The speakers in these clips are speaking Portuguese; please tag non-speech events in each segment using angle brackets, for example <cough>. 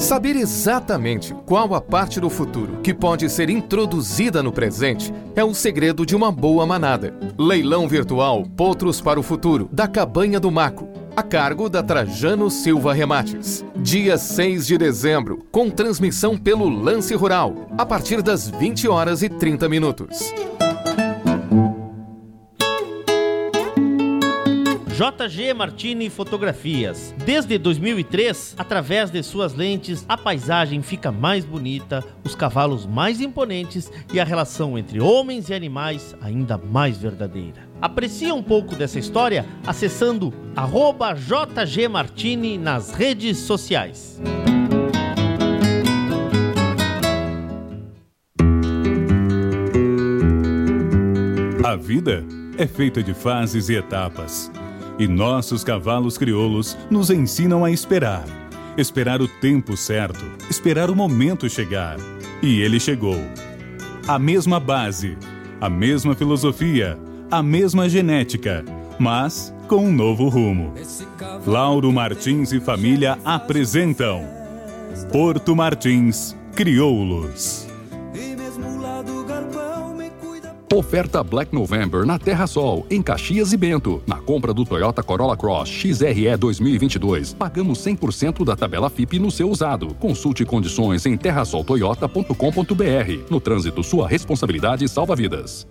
Saber exatamente qual a parte do futuro que pode ser introduzida no presente é o segredo de uma boa manada. Leilão virtual Potros para o Futuro, da Cabanha do Maco, a cargo da Trajano Silva Remates. Dia 6 de dezembro, com transmissão pelo Lance Rural, a partir das 20 horas e 30 minutos. JG Martini Fotografias. Desde 2003, através de suas lentes, a paisagem fica mais bonita, os cavalos mais imponentes e a relação entre homens e animais ainda mais verdadeira. Aprecie um pouco dessa história acessando @jgmartini nas redes sociais. A vida é feita de fases e etapas e nossos cavalos crioulos nos ensinam a esperar. Esperar o tempo certo, esperar o momento chegar. E ele chegou. A mesma base, a mesma filosofia, a mesma genética, mas com um novo rumo. Lauro Martins e família apresentam Porto Martins Crioulos. Oferta Black November na Terra Sol, em Caxias e Bento. Na compra do Toyota Corolla Cross XRE 2022, pagamos 100% da tabela FIP no seu usado. Consulte condições em terrasoltoyota.com.br. No trânsito, sua responsabilidade salva vidas.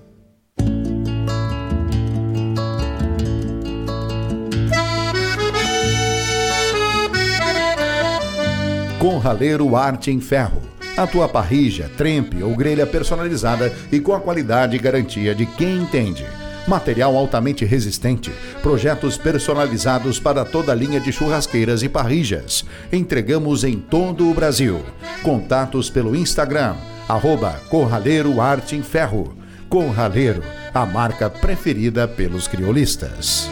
Com Raleiro Arte em Ferro a tua parrija, trempe ou grelha personalizada e com a qualidade e garantia de quem entende. Material altamente resistente, projetos personalizados para toda a linha de churrasqueiras e parrijas. Entregamos em todo o Brasil. Contatos pelo Instagram, arroba Corraleiro Arte em Ferro. Corraleiro, a marca preferida pelos criolistas.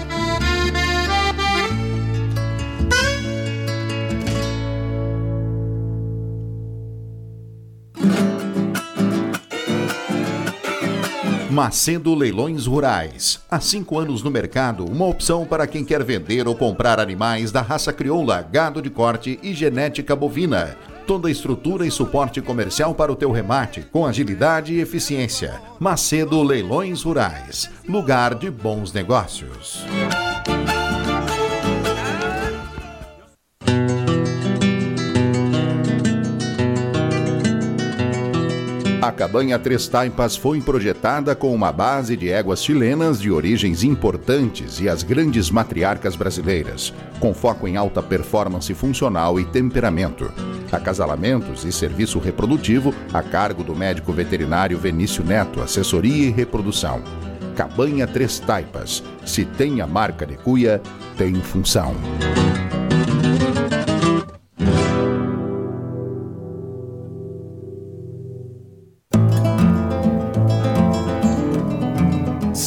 Macedo Leilões Rurais. Há cinco anos no mercado, uma opção para quem quer vender ou comprar animais da raça crioula, gado de corte e genética bovina. Toda a estrutura e suporte comercial para o teu remate, com agilidade e eficiência. Macedo Leilões Rurais. Lugar de bons negócios. A cabanha Três Taipas foi projetada com uma base de éguas chilenas de origens importantes e as grandes matriarcas brasileiras, com foco em alta performance funcional e temperamento. Acasalamentos e serviço reprodutivo a cargo do médico veterinário Venício Neto, assessoria e reprodução. Cabanha Três Taipas. Se tem a marca de cuia, tem função.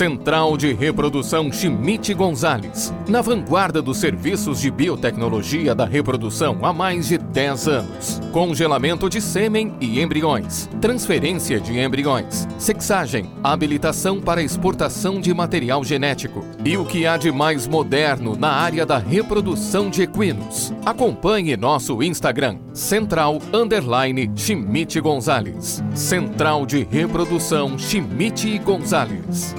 Central de Reprodução Chimite Gonzales, na vanguarda dos serviços de biotecnologia da reprodução há mais de 10 anos. Congelamento de sêmen e embriões, transferência de embriões, sexagem, habilitação para exportação de material genético e o que há de mais moderno na área da reprodução de equinos. Acompanhe nosso Instagram, Central Underline Chimite Gonzales. Central de Reprodução Chimite Gonzales.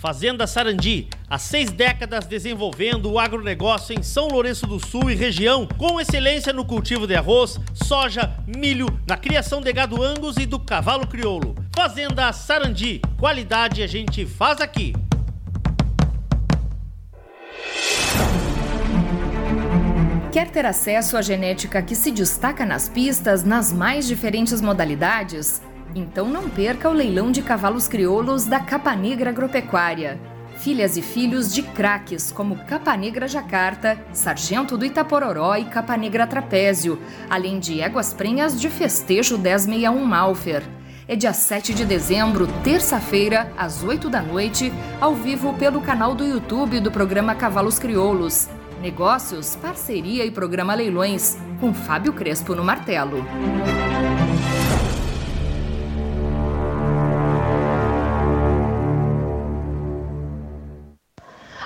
Fazenda Sarandi, há seis décadas desenvolvendo o agronegócio em São Lourenço do Sul e região, com excelência no cultivo de arroz, soja, milho, na criação de gado angus e do cavalo crioulo. Fazenda Sarandi, qualidade a gente faz aqui. Quer ter acesso à genética que se destaca nas pistas nas mais diferentes modalidades? Então não perca o leilão de cavalos crioulos da Capa Negra Agropecuária. Filhas e filhos de craques como Capa Negra Jacarta, Sargento do Itapororó e Capa Negra Trapézio, além de éguas prenhas de festejo 1061 Malfer. É dia 7 de dezembro, terça-feira, às 8 da noite, ao vivo pelo canal do YouTube do programa Cavalos Crioulos. Negócios, parceria e programa Leilões, com Fábio Crespo no martelo.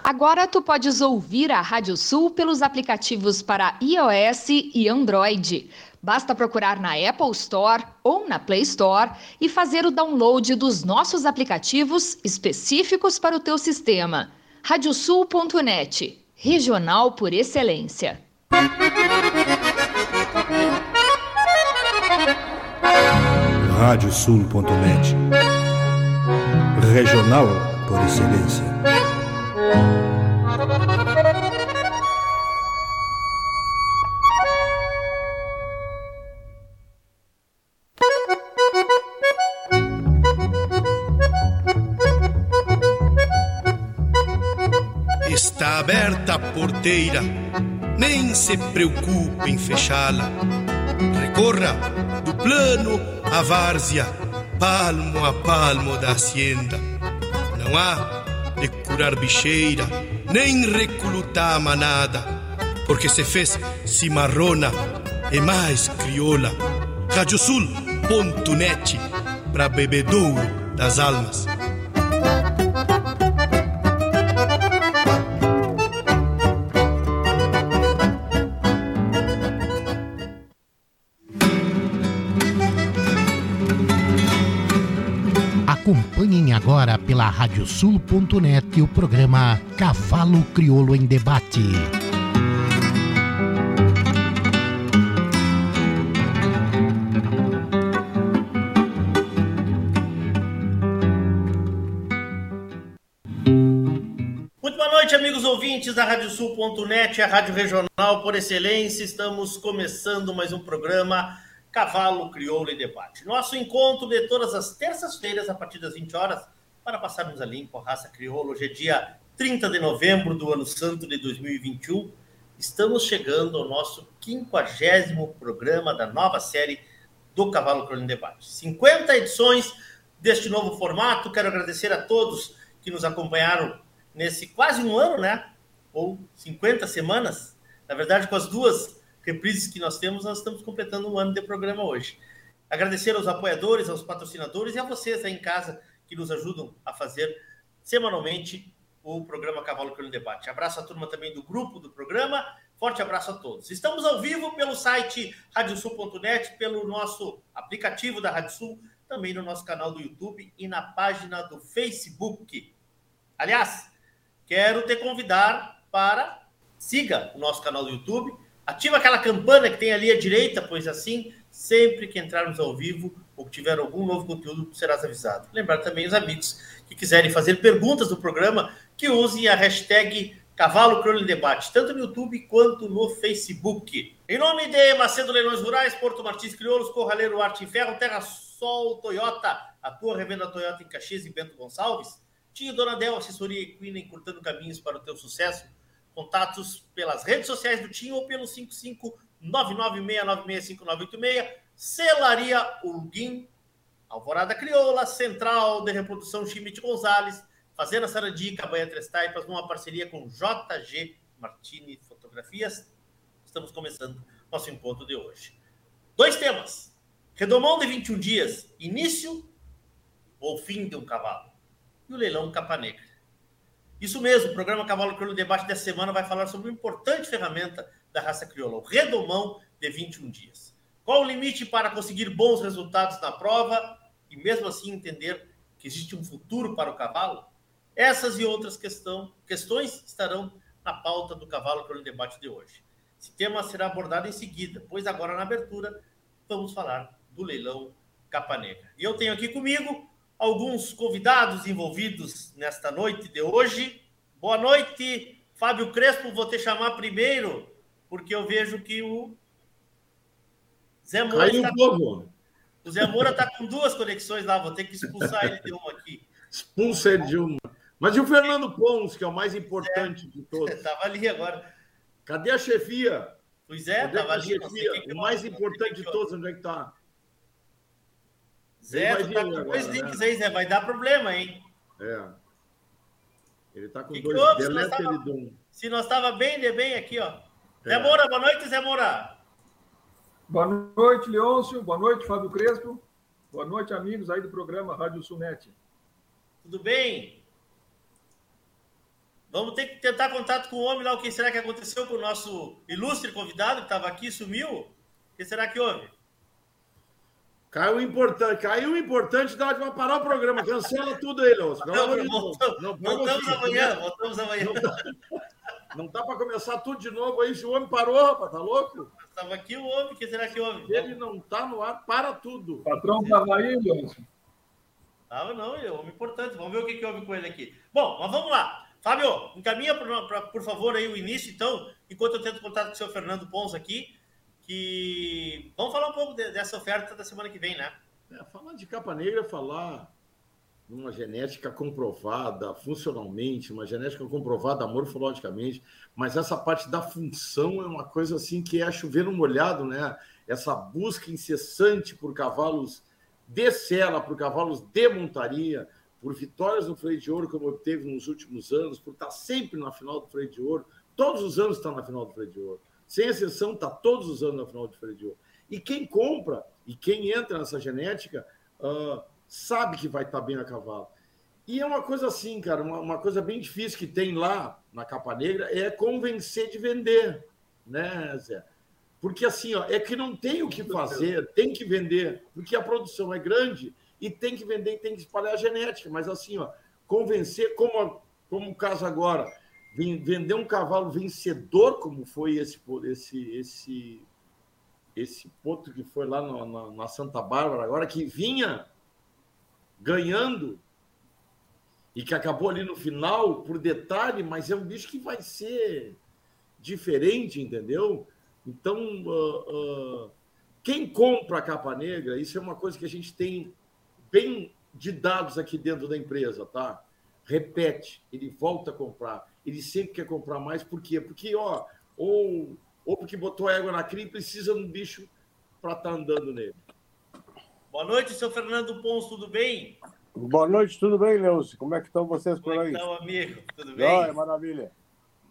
Agora tu podes ouvir a Rádio Sul pelos aplicativos para iOS e Android. Basta procurar na Apple Store ou na Play Store e fazer o download dos nossos aplicativos específicos para o teu sistema. Radiosul.net, regional por excelência. Radiosul.net, regional por excelência. Aberta a porteira, nem se preocupe em fechá-la. Recorra do plano à várzea, palmo a palmo da hacienda. Não há de curar bicheira, nem recrutar manada, porque se fez cimarrona e mais crioula. Radiosul.net para bebedouro das almas. Agora pela radiosul.net o programa Cavalo Crioulo em Debate. Muito boa noite, amigos ouvintes da Radiosul.net, a rádio regional por excelência. Estamos começando mais um programa Cavalo Crioulo em Debate. Nosso encontro de todas as terças-feiras, a partir das 20 horas, para passarmos a limpo a raça crioula. Hoje é dia 30 de novembro do ano santo de 2021. Estamos chegando ao nosso 50 programa da nova série do Cavalo Crioulo em Debate. 50 edições deste novo formato. Quero agradecer a todos que nos acompanharam nesse quase um ano, né? Ou 50 semanas. Na verdade, com as duas reprises que nós temos, nós estamos completando um ano de programa hoje. Agradecer aos apoiadores, aos patrocinadores e a vocês aí em casa que nos ajudam a fazer semanalmente o programa Cavalo Crioulo Debate. Abraço a turma também do grupo do programa. Forte abraço a todos. Estamos ao vivo pelo site radiosul.net, pelo nosso aplicativo da Rádio Sul, também no nosso canal do YouTube e na página do Facebook. Aliás, quero te convidar para siga o nosso canal do YouTube, Ativa aquela campana que tem ali à direita, pois assim, sempre que entrarmos ao vivo ou tiver algum novo conteúdo, serás avisado. Lembrar também os amigos que quiserem fazer perguntas do programa, que usem a hashtag Cavalo em Debate, tanto no YouTube quanto no Facebook. Em nome de Macedo Leilões Rurais, Porto Martins Crioulos, Corraleiro Arte em Ferro, Terra Sol Toyota, a tua revenda Toyota em Caxias e Bento Gonçalves, Tia Dona Del, assessoria equina encurtando caminhos para o teu sucesso, Contatos pelas redes sociais do TIM ou pelo 55996965986. Celaria Urguim, Alvorada Crioula, Central de Reprodução Chimite Gonzalez, Fazenda Sarandi, Cabanha Três Taipas, numa parceria com JG Martini Fotografias. Estamos começando nosso encontro de hoje. Dois temas. Redomão de 21 dias, início ou fim de um cavalo. E o leilão Capa Negra. Isso mesmo, o programa Cavalo Crioulo Debate dessa semana vai falar sobre uma importante ferramenta da raça crioula, o redomão de 21 dias. Qual o limite para conseguir bons resultados na prova e mesmo assim entender que existe um futuro para o cavalo? Essas e outras questão, questões estarão na pauta do Cavalo Crioulo Debate de hoje. Esse tema será abordado em seguida, pois agora na abertura vamos falar do leilão Capa Negra. E eu tenho aqui comigo alguns convidados envolvidos nesta noite de hoje. Boa noite, Fábio Crespo. Vou te chamar primeiro, porque eu vejo que o Zé Moura. Caiu tá... um pouco. O Zé Moura está com duas conexões lá, vou ter que expulsar ele de uma aqui. Expulsa ele de uma. Mas e o Fernando Pons, que é o mais importante é, de todos? Estava ali agora. Cadê a chefia? Pois é, estava ali. Chefia? o mais importante de todos, onde é que está? Zé, tu tá com agora, dois links né? aí, Zé. Vai dar problema, hein? É. Ele tá com que dois. Que se, nós tava, se nós estava bem, de bem aqui, ó. É. Zé Moura, boa noite, Zé Moura. Boa noite, Leôncio. Boa noite, Fábio Crespo. Boa noite, amigos aí do programa Rádio Sunet. Tudo bem? Vamos ter que tentar contato com o homem lá. O que será que aconteceu com o nosso ilustre convidado que estava aqui, sumiu? O que será que houve? Caiu o importante, caiu o importante, dá para parar o programa, cancela tudo aí, Leôncio. Voltamos, Não, voltamos amanhã, não, voltamos amanhã. Não dá para começar tudo de novo aí, se o homem parou, rapaz, tá louco? Estava aqui o homem, o que será que houve? Ele não tá no ar, para tudo. O patrão estava aí, Leôncio? Tava não, é homem importante. Vamos ver o que, que houve com ele aqui. Bom, mas vamos lá. Fábio, encaminha, por, pra- por favor, aí o início, então, enquanto eu tento contato com o seu Fernando Pons aqui, que... Vamos falar um pouco de- dessa oferta da semana que vem, né? É, falar de capa negra falar numa genética comprovada funcionalmente, uma genética comprovada morfologicamente, mas essa parte da função é uma coisa assim que é chover no molhado, né? Essa busca incessante por cavalos de sela, por cavalos de montaria, por vitórias no freio de ouro, como obteve nos últimos anos, por estar sempre na final do freio de ouro. Todos os anos está na final do freio de ouro. Sem exceção, está todos os anos na final do freio de ouro. E quem compra e quem entra nessa genética ah, sabe que vai estar bem a cavalo. E é uma coisa assim, cara, uma, uma coisa bem difícil que tem lá na capa negra é convencer de vender, né, Zé? Porque assim, ó, é que não tem o que fazer, tem que vender, porque a produção é grande e tem que vender e tem que espalhar a genética. Mas assim, ó, convencer, como, como o caso agora, vender um cavalo vencedor, como foi esse, esse, esse, esse potro que foi lá na, na- na Santa Bárbara agora, que vinha ganhando e que acabou ali no final por detalhe, mas é um bicho que vai ser diferente, entendeu? Então, ah, ah, quem compra a capa negra, isso é uma coisa que a gente tem bem de dados aqui dentro da empresa, tá? Repete, ele volta a comprar, ele sempre quer comprar mais, por quê? Porque, ó, ou, ou porque botou égua na cria e precisa de um bicho para estar andando nele. Boa noite, seu Fernando Pons, tudo bem? Boa noite, tudo bem, Leôncio? Como é que estão vocês por Como é aí? que tá, o amigo? Tudo bem? maravilha.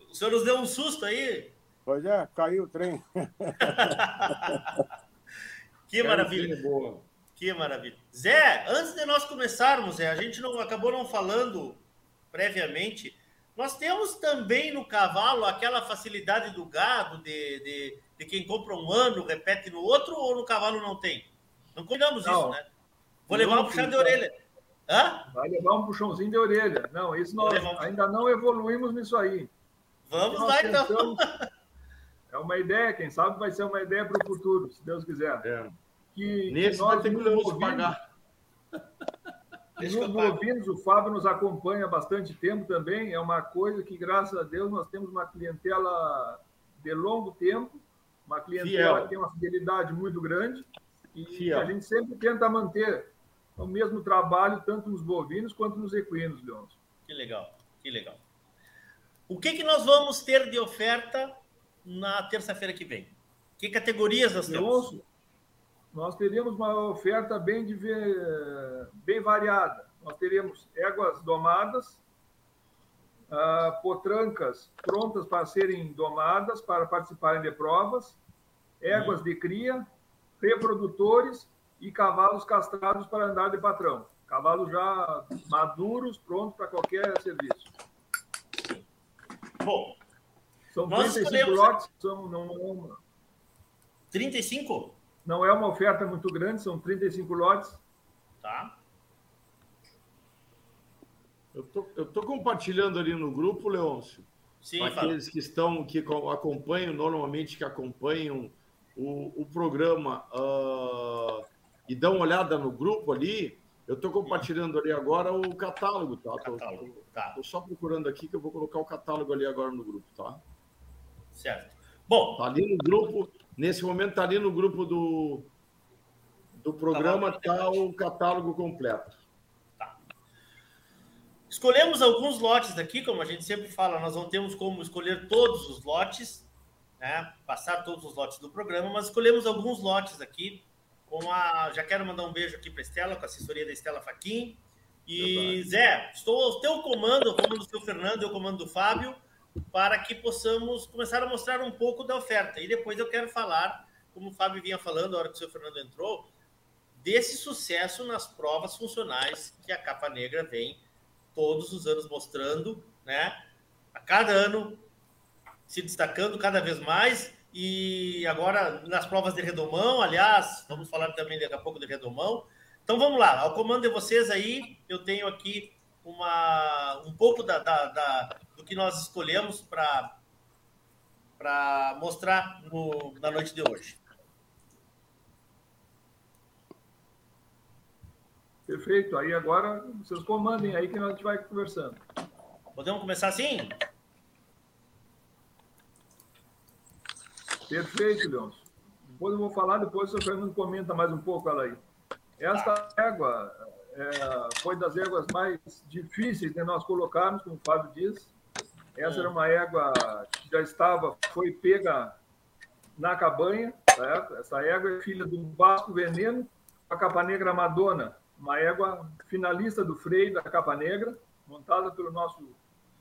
O senhor nos deu um susto aí? Pois é, caiu o trem. <laughs> Que maravilha. Boa. Que maravilha. Zé, antes de nós começarmos, Zé, a gente não acabou não falando previamente. Nós temos também no cavalo aquela facilidade do gado, de, de, de quem compra um ano, repete no outro, ou no cavalo não tem? Não combinamos Não. isso, né? Vou levar um puxão de então. orelha. Hã? Vai levar um puxãozinho de orelha. Não, isso nós levar um- ainda não evoluímos nisso aí. Vamos lá, então. tentamos- <laughs> É uma ideia, quem sabe vai ser uma ideia para o futuro, se Deus quiser. É. Que, Nesse que nós ter que pagar. Pago. bovinos, o Fábio nos acompanha há bastante tempo também. É uma coisa que, graças a Deus, nós temos uma clientela de longo tempo, uma clientela Fiel. que tem uma fidelidade muito grande e Fiel. a gente sempre tenta manter o mesmo trabalho tanto nos bovinos quanto nos equinos, Leôncio. Que legal, que legal. O que, que nós vamos ter de oferta na terça-feira que vem? Que categorias nós temos? Leôncio, nós teríamos uma oferta bem, diver- bem variada. Nós teríamos éguas domadas, ah, potrancas prontas para serem domadas, para participarem de provas, éguas de cria, reprodutores e cavalos castrados para andar de patrão. Cavalos já maduros, prontos para qualquer serviço. Bom, São Nós 35 escolhemos- lotes, são, não, é uma, 35? Não é uma oferta muito grande, são 35 lotes. Tá. Eu tô, eu tô compartilhando ali no grupo, Leôncio. Sim, Para aqueles que estão, que co- acompanham, normalmente que acompanham o, o programa ah, e dão uma olhada no grupo ali, eu estou compartilhando ali agora o catálogo, tá? Tô, Catálogo, tô- tá. tô só procurando aqui que eu vou colocar o catálogo ali agora no grupo, tá? Certo. Bom, Tá ali no grupo, nesse momento tá ali no grupo do, do programa, tá o catálogo completo. escolhemos alguns lotes aqui, como a gente sempre fala, nós não temos como escolher todos os lotes, né? Passar todos os lotes do programa, mas escolhemos alguns lotes aqui. Com a, já quero mandar um beijo aqui para Estela, com a assessoria da Estela Faquin. E Zé, estou ao teu comando, ao comando do seu Fernando e ao comando do Fábio, para que possamos começar a mostrar um pouco da oferta. E depois eu quero falar, como o Fábio vinha falando, na hora que o seu Fernando entrou, desse sucesso nas provas funcionais que a Capa Negra vem todos os anos mostrando, né? a cada ano se destacando cada vez mais e agora nas provas de redomão, aliás, vamos falar também daqui a pouco de redomão. Então vamos lá, ao comando de vocês aí, eu tenho aqui uma, um pouco da, da, da do que nós escolhemos para mostrar no, na noite de hoje. Perfeito. Aí agora vocês comandem aí que a gente vai conversando. Podemos começar assim? Perfeito, Leôncio. Depois eu vou falar, depois o seu Fernando comenta mais um pouco ela aí. Esta égua é, foi das éguas mais difíceis de nós colocarmos, como o Fábio diz. Essa era uma égua que já estava, foi pega na cabanha. Essa égua é filha do Vasco Veneno, a Capa Negra Madonna, uma égua finalista do freio da Capa Negra, montada pelo nosso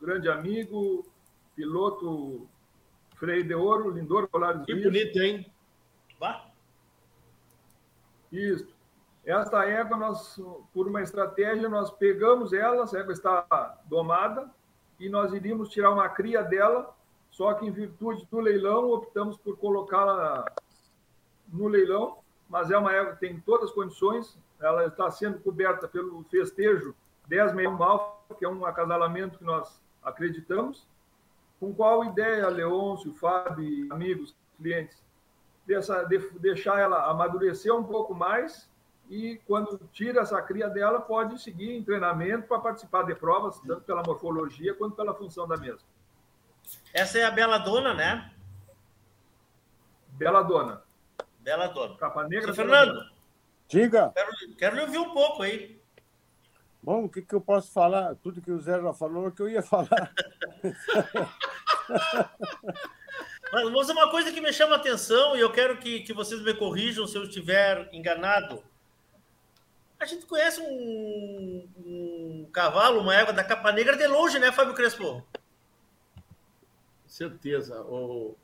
grande amigo, piloto freio de ouro, Lindor Polares Que bonito, hein? Vá. Isso. Esta égua, nós, por uma estratégia, nós pegamos ela, essa égua está domada, e nós iríamos tirar uma cria dela, só que em virtude do leilão, optamos por colocá-la no leilão, mas é uma égua que tem todas as condições, ela está sendo coberta pelo festejo 10 meio mal, que é um acasalamento que nós acreditamos, com qual ideia, Leôncio, Fábio, amigos, clientes, dessa, de, deixar ela amadurecer um pouco mais e quando tira essa cria dela, pode seguir em treinamento para participar de provas, tanto pela morfologia quanto pela função da mesma. Essa é a Bela Dona, né? Bela Dona. Bela Dona. Capa Negra. Seu Fernando. Diga. Quero, quero lhe ouvir um pouco aí. Bom, o que, que eu posso falar? Tudo que o Zé já falou é o que eu ia falar. <laughs> Mas uma coisa que me chama a atenção, e eu quero que, que vocês me corrijam se eu estiver enganado. A gente conhece um, um cavalo, uma égua da capa negra de longe, né, Fábio Crespo? Certeza. O,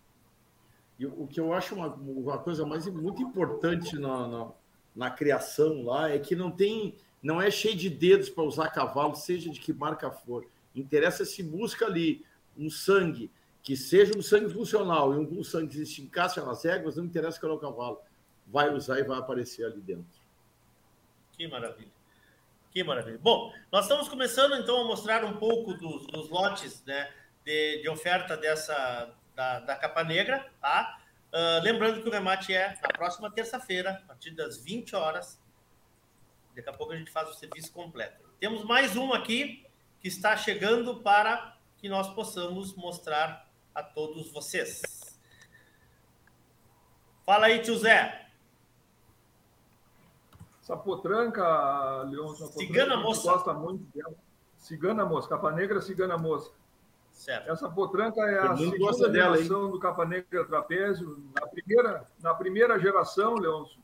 o que eu acho uma, uma coisa mais muito importante na, na, na criação lá é que não tem, não é cheio de dedos para usar cavalo, seja de que marca for. Interessa se busca ali um sangue que seja um sangue funcional e um sangue que se encaixa nas éguas, não interessa qual é o cavalo, vai usar e vai aparecer ali dentro. Que maravilha. Que maravilha. Bom, nós estamos começando então a mostrar um pouco dos, dos lotes né, de, de, oferta dessa da, da capa negra, tá? Uh, lembrando que o remate é na próxima terça-feira, a partir das 20 horas. Daqui a pouco a gente faz o serviço completo. Temos mais um aqui que está chegando para que nós possamos mostrar a todos vocês. Fala aí, tio Zé. Essa potranca, Leon, Cigana moça. gosta muito dela. Cigana moça, capa negra, cigana moça. Certo. Essa potranca é a segunda dela, geração hein? do capa negra trapézio. Na primeira, na primeira geração, Leôncio,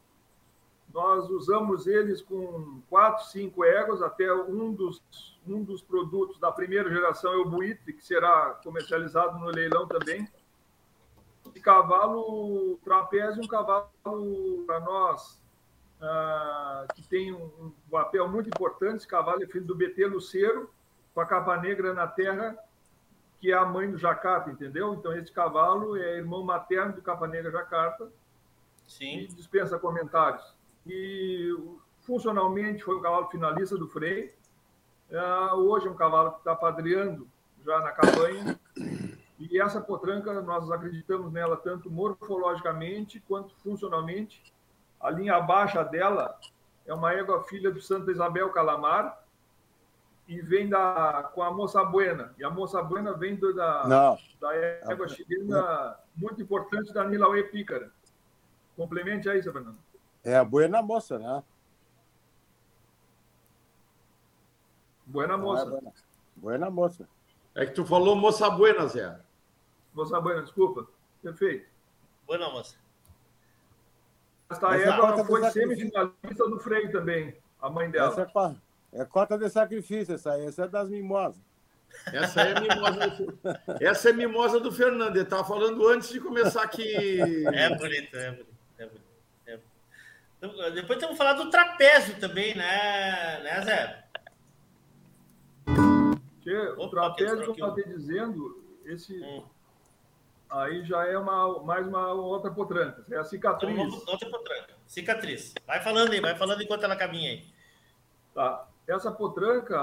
nós usamos eles com quatro, cinco egos, até um dos, um dos produtos da primeira geração é o buitre, que será comercializado no leilão também. Esse cavalo trapézio é um cavalo para nós ah, que tem um, um, papel muito importante. Esse cavalo é filho do BT Luceiro, com a capa negra na terra, que é a mãe do Jacarta, entendeu? Então, esse cavalo é irmão materno do capa negra Jacarta. Sim. E dispensa comentários e funcionalmente foi um cavalo finalista do freio. Uh, hoje é um cavalo que está padreando já na cabanha. E essa potranca, nós acreditamos nela tanto morfologicamente quanto funcionalmente. A linha baixa dela é uma égua filha do Santa Isabel Calamar e vem da, com a Moça Buena. E a Moça Buena vem do, da, Não. da égua chilena muito importante da Nilaue Pícara. Complemente aí, Fernando. É a Buena Moça, né? Buena Moça. É buena. buena Moça. É que tu falou Moça Buena, Zé. Moça Buena, desculpa. Perfeito. Buena Moça. Esta égua foi semifinalista do freio também, a mãe dela. Essa é, cota, é cota de sacrifício, essa aí. Essa é das mimosas. Essa é a mimosa do, essa é mimosa do Fernando. Ele estava falando antes de começar aqui. É bonito, é bonito. É bonito. Depois temos que falar do trapézio também, né, né Zé? Porque o trapézio, como eu estava dizendo, esse hum. Aí já é uma, mais uma outra potranca. É a cicatriz. Então, outra potranca. Cicatriz. Vai falando aí, vai falando enquanto ela caminha aí. Tá. Essa potranca,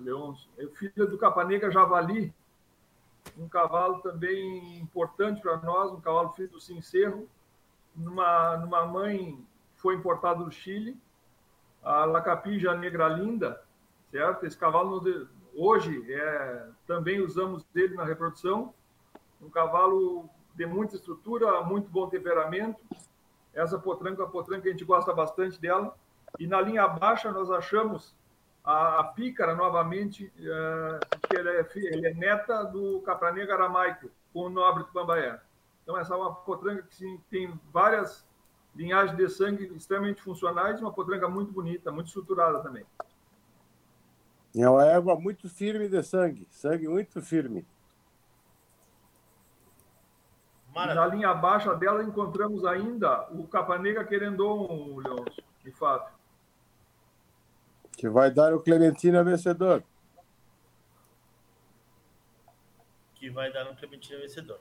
Leôncio, é filha do Capanega Javali, um cavalo também importante para nós, um cavalo filho do Sincerro, numa, numa mãe foi importado do Chile, a Lacapija Negra Linda, certo? Esse cavalo hoje é, também usamos ele na reprodução, um cavalo de muita estrutura, muito bom temperamento. Essa potranca, a potranca a gente gosta bastante dela. E na linha baixa nós achamos a, a pícara novamente, é, que ele é, é, neta do Capranega Aramaico, com o nobre do. Então essa é uma potranca que tem várias linhagens de sangue extremamente funcionais, uma potranca muito bonita, muito estruturada também. É uma égua muito firme de sangue, sangue muito firme. Na linha abaixo dela encontramos ainda o Capanega Querendon, Leôncio de fato. Que vai dar o Clementina vencedor. Que vai dar o Clementina vencedor.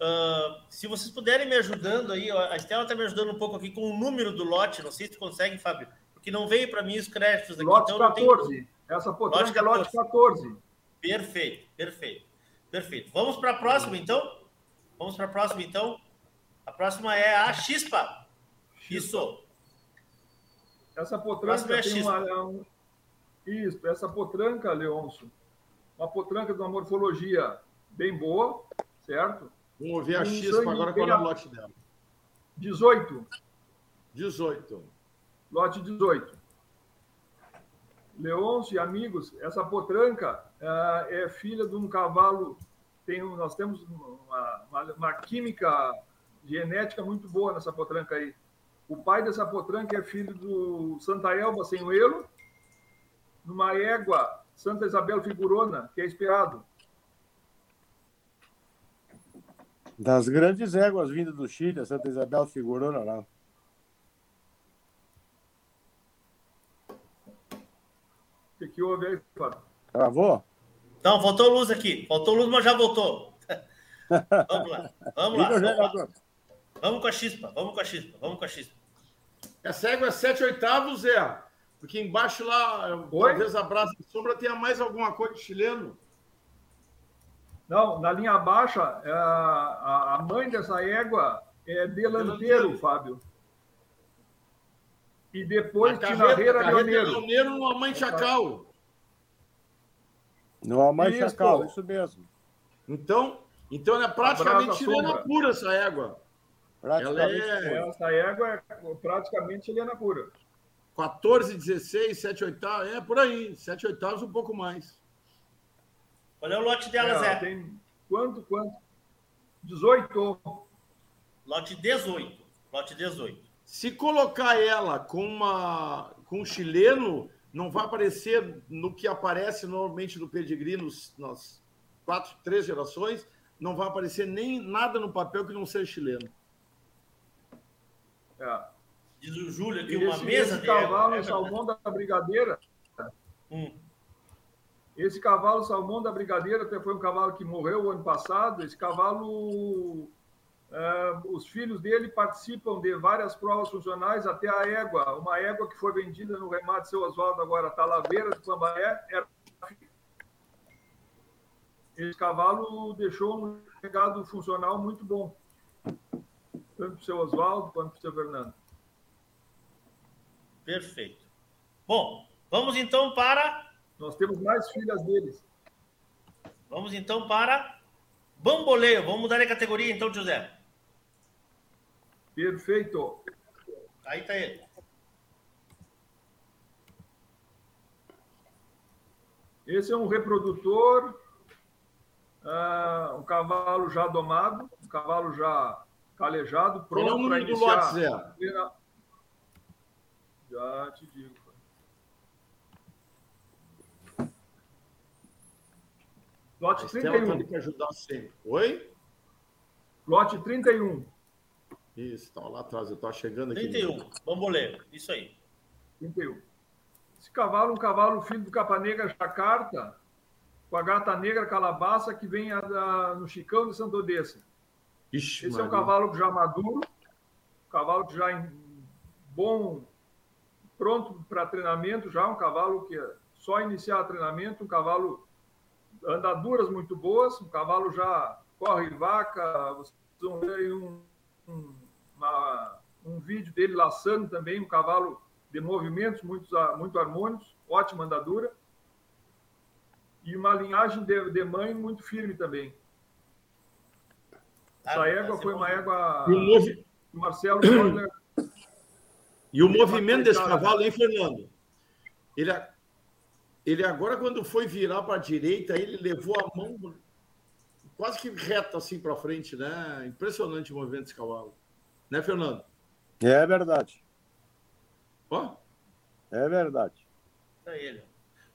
Uh, se vocês puderem me ajudando aí, a Estela está me ajudando um pouco aqui com o número do lote, não sei se consegue, Fábio, porque não veio para mim os créditos aqui. Lote então 14. Tenho... Essa potranca é lote 14. Perfeito, perfeito, perfeito. Vamos para a próxima, então? Vamos para a próxima, então? A próxima é a Chispa. Isso. Essa potranca é tem uma, Isso, essa potranca, Leôncio, uma potranca de uma morfologia bem boa, certo? Vamos ver a Chispa agora qual é o lote dela. 18. 18. Lote 18. Leôncio e amigos, essa potranca uh, é filha de um cavalo. Tem, nós temos uma, uma, uma, química genética muito boa nessa potranca aí. O pai dessa potranca é filho do Santa Elba Senhoelo, numa égua Santa Isabel Figurona, que é esperado. Das grandes éguas vindas do Chile, a Santa Isabel Figurona lá. O que, que houve aí, Fábio? Travou? Não, faltou luz aqui. Faltou luz, mas já voltou. <laughs> vamos lá. Vamos lá. Vamos, lá. vamos com a chispa. Vamos com a chispa. Vamos com a chispa. Essa égua é 7 oitavos, Zé. Porque embaixo lá, Oi? talvez a brasa de sombra tenha mais alguma coisa de chileno. Não, na linha baixa, é, a mãe dessa égua é delanteiro, delanteiro. Fábio. E depois Tinarreira Leoneiro. Leoneiro no Amãe Chacal. No Amãe isso, Chacal, isso mesmo. Então, então é praticamente chilena pura essa égua. Ela é... Essa égua é praticamente chilena pura. 14, 16, 7 oitavos, é por aí. 7 oitavos, um pouco mais. Qual é o lote dela, é, Zé? Tem quanto, quanto? 18. Lote 18. Lote 18. Se colocar ela com, uma, com um chileno, não vai aparecer no que aparece normalmente no pedigree nos, nas quatro, três gerações, não vai aparecer nem nada no papel que não seja chileno. É. Diz o Júlio aqui, uma mesa esse cavalo é, salmão da brigadeira. Hum. Esse cavalo salmão da brigadeira até foi um cavalo que morreu ano passado. Esse cavalo Uh, os filhos dele participam de várias provas funcionais, até a égua, uma égua que foi vendida no remate seu Oswaldo agora, Talaveira de Pambaé, era esse cavalo deixou um legado funcional muito bom, tanto para o seu Oswaldo quanto para o seu Fernando. Perfeito. Bom, vamos então para. Nós temos mais filhas deles. Vamos então para Bamboleio. Vamos mudar de categoria então, José. Perfeito. Aí tá ele. Esse é um reprodutor, uh, um cavalo já domado, um cavalo já calejado, pronto para iniciar. Do lote, Zé? Já te digo. Lote 31. Tá ajudar sempre. Oi? Lote 31. Isso, lá atrás, eu estava chegando aqui. 31, bamboleiro, isso aí. 31. Esse cavalo, um cavalo filho do Capanega Jacarta, com a gata negra calabaça que vem a, a, no Chicão de Santo Odessa. Ixi, Esse é um Maria. cavalo já maduro, um cavalo já em bom, pronto para treinamento, já um cavalo que é só iniciar treinamento, um cavalo andaduras muito boas, um cavalo já corre vaca, vocês vão ver aí um, um, uma- um vídeo dele laçando também, um cavalo de movimentos muito, muito harmônicos, ótima andadura, e uma linhagem de, de mãe muito firme também. Essa égua foi uma égua. E o movi- Marcelo E o movimento desse cavalo, hein, Fernando? Ele, a- ele agora, quando foi virar para a direita, ele levou a mão quase que reta assim para frente, né? Impressionante o movimento desse cavalo. Né, Fernando? É verdade. Ó. É verdade. Pra ele.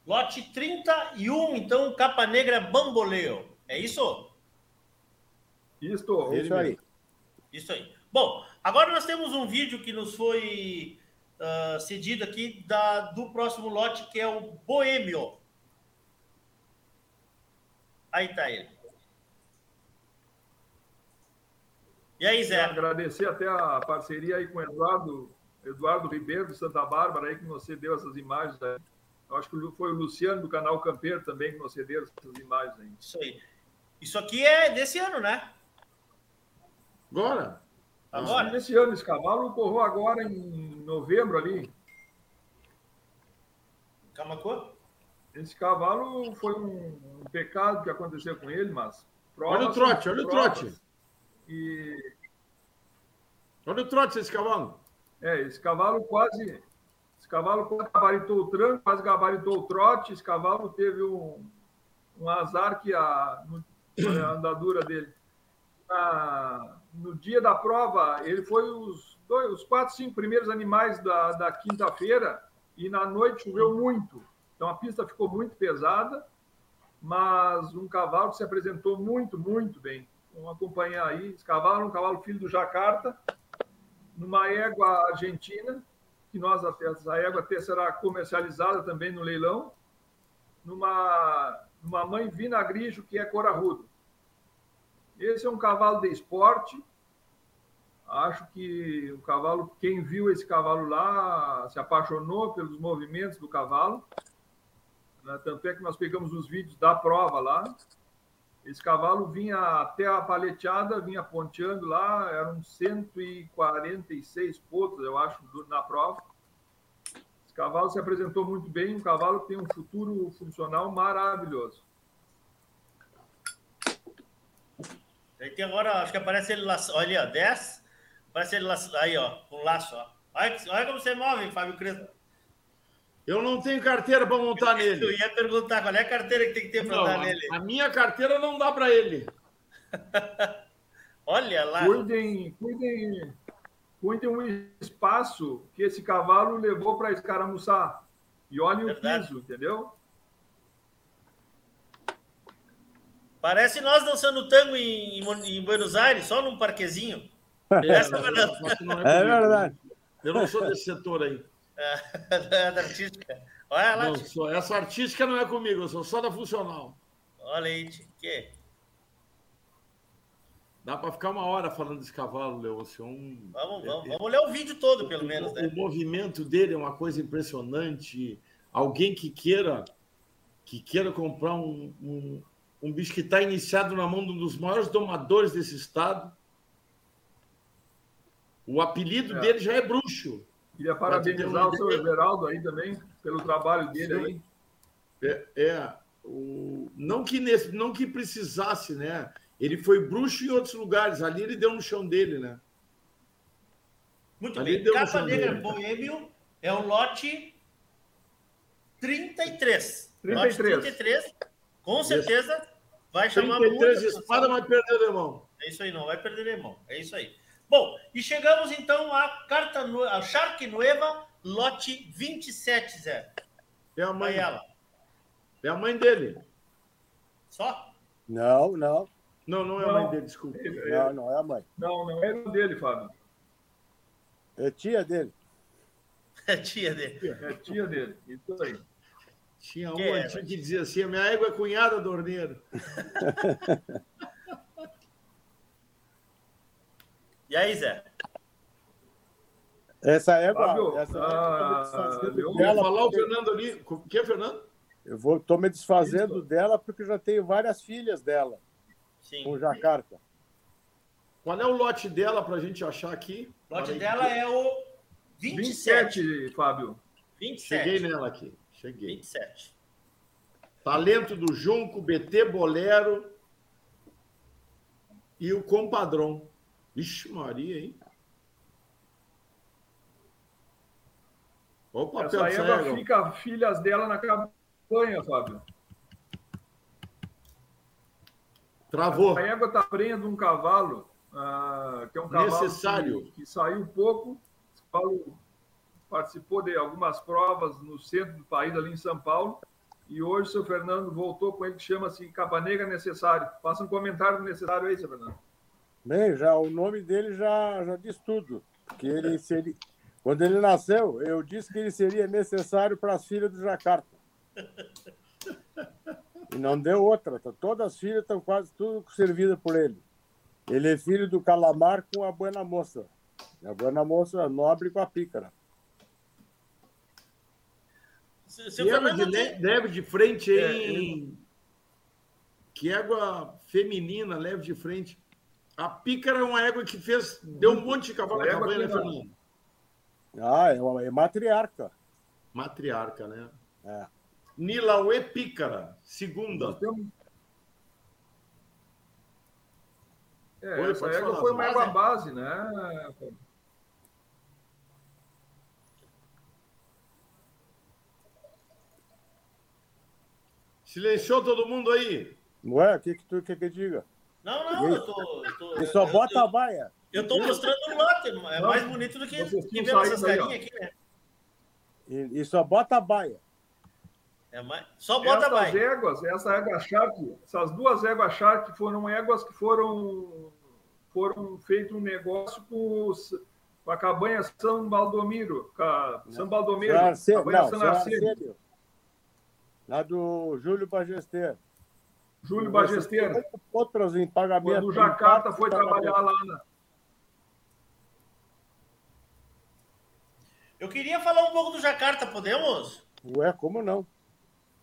Lote 31, então, capa negra bamboleo. É isso? Isto, Isso aí. Isso aí. Bom, agora nós temos um vídeo que nos foi ah, cedido aqui da, do próximo lote, que é o Boêmio. Aí tá ele. E aí, Zé? Agradecer até a parceria aí com o Eduardo, Eduardo Ribeiro de Santa Bárbara aí que nos cedeu essas imagens aí. Eu acho que foi o Luciano do canal Campeiro também que nos cedeu essas imagens aí. Isso aí. Isso aqui é desse ano, né? Agora? Agora? Esse ano, esse cavalo correu agora em novembro ali. Camacô? Esse cavalo foi um, um pecado que aconteceu com ele, mas. Olha o trote, olha o provas. trote. E Olha o trote desse cavalo. É, esse cavalo quase. Esse cavalo quase gabaritou o tranco, quase gabaritou o trote. Esse cavalo teve um, um azar que a, a andadura dele. Na- no dia da prova, ele foi os, dois, os quatro, cinco primeiros animais da, da quinta-feira e na noite choveu muito. Então a pista ficou muito pesada, mas um cavalo que se apresentou muito, muito bem. Vamos acompanhar aí. É um cavalo filho do Jacarta, numa égua argentina, que nós até essa égua até será comercializada também no leilão, numa, numa mãe vinagrijo que é corarudo. Esse é um cavalo de esporte. Acho que o cavalo, quem viu esse cavalo lá, se apaixonou pelos movimentos do cavalo. né? Tanto é que nós pegamos os vídeos da prova lá. Esse cavalo vinha até a paleteada, vinha ponteando lá, eram 146 pontos, eu acho, na prova. Esse cavalo se apresentou muito bem, um cavalo que tem um futuro funcional maravilhoso. Aí tem agora, acho que aparece ele laço. Olha ali, ó, 10. Aparece ele laço. Aí, ó, com laço, ó. Olha, olha como você move, Fábio Crespo. Eu não tenho carteira para montar nele. Eu ia perguntar qual é a carteira que tem que ter para a, nele. a minha carteira não dá para ele. <laughs> Olha lá. Cuidem, cuidem, cuidem o espaço que esse cavalo levou para escaramuçar. E olhem o piso, entendeu? Parece nós dançando tango em, em- Buenos Aires, só num parquezinho. <laughs> Essa Fernando. não, não É verdade. Eu não sou desse setor aí. É, <laughs> da artística. Olha lá, Não, sou- essa artística não é comigo, eu sou só da funcional. olha aí, que? Dá para ficar uma hora falando desse cavalo, Leôncio. É Um... Vamos, vamos, vamos ler o vídeo todo, pelo menos, O, né? o movimento dele é uma coisa impressionante. Alguém que queira que queira comprar um, um, um bicho que está iniciado na mão de um dos maiores domadores desse estado. O apelido É. dele já é bruxo. Queria parabenizar o seu. Everaldo aí também, pelo trabalho dele aí. É, é, o, não que nesse, não que precisasse, né? Ele foi bruxo em outros lugares. Ali ele deu no chão dele, né? Muito Ali bem. Capa Negra dele. Boêmio é o lote 33. 33. Lote 33. Com certeza vai chamar 33 muita espadas, atenção. mas perdeu o irmão. É isso aí, não vai perder irmão. É isso aí. Bom, e chegamos então à carta a Shark Nueva, lote 27, Zé. É a mãe, Vai ela. é a mãe dele. Só? Não, não. Não, não é a mãe dele, desculpa. Não, não é a mãe. Não, não o dele, Fábio. É tia dele. É tia dele. É tia dele. Isso aí. Tinha um Que é, que dizia assim: a minha égua é cunhada do orneiro. <laughs> E aí, Zé? Essa égua. Fábio, essa ah, égua eu Eu dela falar o porque- Fernando ali. O que é, Fernando? Eu vou, tô me desfazendo Isso. dela porque eu já tenho várias filhas dela, Sim. com jacarta. Qual é o lote dela para a gente achar aqui? O lote Para aí. dela é o 27. 27, Fábio. 27. Cheguei nela aqui. Cheguei. 27. Talento do Junco, BT Bolero e o Compadrão. Ixi, Maria, hein? Olha o papel Essa égua. fica filhas dela na campanha, Fábio. Travou. A égua está prendendo um cavalo, ah, que é um cavalo Necessário. Que, que saiu pouco. Cavalo participou de algumas provas no centro do país, ali em São Paulo. E hoje o seu Fernando voltou com ele que chama-se Capa Negra Necessário. Faça um comentário necessário aí, seu Fernando. Bem, já, o nome dele já, já diz tudo. Que ele seria. Quando ele nasceu, eu disse que ele seria necessário para as filhas do Jacarta. E não deu outra. tá? Todas as filhas estão quase tudo servidas por ele. Ele é filho do calamar com a buena moça. A buena moça nobre com a pícara. Se- Seu Que égua de Fernando tem- leve de frente É, em. Que égua feminina, leve de frente. A pícara é uma égua que fez. Deu um monte de cavalo na campanha, né, Fernando? Ah, é, uma, é matriarca. Matriarca, né? É. Nilauê Pícara, segunda. É, Oi, essa égua falar, foi uma égua base, né? Silenciou todo mundo aí. Não é? O que, que tu quer que eu diga? Não, não, eu tô. Eu tô, só eu- bota eu- a baia. Eu tô mostrando o lote, é Não, mais bonito do que, que ver essas carinhas aqui, né? E, e só bota a baia. É mais... Só bota a Essas baia. éguas, essa égua Shark, essas duas éguas Shark foram éguas que foram, foram feito um negócio com, os, com a cabanha São Baldomiro, com a São Baldomiro, Arce- cabanha Não, Arcênio, Arcênio. Lá do Júlio Bagester. Júlio Bagesteiro. Outras em pagamento. Quando o Jacarta foi trabalhar lá na, Eu queria falar um pouco do Jacarta, podemos? Ué, como não?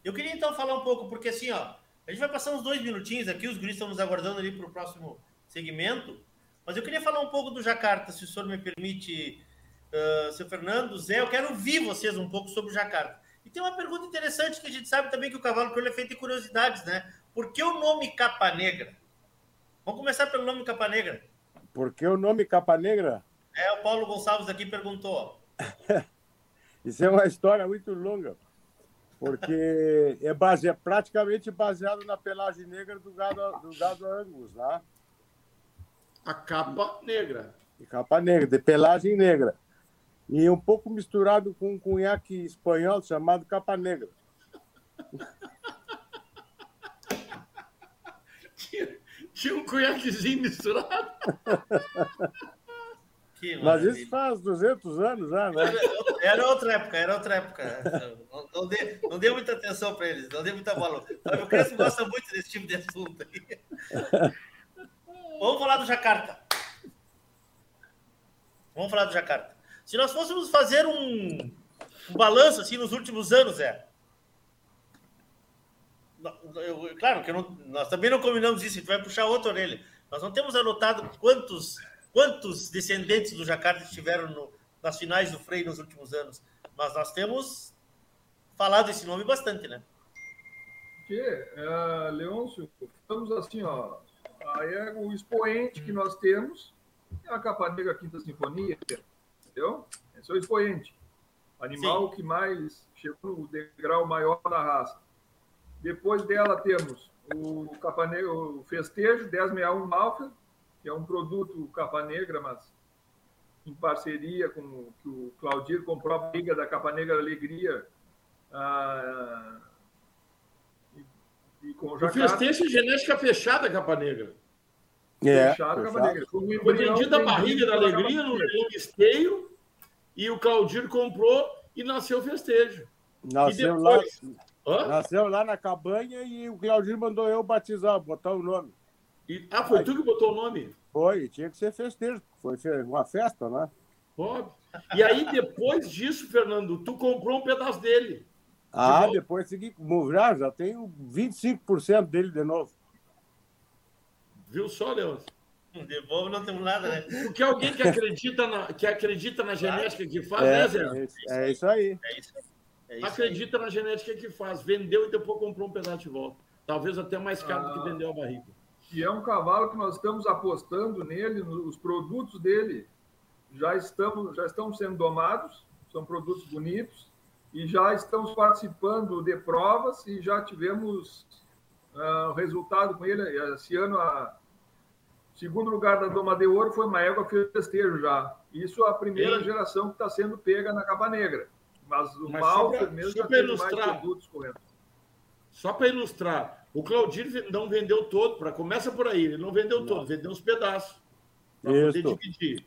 Eu queria então falar um pouco, porque assim, ó, a gente vai passar uns dois minutinhos aqui, os guris estão nos aguardando ali para o próximo segmento, mas eu queria falar um pouco do Jacarta, se o senhor me permite, uh, seu Fernando, Zé, eu quero ouvir vocês um pouco sobre o Jacarta. E tem uma pergunta interessante que a gente sabe também que o cavalo crioulo é feito de curiosidades, né? Por que o nome Capa Negra? Vamos começar pelo nome Capa Negra. Porque o nome Capa Negra, É, o Paulo Gonçalves aqui perguntou, <laughs> isso é uma história muito longa. Porque é, base, é praticamente baseado na pelagem negra do gado, do gado Angus, né? A capa negra. De capa negra, de pelagem negra. E um pouco misturado com um cunhaque espanhol chamado Capa Negra. <laughs> Tinha, um cunhaquezinho misturado. Que Mas isso faz 200 anos já, né? Era outra época, era outra época. Não, não, dê, não dê muita atenção para eles, não dê muita bola. O Crespo gosta muito desse tipo de assunto aí. Vamos falar do Jacarta. Vamos falar do Jacarta. Se nós fôssemos fazer um, um balanço assim nos últimos anos, é. Eu- claro que não- nós também não combinamos isso, a gente vai puxar outra orelha. Nós não temos anotado quantos, quantos descendentes do Jacarta estiveram no- nas finais do freio nos últimos anos, mas nós temos falado esse nome bastante, né? Porque, é, Leôncio, estamos assim, ó. Aí é o expoente que nós temos é a Capa Negra Quinta Sinfonia, entendeu? Esse é o expoente. Animal que mais chegou no degrau maior da raça. Depois dela temos o Capa Negra, o Festejo 1061 Malfa, que é um produto Capa Negra, mas em parceria com o que o Claudir comprou a briga da Capa Negra Alegria. ah, e, e com o O festejo é genética fechada, capa negra. É, Fechado, Capa. Negra. Foi um vendido a barriga da alegria Capa no esteio e o Claudir comprou e nasceu o festejo. Nasceu E lá. Depois? Nasceu lá na cabanha e o Claudio mandou eu batizar, botar o nome. E- ah, foi tu que botou o nome? Foi, tinha que ser festeiro. Foi uma festa, né? Óbvio. E aí, depois disso, Fernando, tu comprou um pedaço dele. Ah, volta. depois segui. Já, já tenho 25% dele de novo. Viu só, Leandro? De novo não temos nada, né? Porque alguém que acredita na, que acredita na genética que faz, É, né, Zé? é isso- é isso aí. É isso, é Acredita na genética que faz. Vendeu e depois comprou um pedaço de volta. Talvez até mais caro do Ah. que vendeu a barriga. E é um cavalo que nós estamos apostando nele, nos produtos dele já estamos já estão sendo domados, são produtos bonitos e já estamos participando de provas e já tivemos ah, resultado com ele esse ano a segundo lugar da Doma de Ouro foi uma égua festejo já. Isso é a primeira Sim. geração que está sendo pega na Capa Negra. Mas o Mas mal só pra- mesmo só já teve mais ilustrar. produtos correndo. Só para ilustrar, o Claudir não vendeu todo, pra, começa por aí, ele não vendeu todo, vendeu uns pedaços. Para poder dividir.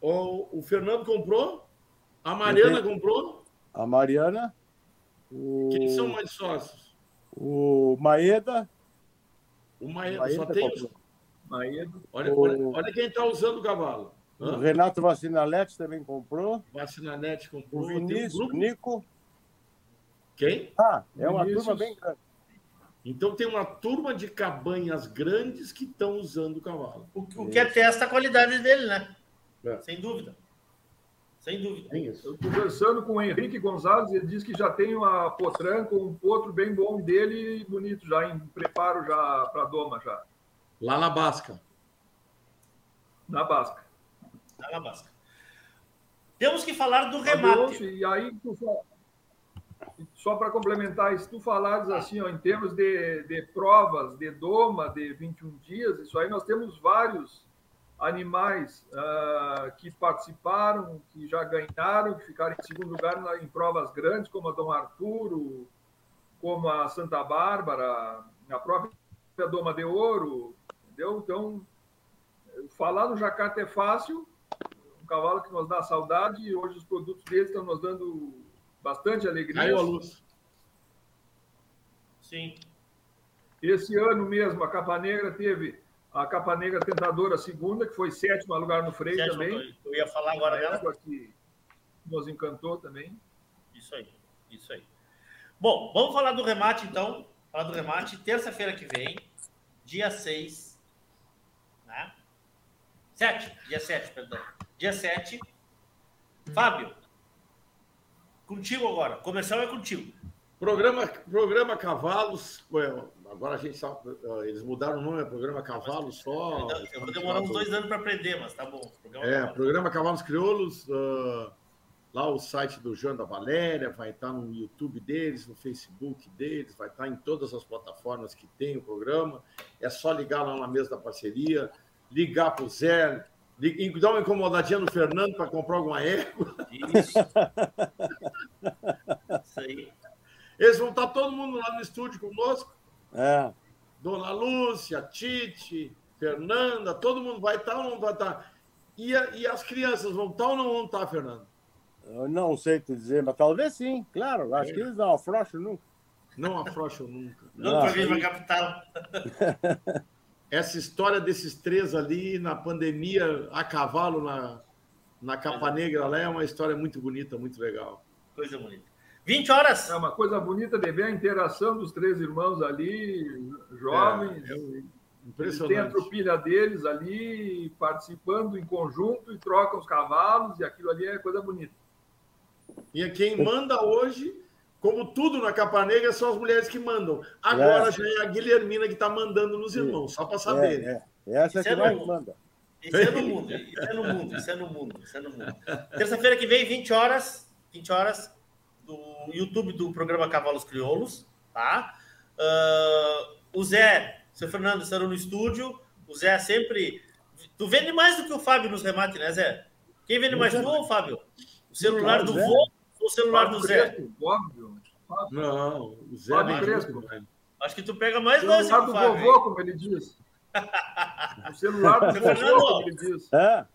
O, o Fernando comprou, a Mariana Entendi. comprou, A Mariana, o, quem são mais sócios? o Maeda, O Maeda, Maeda só tem. Maeda. Olha, O- olha, olha quem está usando o cavalo. O Hã? Renato Vacinalete também comprou, Vacinanete comprou. o um Vinícius, grupo. Nico. Quem? Ah, é uma Vinícius. turma bem grande. Então tem uma turma de cabanhas grandes que estão usando o cavalo. O, o que atesta a qualidade dele, né? É. Sem dúvida. Sem dúvida. Eu conversando com o Henrique Gonzalez, ele disse que já tem uma potranca, um potro bem bom dele, bonito já, em preparo já para a doma, já, Lá na Basca. na Basca. Tá na basca. Temos que falar do Adolfo, remate. E aí, só para complementar, se tu falares assim, ó, em termos de, de provas, de doma, de 21 dias, isso aí nós temos vários animais ah, que participaram, que já ganharam, que ficaram em segundo lugar na- em provas grandes, como a Dom Arturo, como a Santa Bárbara, a própria Doma de Ouro, entendeu? Então, falar no Jacarta é fácil, um cavalo que nos dá saudade e hoje os produtos deles estão nos dando bastante alegria. Caiu a luz. Sim. Esse ano mesmo, a Capa Negra teve a Capa Negra Tentadora segunda, que foi sétima lugar no freio Sétimo, também. Eu ia falar agora dela. que nos encantou também. Isso aí, isso aí. Bom, vamos falar do remate então. Falar do remate terça-feira que vem, dia 6. Né? 7, dia 7, perdão. Dia 7. Fábio, contigo agora. Comercial é contigo. Programa, programa Cavalos. Agora a gente sabe. eh, Eles mudaram o nome, é programa Cavalos só. Eu vou demorar uns dois anos para aprender, mas tá bom. Programa É, tá bom. programa Cavalos Crioulos. ah, lá o site do João da Valéria, vai estar no YouTube deles, no Facebook deles, vai estar em todas as plataformas que tem o programa. É só ligar lá na mesa da parceria, ligar para o Zé, li- dar uma incomodadinha no Fernando para comprar alguma égua. Isso. Isso aí. Eles vão estar todo mundo lá no estúdio conosco. É. Dona Lúcia, Tite, Fernanda, todo mundo vai estar ou não vai estar? E, a- e as crianças vão estar ou não vão estar, Fernando? Eu não sei te dizer, mas talvez sim, claro. Acho que eles não afrouxam nunca. Não afrouxam nunca. Não para vir para capital. <laughs> Essa história desses três ali na pandemia, a cavalo na, na Capa Negra lá, é uma história muito bonita, muito legal. Coisa bonita. 20 horas. É uma coisa bonita de ver a interação dos três irmãos ali, jovens. É, é impressionante. têm a tropilha deles ali, participando em conjunto e trocam os cavalos, e aquilo ali é coisa bonita. E quem manda hoje, como tudo na Capa Negra, são as mulheres que mandam. Agora É. já é a Guilhermina que está mandando nos irmãos, só para saber. É, é. Essa Isso que é mais no- manda. Isso é no mundo, isso é no mundo, isso é no mundo, isso é no mundo. Terça-feira que vem, 20 horas, 20 horas, do YouTube do programa Cavalos Crioulos, tá? Ah, o Zé, seu Fernando estarão no estúdio, o Zé sempre... Tu vende mais do que o Fábio nos remates, né, Zé? Quem vende mais, tu ou o Fábio? O celular do vô ou o celular do Fábio Zé? Crespo, óbvio. Não, o Zé Fábio é Crespo. muito. Acho que tu pega mais lance que Celular o do Fábio. vovô, como ele diz. <laughs> O celular do Seu vovô, Fernando. como ele diz. É.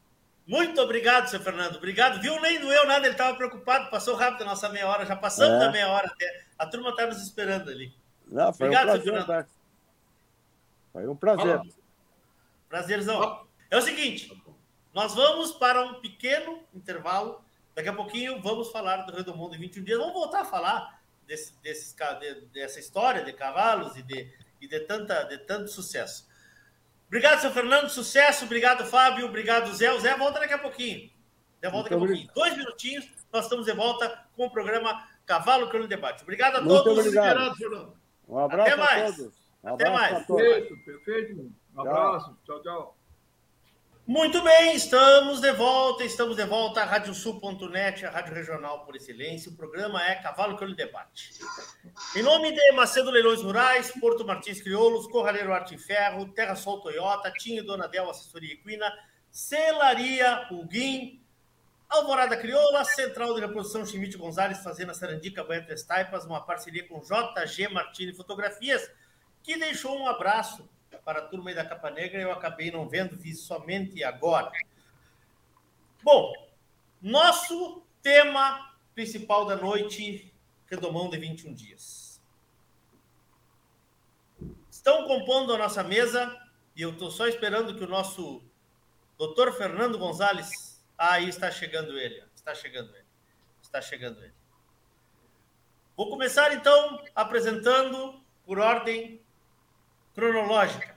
Muito obrigado, seu Fernando. Obrigado. Viu? Nem doeu nada, ele estava preocupado. Passou rápido a nossa meia hora. Já passamos É. da meia hora até. A turma tá nos esperando ali. Não, foi Obrigado, um seu prazer, Fernando. tá? Foi um prazer. Prazerzão. É o seguinte, nós vamos para um pequeno intervalo. Daqui a pouquinho vamos falar do Rio do Mundo em 21 dias. Vamos voltar a falar desse, desses, de- dessa história de cavalos e de, e de, tanta, de tanto sucesso. Obrigado, seu Fernando. Sucesso. Obrigado, Fábio. Obrigado, Zé. O Zé volta daqui a pouquinho. Zé volta daqui a pouquinho. Dois minutinhos, nós estamos de volta com o programa Cavalo Crioulo Debate. Obrigado a Muito todos. obrigado. Obrigado, Fernando. Um abraço Até a mais. todos. Um Até mais. a. Perfeito, perfeito. Um abraço. Tchau, tchau. Muito bem, estamos de volta, estamos de volta à radiosul.net, a rádio regional por excelência. O programa é Cavalo Crioulo Debate. Em nome de Macedo Leilões Rurais, Porto Martins Crioulos, Corraleiro Arte e Ferro, Terra Sol Toyota, Tinho Dona Del Assessoria Equina, Celaria Huguim, Alvorada Crioula, Central de Reprodução Chimite Gonzalez, Fazenda Sarandica, Banho Três Taipas, uma parceria com JG Martini Fotografias, que deixou um abraço para a turma da Capa Negra. Eu acabei não vendo, vi somente agora. Bom, nosso tema principal da noite, Redomão de 21 dias. Estão compondo a nossa mesa e eu estou só esperando que o nosso doutor Fernando Gonzalez. Ah, aí está chegando ele. Está chegando ele. Está chegando ele. Vou começar então apresentando por ordem cronológica.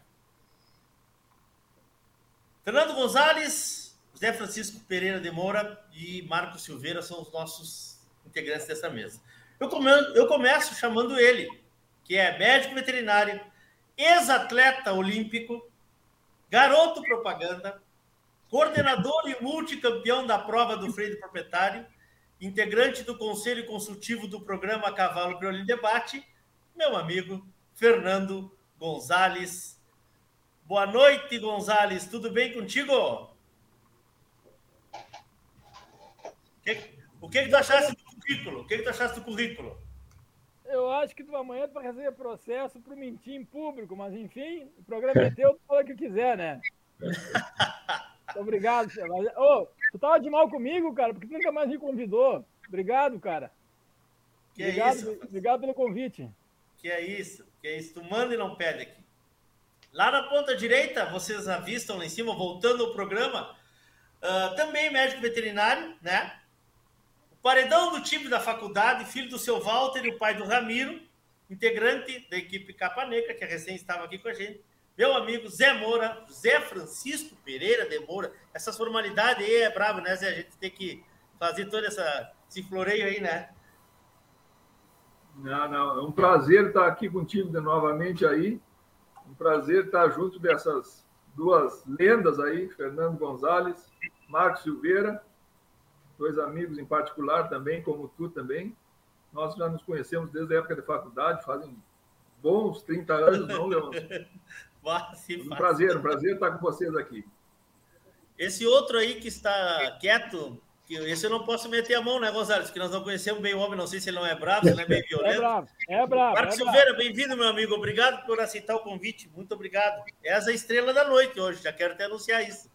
Fernando Gonzalez, José Francisco Pereira de Moura e Marco Silveira são os nossos integrantes dessa mesa. Eu, come- eu começo chamando ele, que é médico veterinário, ex-atleta olímpico, garoto propaganda, coordenador e multicampeão da prova do freio do proprietário, integrante do Conselho Consultivo do programa Cavalo Crioulo Debate, meu amigo Fernando Gonzalez. Boa noite, Gonzalez. Tudo bem contigo? Que- o que, que tu achaste do currículo? O que, que tu achaste do currículo? Eu acho que tu amanhã tu vai receber processo por mentir em público, mas enfim, o programa é teu, tu fala o que quiser, né? <laughs> Obrigado, Sérgio. Ô, tu tava de mal comigo, cara, porque tu nunca mais me convidou. Obrigado, cara. Que é obrigado, isso, rapaz? obrigado pelo convite. Que é isso? Que é isso? Tu manda e não pede aqui. Lá na ponta direita, vocês avistam lá em cima, voltando ao programa, ah, também médico veterinário, né? O paredão do time da faculdade, filho do seu Walter e o pai do Ramiro, integrante da equipe Capa Negra, que recém estava aqui com a gente. Meu amigo Zé Moura, Zé Francisco Pereira de Moura. Essas formalidades aí é brabo, né, Zé? A gente tem que fazer todo essa, esse floreio aí, né? Não, não, é um prazer estar aqui contigo de novamente aí. Um prazer estar junto dessas duas lendas aí, Fernando Gonzalez, Marcos Silveira, dois amigos em particular também, como tu também. Nós já nos conhecemos desde a época de faculdade, fazem bons 30 anos, não, se <laughs> Um prazer, um prazer estar com vocês aqui. Esse outro aí que está quieto, esse eu não posso meter a mão, né, Gonzalez? Que nós não conhecemos bem o homem, não sei se ele não é bravo, se ele é meio <laughs> É violento. bravo, é bravo. Marcos é bravo. Silveira, bem-vindo, meu amigo. Obrigado por aceitar o convite. Muito obrigado. És a estrela da noite hoje, já quero até anunciar isso.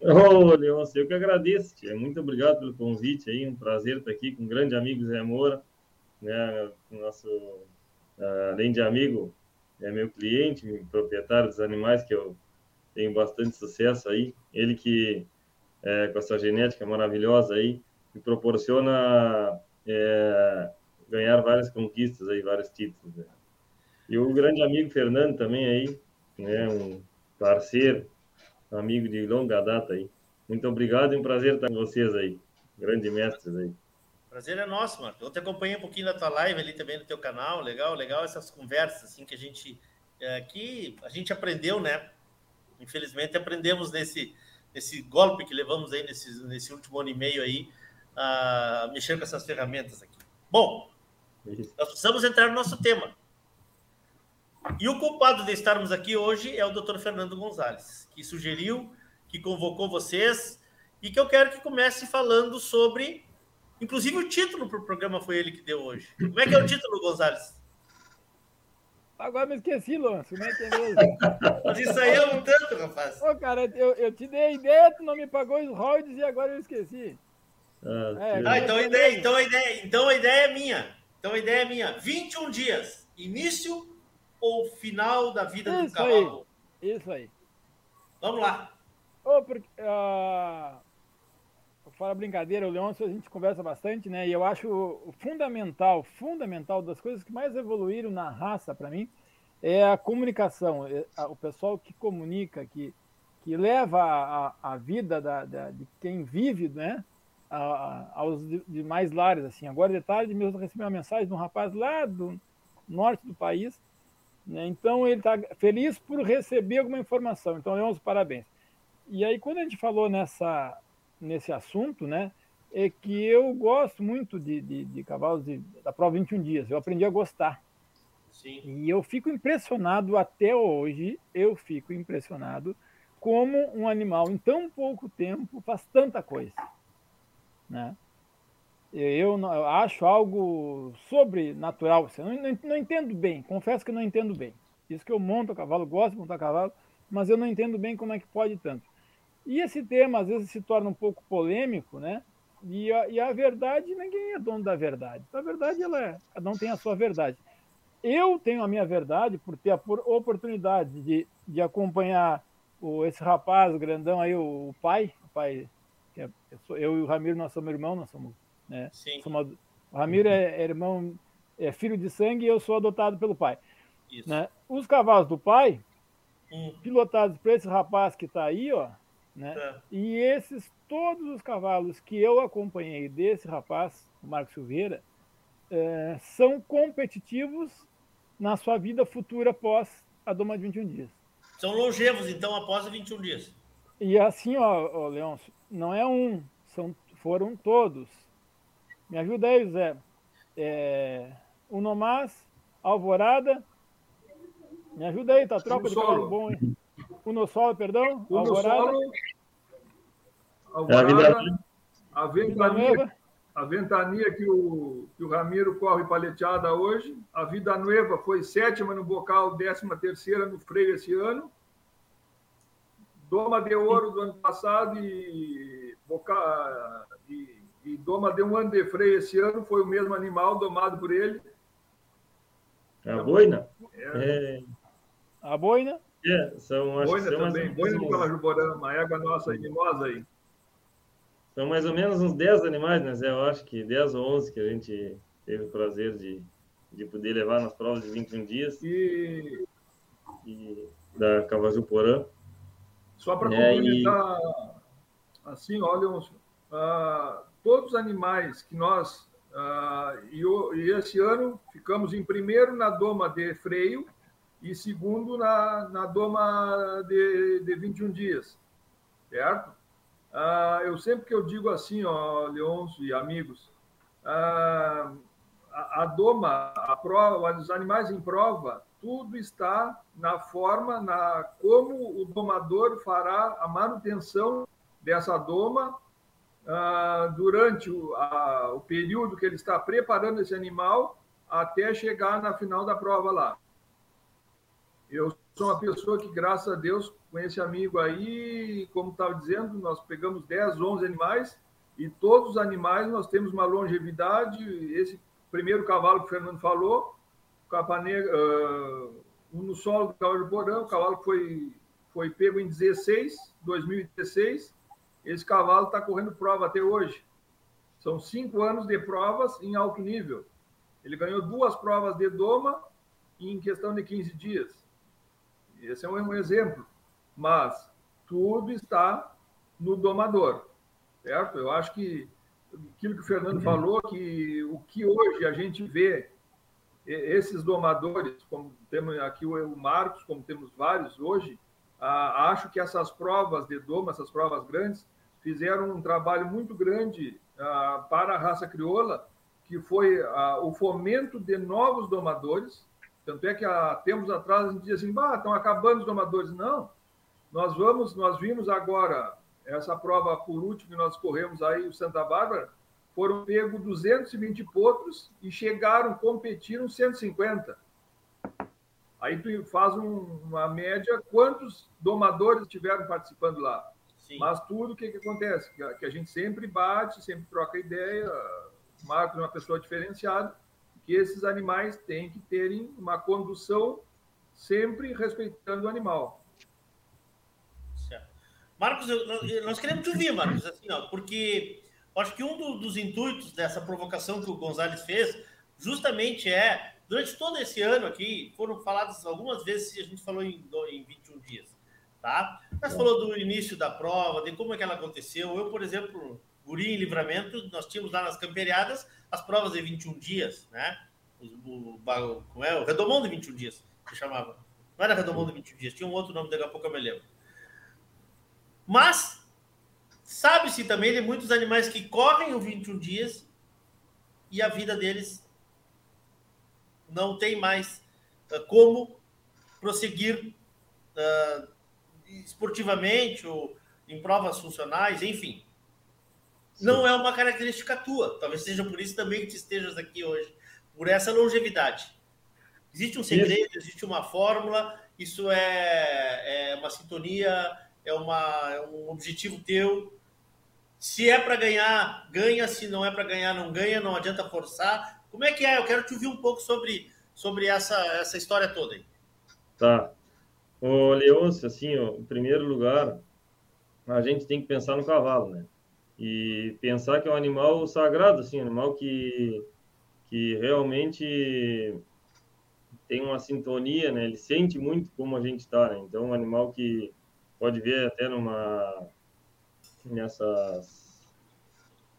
Ô, Leôncio, eu que agradeço, tia. Muito obrigado pelo convite aí. Um prazer estar aqui com o grande amigo Zé Moura, né? o Nosso, ah, além de amigo, é meu cliente, proprietário dos animais, que eu tenho bastante sucesso aí. Ele que, é, com essa genética maravilhosa aí, me proporciona é, ganhar várias conquistas aí, vários títulos. né? E o grande amigo Fernando também aí, né? Um parceiro, amigo de longa data aí. Muito obrigado e um prazer estar com vocês aí. Grande mestres aí. Prazer é nosso, Marco. Eu te acompanhei um pouquinho da tua live ali também no teu canal. Legal, legal essas conversas assim que a gente é, que a gente aprendeu, né? Infelizmente aprendemos nesse nesse golpe que levamos aí nesse, nesse último ano e meio aí a mexer com essas ferramentas aqui. Bom, nós precisamos entrar no nosso tema. E o culpado de estarmos aqui hoje é o Dr. Fernando Gonzalez, que sugeriu, que convocou vocês e que eu quero que comece falando sobre Inclusive o título para o programa foi ele que deu hoje. Como é que é o título, Gonzalez? Agora me esqueci, Lôncio. Como é que é mesmo? Mas isso aí é um tanto, rapaz. Ô, cara, eu, eu te dei a ideia, tu não me pagou os royalties e agora eu esqueci. Ah, É, Ah, então a ideia, então a ideia, então a ideia é minha. Então a ideia é minha: 21 dias, início ou final da vida do Isso cavalo? aí. Isso aí. Vamos lá. Ô, porque, ah, fora brincadeira, o Leôncio a gente conversa bastante, né? E eu acho fundamental, fundamental das coisas que mais evoluíram na raça para mim é a comunicação. É O pessoal que comunica, que, que leva a, a- vida da, da- de quem vive, né? a- a- aos de- demais lares, assim. Agora de tarde mesmo recebi uma mensagem de um rapaz lá do norte do país, né? Então ele está feliz por receber alguma informação. Então, Leôncio, parabéns. E aí, quando a gente falou nessa, nesse assunto, né, é que eu gosto muito de, de, de cavalos de- da prova 21 dias. Eu aprendi a gostar. Sim. E eu fico impressionado até hoje, eu fico impressionado como um animal em tão pouco tempo faz tanta coisa, né? Eu, eu acho algo sobrenatural. assim, Eu não, não, não entendo bem, confesso que não entendo bem. Isso que eu monto a cavalo, gosto de montar cavalo, mas eu não entendo bem como é que pode tanto. E esse tema às vezes se torna um pouco polêmico, né? E a, e a verdade, ninguém é dono da verdade. A verdade, ela é, cada um tem a sua verdade. Eu tenho a minha verdade por ter a por- oportunidade de, de acompanhar o, esse rapaz grandão aí, o, o pai, o pai, é- eu, eu e o Ramiro, nós somos irmãos, nós somos, né? Sim. somos- o Ramiro é, é irmão, é filho de sangue e eu sou adotado pelo pai. Isso. Né? Os cavalos do pai, Hum. pilotados por esse rapaz que está aí, ó, né? Tá. E esses, todos os cavalos que eu acompanhei desse rapaz, o Marcos Silveira, eh, são competitivos na sua vida futura após a Doma de 21 dias. São longevos, então, após os 21 dias. E assim, ó, ó Leôncio, não é um, são, foram todos. Me ajuda aí, Zé. É, o Nomás, Alvorada. Me ajuda aí, tá troca de cavalo bom, hein? Unosolo, perdão. O Alvorada. solo, É a vida Alvorada, a Vida ventania, Nova. a ventania que o, que o Ramiro corre paleteada hoje. A Vida Nueva foi sétima no bocal, décima terceira no freio esse ano. Doma de ouro do ano passado e, boca, e, e Doma de um ano de freio esse ano foi o mesmo animal domado por ele. A boina? É. É, A boina. É, são, acho Boina são também, boina menos, Calajuborama, uma égua nossa aí, aí. são mais ou menos uns 10 animais, né, Zé? Eu acho que 10 ou 11 que a gente teve o prazer de, de poder levar nas provas de 21 dias. E E da Cavajuporã. Só para É, e- complementar, assim, olha, ah, todos os animais que nós, ah, e, e esse ano, ficamos em primeiro na doma de freio e segundo na, na doma de, de 21 dias, certo? Ah, eu sempre que eu digo assim, ó, Leôncio e amigos, ah, a, a doma, a prova, os animais em prova, tudo está na forma, na como o domador fará a manutenção dessa doma ah, durante o, a- o período que ele está preparando esse animal até chegar na final da prova lá. Eu sou uma pessoa que, graças a Deus, com esse amigo aí, como estava dizendo, nós pegamos 10, 11 animais e todos os animais nós temos uma longevidade. Esse primeiro cavalo que o Fernando falou, capa negra, um no solo do cavalo de Porã, o cavalo foi, foi pego em 16, 2016. Esse cavalo está correndo prova até hoje. São cinco anos de provas em alto nível. Ele ganhou duas provas de doma em questão de 15 dias. Esse é um exemplo. Mas tudo está no domador, certo? Eu acho que aquilo que o Fernando falou, que o que hoje a gente vê esses domadores, como temos aqui o Marcos, como temos vários hoje, acho que essas provas de doma, essas provas grandes, fizeram um trabalho muito grande ah, para a raça crioula, que foi ah, o fomento de novos domadores. Tanto é que há tempos atrás a gente dizia assim, estão acabando os domadores. Não, nós vamos, nós vimos agora essa prova por último que nós corremos aí, o Santa Bárbara, foram pegos 220 potros e chegaram, competiram 150. Aí tu faz um- uma média, quantos domadores tiveram participando lá? Mas tudo o que, que acontece? Que a, que a gente sempre bate, sempre troca ideia. Marcos é uma pessoa diferenciada, que esses animais têm que terem uma condução sempre respeitando o animal. Certo. Marcos, eu, nós queremos te ouvir, Marcos, assim, ó, porque acho que um do, dos intuitos dessa provocação que o Gonzalez fez justamente é, durante todo esse ano aqui, foram faladas algumas vezes, a gente falou em, em 21 dias, tá? Mas falou do início da prova, de como é que ela aconteceu. Eu, por exemplo, Guri em Livramento, nós tínhamos lá nas camperiadas as provas de 21 dias, né? O, o, como é? o Redomão de 21 dias, que chamava. Não era Redomão de 21 dias, tinha um outro nome, daqui a pouco eu me lembro. Mas, sabe-se também de muitos animais que correm os 21 dias e a vida deles não tem mais uh, como prosseguir uh, esportivamente ou em provas funcionais, enfim. Não é uma característica tua. Talvez seja por isso também que tu estejas aqui hoje, por essa longevidade. Existe um segredo, isso. existe uma fórmula, isso é, é uma sintonia, é, uma, é um objetivo teu. Se é para ganhar, ganha. Se não é para ganhar, não ganha. Não adianta forçar. Como é que é? Eu quero te ouvir um pouco sobre, sobre essa, essa história toda aí. Tá. Ô, Leôncio, assim, ó, em primeiro lugar, a gente tem que pensar no cavalo, né? E pensar que é um animal sagrado, assim, um animal que, que realmente tem uma sintonia, né? Ele sente muito como a gente está, né? Então, um animal que pode ver até numa nessas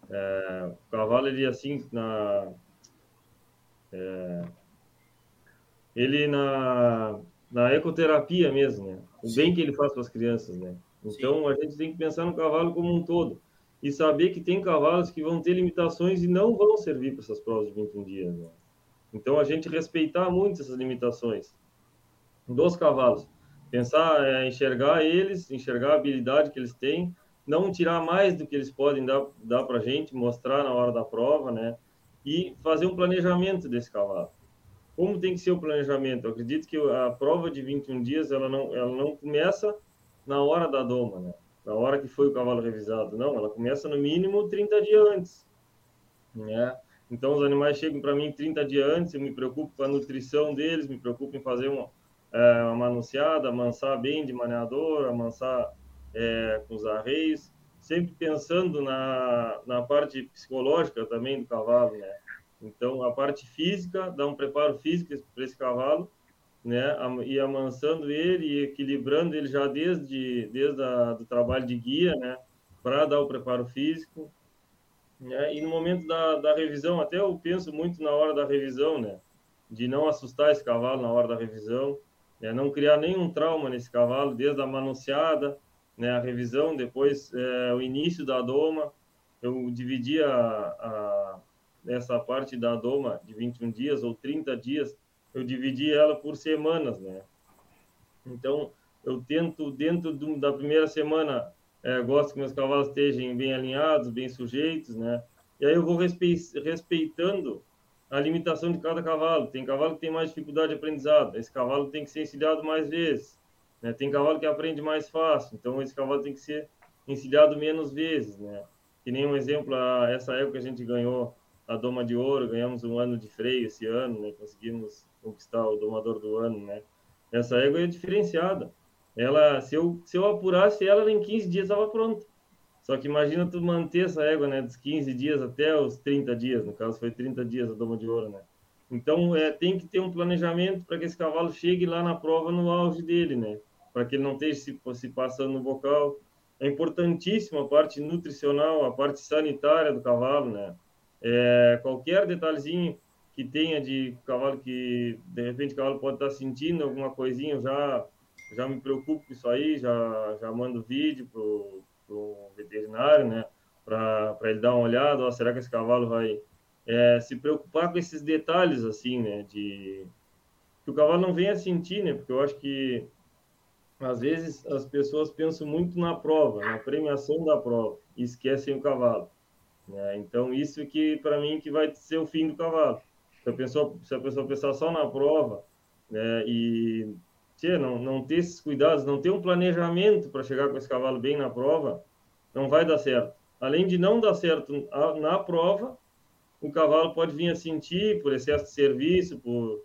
é, o cavalo ele assim na é, ele na na ecoterapia mesmo, né? O Sim. bem que ele faz para as crianças, né? Então Sim. a gente tem que pensar no cavalo como um todo e saber que tem cavalos que vão ter limitações e não vão servir para essas provas de 21 dias. Né? Então, a gente respeitar muito essas limitações dos cavalos. Pensar, é, enxergar eles, enxergar a habilidade que eles têm, não tirar mais do que eles podem dar, dar para a gente, mostrar na hora da prova, né? E fazer um planejamento desse cavalo. Como tem que ser o planejamento? Eu acredito que a prova de 21 dias, ela não, ela não começa na hora da doma, né? Na hora que foi o cavalo revisado. Não, ela começa no mínimo 30 dias antes. Né? Então, os animais chegam para mim 30 dias antes, eu me preocupo com a nutrição deles, me preocupo em fazer uma, é, uma manunciada, amansar bem de maneador, amansar é, com os arreios, sempre pensando na, na parte psicológica também do cavalo, né? Então, a parte física, dá um preparo físico para esse cavalo, né, e amansando ele e equilibrando ele já desde desde a, do trabalho de guia, né, para dar o preparo físico. Né, e no momento da, da revisão, até eu penso muito na hora da revisão, né, de não assustar esse cavalo na hora da revisão, né, não criar nenhum trauma nesse cavalo, desde a manunciada, né, a revisão, depois é, o início da doma. Eu dividi a, a, essa parte da doma de 21 dias ou 30 dias eu dividi ela por semanas, né? Então, eu tento, dentro do, da primeira semana, é, gosto que meus cavalos estejam bem alinhados, bem sujeitos, né? E aí eu vou respeitando a limitação de cada cavalo. Tem cavalo que tem mais dificuldade de aprendizado, esse cavalo tem que ser encilhado mais vezes. Né? Tem cavalo que aprende mais fácil, então esse cavalo tem que ser encilhado menos vezes, né? Que nem um exemplo, a, essa época a gente ganhou a Doma de Ouro, ganhamos um ano de freio esse ano, né? Conseguimos conquistar o domador do ano, né? Essa égua é diferenciada. Ela, se eu, se eu apurasse ela, em 15 dias estava pronta. Só que imagina tu manter essa égua, né, dos 15 dias até os 30 dias, no caso foi 30 dias a doma de ouro, né? Então, é, tem que ter um planejamento para que esse cavalo chegue lá na prova no auge dele, né? Para que ele não esteja se, se passando no bocal. É importantíssima a parte nutricional, a parte sanitária do cavalo, né? É, qualquer detalhezinho que tenha de cavalo que de repente o cavalo pode estar sentindo alguma coisinha, já já me preocupo com isso aí, já já mando vídeo pro, pro veterinário, né, para ele dar uma olhada, ó, será que esse cavalo vai é, se preocupar com esses detalhes assim, né, de que o cavalo não venha sentir, né, porque eu acho que às vezes as pessoas pensam muito na prova, na premiação da prova e esquecem o cavalo. Né? Então isso que para mim que vai ser o fim do cavalo se a pessoa, se a pessoa pensar só na prova, né, e tchê, não, não ter esses cuidados, não ter um planejamento para chegar com esse cavalo bem na prova, não vai dar certo. Além de não dar certo na prova, o cavalo pode vir a sentir por excesso de serviço, por,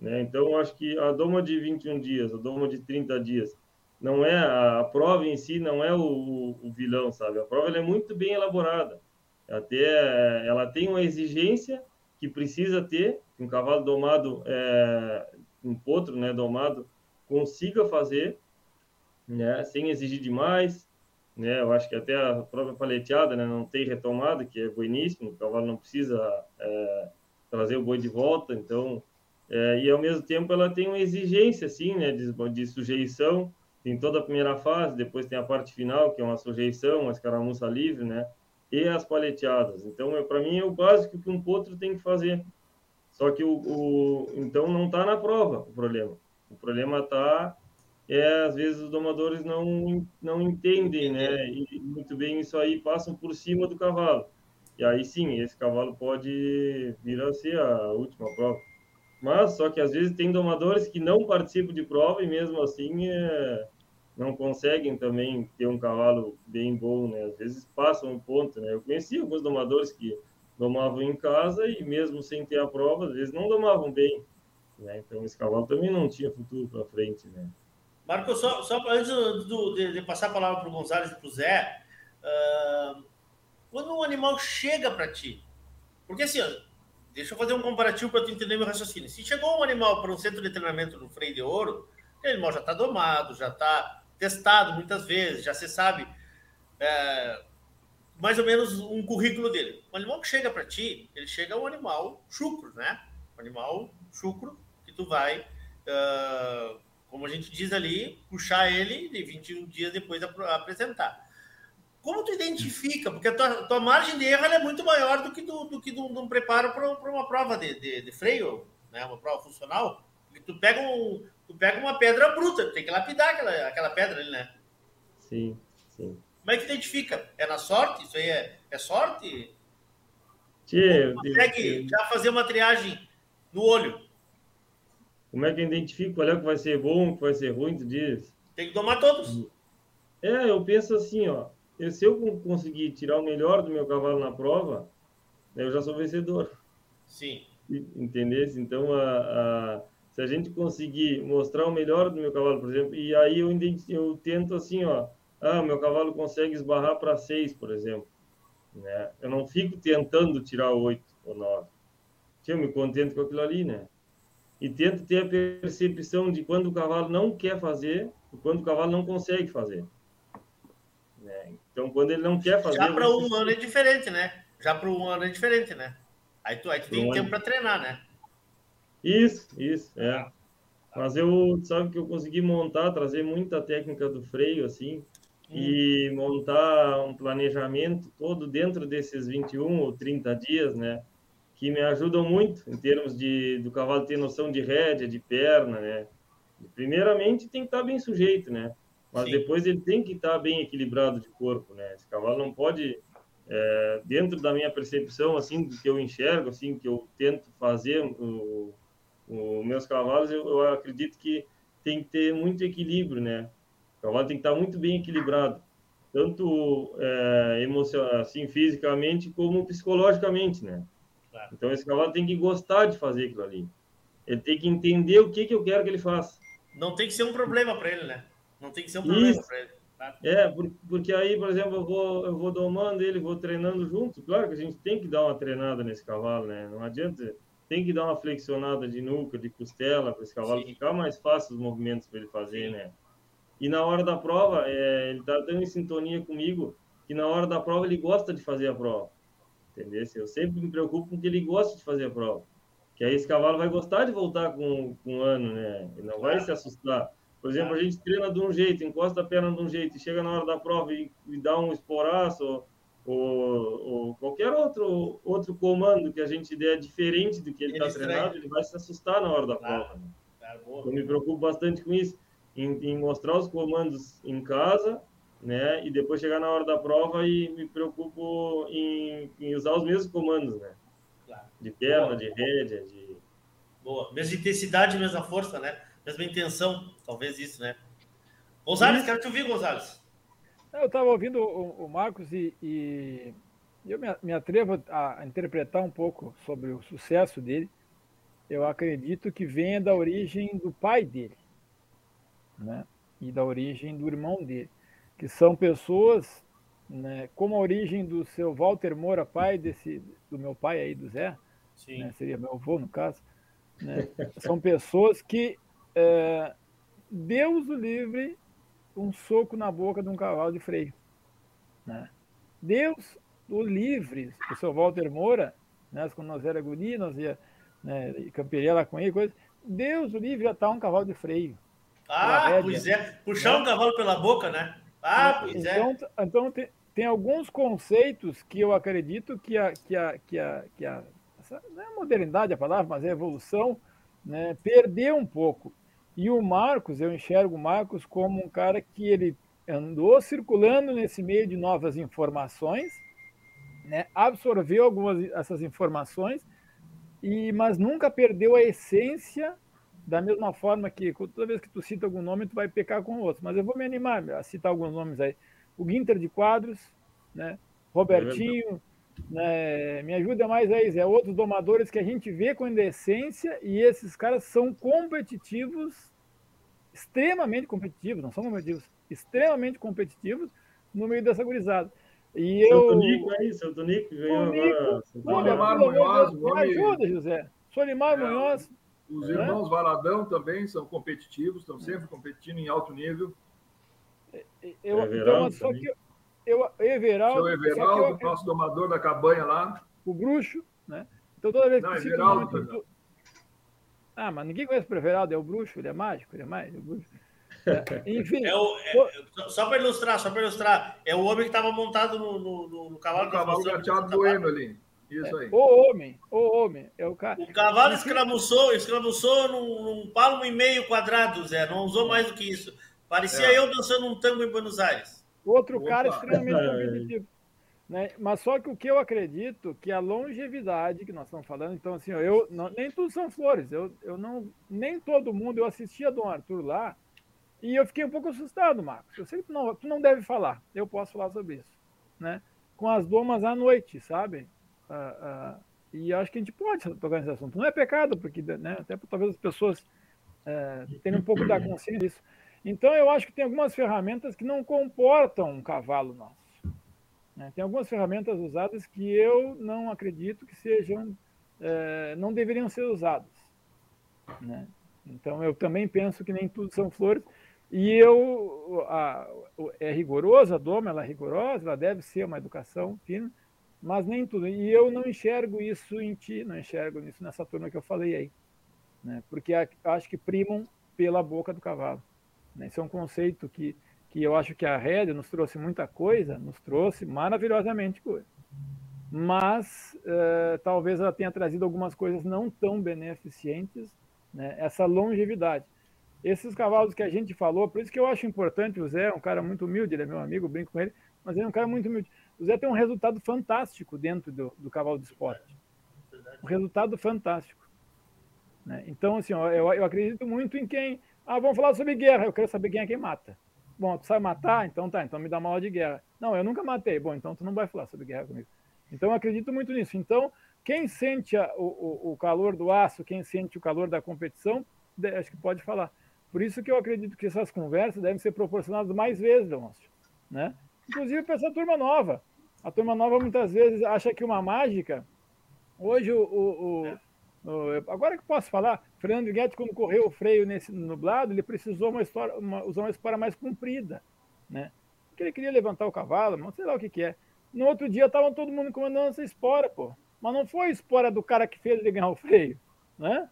né? Então, acho que a doma de 21 dias, a doma de 30 dias, não é a, a prova em si, não é o, o, vilão, sabe? A prova é muito bem elaborada. Até ela tem uma exigência que precisa ter, um cavalo domado, é, um potro, né, domado, consiga fazer, né, sem exigir demais, né, eu acho que até a própria paleteada, né, não tem retomada, que é bueníssimo, o cavalo não precisa é, trazer o boi de volta, então, é, e ao mesmo tempo ela tem uma exigência, assim, né, de, de sujeição, tem toda a primeira fase, depois tem a parte final, que é uma sujeição, uma escaramuça livre, né, e as paleteadas. Então, é, para mim, é o básico que um potro tem que fazer. Só que o, o então não está na prova o problema. O problema está é às vezes os domadores não não entendem, né? E muito bem isso aí passam por cima do cavalo. E aí sim, esse cavalo pode vir a ser a última prova. Mas só que às vezes tem domadores que não participam de prova e mesmo assim é, não conseguem também ter um cavalo bem bom, né? Às vezes passam um ponto, né? Eu conheci alguns domadores que domavam em casa e mesmo sem ter a prova, às vezes não domavam bem, né? Então esse cavalo também não tinha futuro para frente, né? Marco, só, só antes do, de, de, passar a palavra para o Gonzalez e para o Zé, uh, quando um animal chega para ti, porque assim, ó, deixa eu fazer um comparativo para tu entender meu raciocínio. Se chegou um animal para um centro de treinamento no freio de ouro, o animal já está domado, já está testado muitas vezes, já se sabe é, mais ou menos um currículo dele. O animal que chega para ti, ele chega um animal chucro, né? Um animal chucro que tu vai, uh, como a gente diz ali, puxar ele de 21 dias depois de apresentar. Como tu identifica? Porque a tua, tua margem de erro é muito maior do que do, do que de um preparo para uma prova de, de, de, freio, né? uma prova funcional. tu pega um, tu pega uma pedra bruta, tem que lapidar aquela, aquela pedra ali, né? Sim, sim. Como é que identifica? É na sorte? Isso aí é, é sorte? Tchê, consegue já fazer uma triagem no olho? Como é que identifica qual é que vai ser bom, que vai ser ruim, tu diz? Tem que tomar todos. É, eu penso assim, ó. Se eu conseguir tirar o melhor do meu cavalo na prova, eu já sou vencedor. Sim. Entendesse? Então, a, a se a gente conseguir mostrar o melhor do meu cavalo, por exemplo, e aí eu, eu tento assim, ó, ah, meu cavalo consegue esbarrar para seis, por exemplo, né? Eu não fico tentando tirar oito ou nove. Eu me contento com aquilo ali, né? E tento ter a percepção de quando o cavalo não quer fazer e quando o cavalo não consegue fazer. Né? Então, quando ele não quer fazer. Já para um ano é diferente, né? Já para um ano é diferente, né? Aí tu, aí tu tem um tempo para treinar, né? Isso, isso, é. Mas eu, sabe que eu consegui montar, trazer muita técnica do freio, assim, hum. e montar um planejamento todo dentro desses 21 ou 30 dias, né? Que me ajudam muito em termos de do cavalo ter noção de rédea, de perna, né? Primeiramente tem que estar bem sujeito, né? Mas Sim. depois ele tem que estar bem equilibrado de corpo, né? Esse cavalo não pode, é, dentro da minha percepção, assim, do que eu enxergo, assim, que eu tento fazer o, os meus cavalos, eu, eu, acredito que tem que ter muito equilíbrio, né? O cavalo tem que estar muito bem equilibrado, tanto é, emocional, assim, fisicamente como psicologicamente, né? Claro. Então esse cavalo tem que gostar de fazer aquilo ali. Ele tem que entender o que, que eu quero que ele faça. Não tem que ser um problema para ele, né? Não tem que ser um problema para ele. É, porque aí, por exemplo, eu vou, eu vou domando ele, vou treinando junto. Claro que a gente tem que dar uma treinada nesse cavalo, né? Não adianta tem que dar uma flexionada de nuca, de costela, para esse cavalo Sim. ficar mais fácil os movimentos para ele fazer, Sim. né? E na hora da prova, é, ele está tão em sintonia comigo que na hora da prova ele gosta de fazer a prova. Entendeu? Eu sempre me preocupo com que ele gosta de fazer a prova. Que aí esse cavalo vai gostar de voltar com, com um ano, né? Ele não vai se assustar. Por exemplo, a gente treina de um jeito, encosta a perna de um jeito, e chega na hora da prova e, e dá um esporaço, ou, ou, qualquer outro, outro comando que a gente der diferente do que ele está treinado, ele vai se assustar na hora da prova. Claro, Eu me preocupo bastante com isso, em, em, mostrar os comandos em casa, né? E depois chegar na hora da prova e me preocupo em, em usar os mesmos comandos, né? Claro. De perna, Boa. de rédea, de... Boa. Mesma intensidade, mesma força, né? Mesma intenção, talvez isso, né? Gonzalez, quero te ouvir, Gonzalez. Eu estava ouvindo o, o Marcos e, e, eu me, me atrevo a, interpretar um pouco sobre o sucesso dele. Eu acredito que venha da origem do pai dele, né? E da origem do irmão dele, que são pessoas, né? Como a origem do seu Walter Moura, pai desse, do meu pai aí, do Zé, né, seria meu avô no caso, né? são pessoas que é, Deus o livre um soco na boca de um cavalo de freio. Né? Deus o livre, o seu Walter Moura, né, quando nós era guri, nós ia né, campear lá com ele, coisa, Deus o livre já está um cavalo de freio. Ah, pois é. Puxar né? um cavalo pela boca, né? Ah, pois então, é. Então tem, tem alguns conceitos que eu acredito que a, que a, que a, que a essa, não é modernidade a palavra, mas é evolução, né, perdeu um pouco. E o Marcos, eu enxergo o Marcos como um cara que ele andou circulando nesse meio de novas informações, né, absorveu algumas dessas informações, e mas nunca perdeu a essência da mesma forma que toda vez que tu cita algum nome, tu vai pecar com outro. Mas eu vou me animar a citar alguns nomes aí. O Guinter de Quadros, né? Robertinho, né? me ajuda mais aí, Zé. Outros domadores que a gente vê com indecência e esses caras são competitivos, extremamente competitivos, não são competitivos, extremamente competitivos no meio dessa gurizada. E seu eu... Tonico aí, seu Tonico ganhou agora. Solimar Munhoz, me ajuda, José. Solimar É, Munhoz. Os né? irmãos Valadão também são competitivos, estão sempre competindo em alto nível. Eu, Everaldo então, só que eu, Everaldo, Seu Everaldo, eu- nosso domador da cabanha lá. o bruxo, né? Então toda vez que Não, Everaldo, nome, tu- tu- Ah, mas ninguém conhece o Everaldo, é o bruxo, ele é mágico, ele é mágico, é o bruxo. <laughs> É, enfim, É o, é- só para ilustrar, só para ilustrar, é o homem que estava montado no, no, no- no cavalo. O cavalo gateado bueno ali. Isso aí. o homem, o homem, é o cara. O cavalo escramuçou, escramuçou num, num palmo e meio quadrado, Zé. Não usou mais do que isso. Parecia É. eu dançando um tango em Buenos Aires. Outro cara Opa. extremamente <laughs> competitivo. Né? Mas só que o que eu acredito que a longevidade que nós estamos falando, então assim, eu não- nem tudo são flores. Eu, eu não nem todo mundo. Eu assistia Dom Arthur lá e eu fiquei um pouco assustado, Marcos. Eu sei que tu não, tu não deve falar. Eu posso falar sobre isso, né? Com as domas à noite, sabe? Ah, ah, e acho que a gente pode tocar nesse assunto. Não é pecado, porque né, até talvez as pessoas eh, tenham um pouco da consciência disso. Então eu acho que tem algumas ferramentas que não comportam um cavalo nosso. né? Tem algumas ferramentas usadas que eu não acredito que sejam, eh, não deveriam ser usadas. né? Então eu também penso que nem tudo são flores. E eu a- é rigoroso, a doma ela é rigorosa, ela deve ser uma educação fina, mas nem tudo. E eu não enxergo isso em ti, não enxergo isso nessa turma que eu falei aí, né? Porque acho que primam pela boca do cavalo. Né? Esse é um conceito que, que eu acho que a rédea nos trouxe muita coisa, nos trouxe maravilhosamente coisa. Mas eh, talvez ela tenha trazido algumas coisas não tão beneficentes, né? essa longevidade. Esses cavalos que a gente falou, por isso que eu acho importante, o Zé é um cara muito humilde, ele é meu amigo, brinco com ele, mas ele é um cara muito humilde. O Zé tem um resultado fantástico dentro do, do cavalo de esporte. Um resultado fantástico. né? Então, assim, ó, eu, eu acredito muito em quem. Ah, vamos falar sobre guerra, eu quero saber quem é quem mata. Bom, tu sabe matar? Então tá, então me dá uma aula de guerra. Não, eu nunca matei. Bom, então tu não vai falar sobre guerra comigo. Então eu acredito muito nisso. Então, quem sente a- o, o, calor do aço, quem sente o calor da competição, acho que pode falar. Por isso que eu acredito que essas conversas devem ser proporcionadas mais vezes, Leôncio. Né? Inclusive para essa turma nova. A turma nova muitas vezes acha que uma mágica. Hoje, o, o- o- o- agora que posso falar, Fernando Guedes, quando correu o freio nesse nublado, ele precisou uma história, uma- usar uma espora mais comprida. Né? Porque ele queria levantar o cavalo, não sei lá o que, que é. No outro dia estavam todo mundo comandando essa espora, pô. Mas não foi a espora do cara que fez ele ganhar o freio. Né?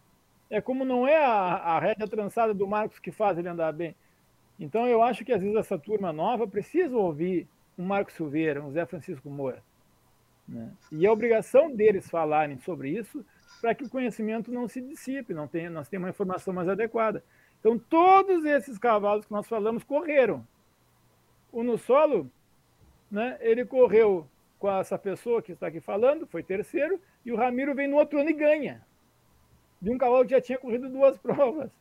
É como não é a, a rédea trançada do Marcos que faz ele andar bem. Então eu acho que às vezes essa turma nova precisa ouvir um Marcos Silveira, um Zé Francisco Moura. né? E é obrigação deles falarem sobre isso para que o conhecimento não se dissipe, não tenha, nós tenhamos uma informação mais adequada. Então todos esses cavalos que nós falamos correram. O no solo, né, ele correu com essa pessoa que está aqui falando, foi terceiro, e o Ramiro vem no outro ano e ganha. De um cavalo que já tinha corrido duas <laughs> provas.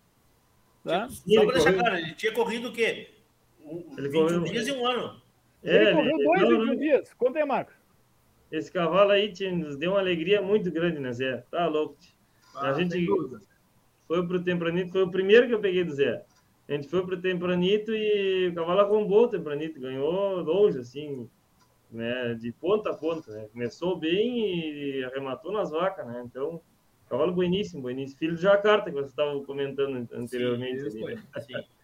Tá? Só para deixar claro, ele tinha corrido o quê? Um- Ele 21 correu- dias e um ano. Ele É, correu ele- dois não, em não, 21 dias. Conta aí, Marcos. Esse cavalo aí tchê, nos deu uma alegria muito grande, né, Zé? Tá louco. Ah, a gente foi pro Tempranito, foi o primeiro que eu peguei do Zé. A gente foi pro Tempranito e o cavalo arrombou o Tempranito, ganhou longe, assim, né, de ponta a ponta, né? Começou bem e arrematou nas vacas, né? Então, cavalo bueníssimo, bueníssimo. Filho de Jacarta, que você estava comentando anteriormente. Sim, ali, né? sim. <laughs>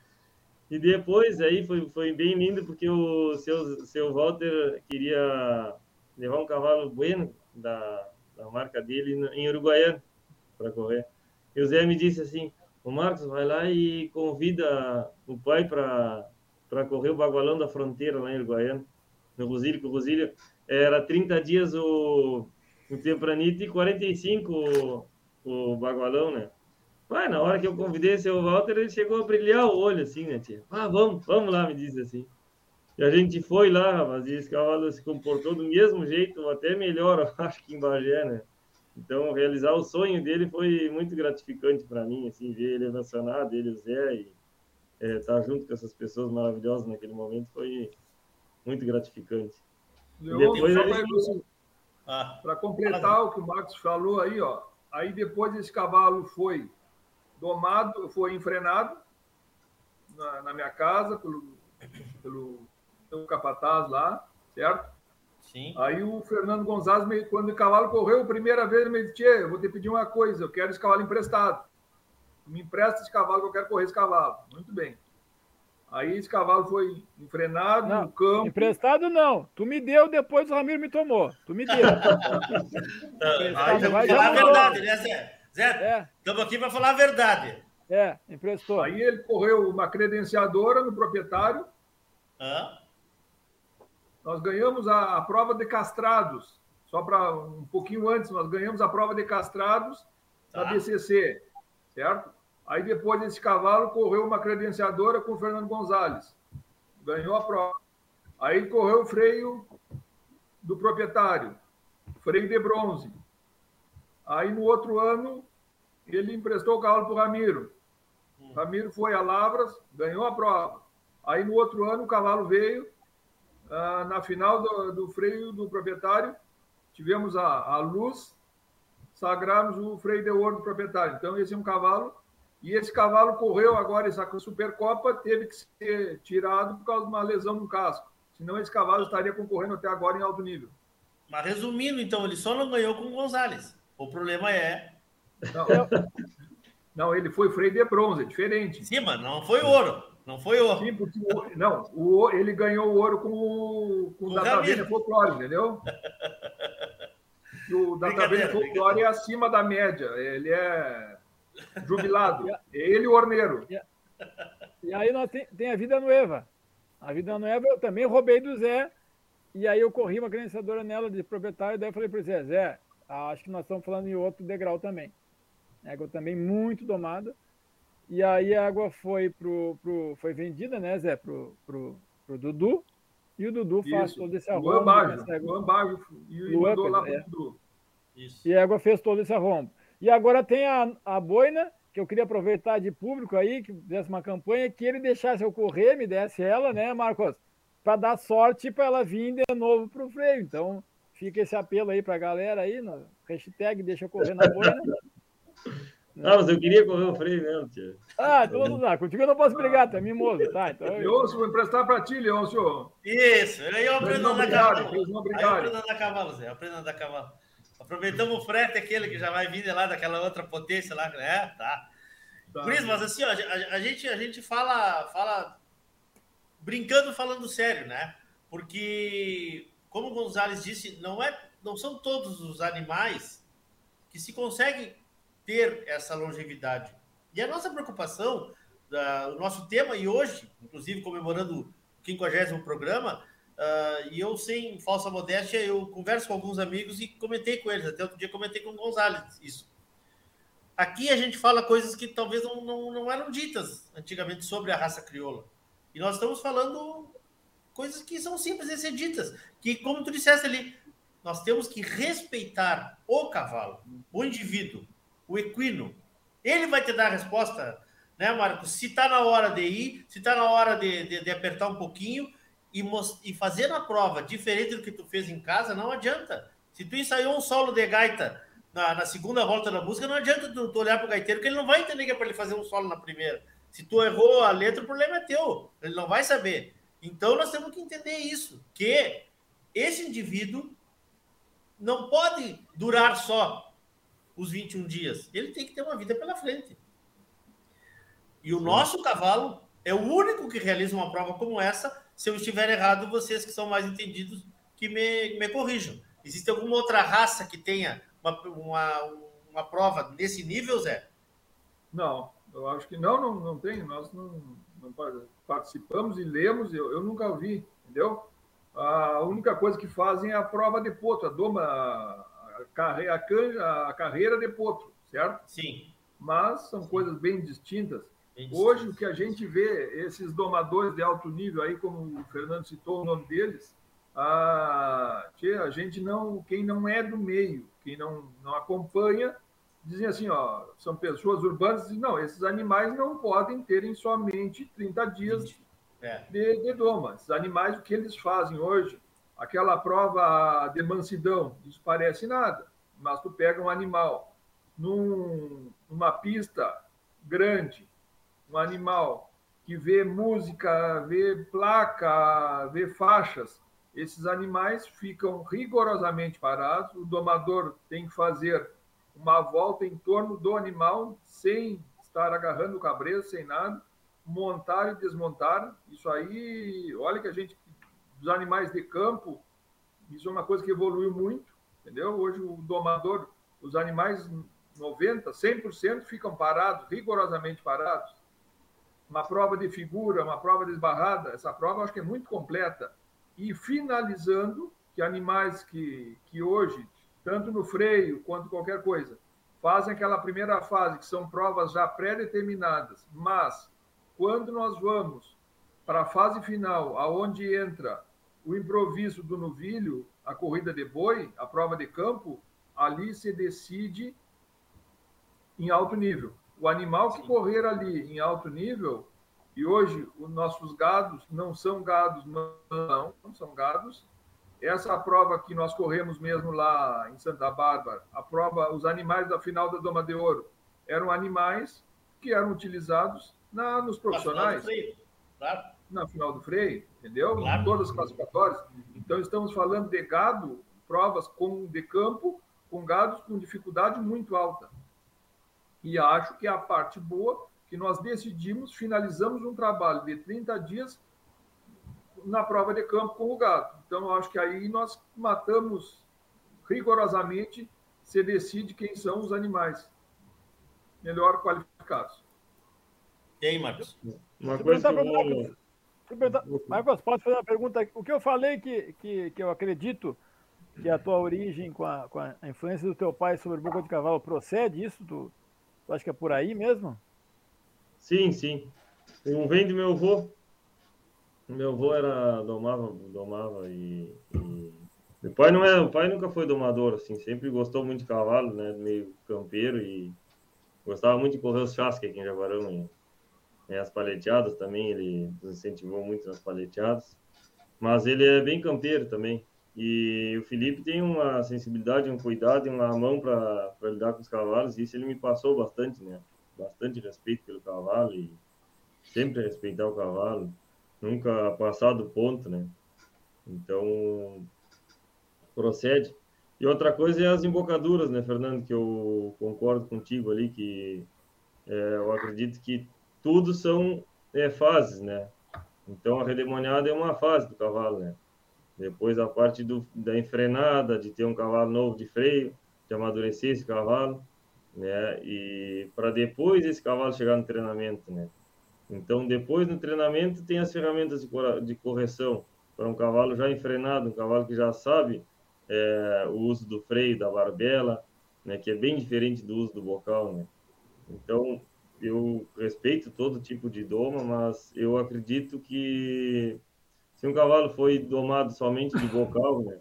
E depois aí foi, foi bem lindo porque o seu, seu Walter queria levar um cavalo bueno da, da marca dele em Uruguaiana para correr. E o Zé me disse assim: o Marcos vai lá e convida o pai para correr o bagualão da fronteira lá em Uruguaiana, no Rosílio, que o Rosílio era 30 dias o, o Tempranito e 45 o, o bagualão, né? Pai, na hora que eu convidei o seu Walter, ele chegou a brilhar o olho, assim, né, tia? Ah, vamos, vamos lá, me disse assim. E a gente foi lá, e esse cavalo se comportou do mesmo jeito, ou até melhor, <laughs> eu acho que em Bagé, né? Então, realizar o sonho dele foi muito gratificante para mim, assim, ver ele emocionado, ele e o Zé, e estar junto com essas pessoas maravilhosas naquele momento foi muito gratificante. E Leon, depois só ele- para ilustrar- Ah, para completar o que o Marcos falou aí, ó. Aí depois esse cavalo foi domado, foi enfrenado na, na minha casa pelo, pelo, pelo capataz lá, certo? Sim. Aí o Fernando Gonzalez, quando o cavalo correu a primeira vez, ele me disse, Tchê, eu vou te pedir uma coisa, eu quero esse cavalo emprestado. Me empresta esse cavalo que eu quero correr esse cavalo. Muito bem. Aí esse cavalo foi enfrenado Não, no campo. Emprestado não. Tu me deu, depois o Ramiro me tomou. Tu me deu. Ah, então, vai, falar a verdade, né, Zé? Zé, estamos aqui para falar a verdade. É, emprestou. Aí ele correu uma credenciadora no proprietário. Hã? Nós ganhamos a, a prova de castrados. Só para um pouquinho antes, nós ganhamos a prova de castrados Tá. da BCC, certo? Aí depois esse cavalo correu uma credenciadora com o Fernando Gonzalez. Ganhou a prova. Aí correu o freio do proprietário, freio de bronze. Aí no outro ano, ele emprestou o cavalo para o Ramiro. O Ramiro foi a Lavras, ganhou a prova. Aí no outro ano, o cavalo veio, ah, na final do, do freio do proprietário, tivemos a, a luz, sagramos o freio de ouro do proprietário. Então, esse é um cavalo. E esse cavalo correu agora essa Supercopa, teve que ser tirado por causa de uma lesão no casco. Senão, esse cavalo estaria concorrendo até agora em alto nível. Mas resumindo, então, ele só não ganhou com o Gonzalez. O problema é. Não, <laughs> não ele foi freio de bronze, é diferente. Sim, mas não foi ouro. Não foi ouro. Sim, porque o- não, o, ele ganhou o ouro com o, com o o. Folclore, entendeu? O <laughs> Brincadeira, Folclore é acima da média, ele é <laughs> jubilado. É ele e o Orneiro. E aí nós tem, tem a Vida Nueva. A Vida Nueva eu também roubei do Zé. E aí eu corri uma credenciadora nela de proprietário. Daí eu falei para o Zé, Zé, acho que nós estamos falando em outro degrau também. Égua também muito domada. E aí a água foi pro, pro foi vendida, né, Zé, pro, pro, pro Dudu. E o Dudu faz Isso. todo esse Luan arrombo. Baggio, nessa égua. Luan Baggio, e Luan, mandou lá é. Dudu. E a água fez todo esse arrombo. E agora tem a, a boina, que eu queria aproveitar de público aí, que desse uma campanha, que ele deixasse eu correr, me desse ela, né, Marcos? Para dar sorte para ela vir de novo pro freio. Então, fica esse apelo aí para a galera aí, no hashtag deixa eu correr na boina. <laughs> Ah, mas eu queria correr o freio mesmo, tia. Ah, então não dá. Contigo eu não posso brigar, é mimoso, tá? Então, eu... Leôncio, vou emprestar para ti, Leôncio. Isso, aí eu aprendo não a andar cavalo. não Aí eu aprendo a andar cavalo, Zé. eu Aprendo a andar cavalo. Aproveitamos o frete aquele que já vai vir de lá daquela outra potência lá. É, tá. Tá. Por isso, mas assim, ó, a, a gente, a gente fala, fala brincando, falando sério, né? Porque, como o Gonzalez disse, não, é, não são todos os animais que se conseguem ter essa longevidade. E a nossa preocupação, o nosso tema, e hoje, inclusive comemorando o 50 programa, ah, e eu, sem falsa modéstia, eu converso com alguns amigos e comentei com eles, até outro dia comentei com o Gonzalez isso. Aqui a gente fala coisas que talvez não, não, não eram ditas antigamente sobre a raça crioula. E nós estamos falando coisas que são simples de ser ditas. Que, como tu disseste ali, nós temos que respeitar o cavalo, o indivíduo, o equino. Ele vai te dar a resposta, né, Marcos? Se está na hora de ir, se está na hora de, de, de apertar um pouquinho e, e fazer na prova diferente do que tu fez em casa, não adianta. Se tu ensaiou um solo de gaita na, na segunda volta da música, não adianta tu, tu olhar pro gaiteiro, que ele não vai entender que é para ele fazer um solo na primeira. Se tu errou a letra, o problema é teu. Ele não vai saber. Então nós temos que entender isso, que esse indivíduo não pode durar só os 21 dias. Ele tem que ter uma vida pela frente. E o nosso cavalo é o único que realiza uma prova como essa. Se eu estiver errado, vocês que são mais entendidos que me, me corrijam. Existe alguma outra raça que tenha uma, uma, uma prova nesse nível, Zé? Não, eu acho que não, não, não tem. Nós não, não participamos e lemos, eu, eu nunca vi, entendeu? A única coisa que fazem é a prova de potro, a doma, a, carreira, a, canja, a carreira de potro, certo? Sim. Mas são Sim. coisas bem distintas. bem distintas. Hoje, o que a gente vê, esses domadores de alto nível aí, como o Fernando citou o nome deles, a, a gente não, quem não é do meio, quem não, não acompanha, dizem assim, ó, são pessoas urbanas, dizem, não, esses animais não podem terem somente 30 dias é. de, de doma. Esses animais, o que eles fazem hoje, aquela prova de mansidão, isso parece nada, mas tu pega um animal num, numa pista grande, um animal que vê música, vê placa, vê faixas, esses animais ficam rigorosamente parados, o domador tem que fazer uma volta em torno do animal sem estar agarrando o cabreiro, sem nada, montar e desmontar. Isso aí, olha que a gente, os animais de campo, isso é uma coisa que evoluiu muito, entendeu? Hoje o domador, os animais 90, 100% ficam parados, rigorosamente parados. Uma prova de figura, uma prova de esbarrada, essa prova eu acho que é muito completa. E finalizando, que animais que, que hoje tanto no freio quanto qualquer coisa, fazem aquela primeira fase, que são provas já pré-determinadas, mas quando nós vamos para a fase final, aonde entra o improviso do novilho, a corrida de boi, a prova de campo, ali se decide em alto nível. O animal que correr ali em alto nível, e hoje os nossos gados não são gados, não, são gados essa prova que nós corremos mesmo lá em Santa Bárbara, a prova, os animais da final da Doma de Ouro, eram animais que eram utilizados na, nos profissionais. Na final do freio, claro. Na final do freio, entendeu? Claro. Em todas as classificatórias. Então, estamos falando de gado, provas com, de campo, com gados com dificuldade muito alta. E acho que é a parte boa que nós decidimos, finalizamos um trabalho de 30 dias na prova de campo com o gado. Então, acho que aí nós matamos rigorosamente, se decide quem são os animais melhor qualificados. E aí, Marcos? Uma coisa que eu... Marcos, posso fazer uma pergunta? O que eu falei que, que, que eu acredito que a tua origem com a, com a influência do teu pai sobre boca de cavalo procede, isso? Tu, tu acha que é por aí mesmo? Sim, sim. Um vem do meu avô, meu avô era domava, domava e, e... meu pai não é, o pai nunca foi domador assim, sempre gostou muito de cavalo, né, meio campeiro e gostava muito de correr os chasques aqui em Jaguarão, e, as paleteadas também, ele nos incentivou muito nas paleteadas. Mas ele é bem campeiro também. E o Felipe tem uma sensibilidade, um cuidado e uma mão para lidar com os cavalos, e isso ele me passou bastante, né? Bastante respeito pelo cavalo e sempre respeitar o cavalo nunca passar do ponto, né? Então, procede. E outra coisa é as embocaduras, né, Fernando, que eu concordo contigo ali, que é, eu acredito que tudo são é, fases, né? Então, a redemoniada é uma fase do cavalo, né? Depois, a parte do, da enfrenada, de ter um cavalo novo de freio, de amadurecer esse cavalo, né? E para depois esse cavalo chegar no treinamento, né? Então, depois no treinamento, tem as ferramentas de correção para um cavalo já enfrenado, um cavalo que já sabe é, o uso do freio, da barbela, né, que é bem diferente do uso do bocal. Né? Então, eu respeito todo tipo de doma, mas eu acredito que se um cavalo foi domado somente de bocal, né?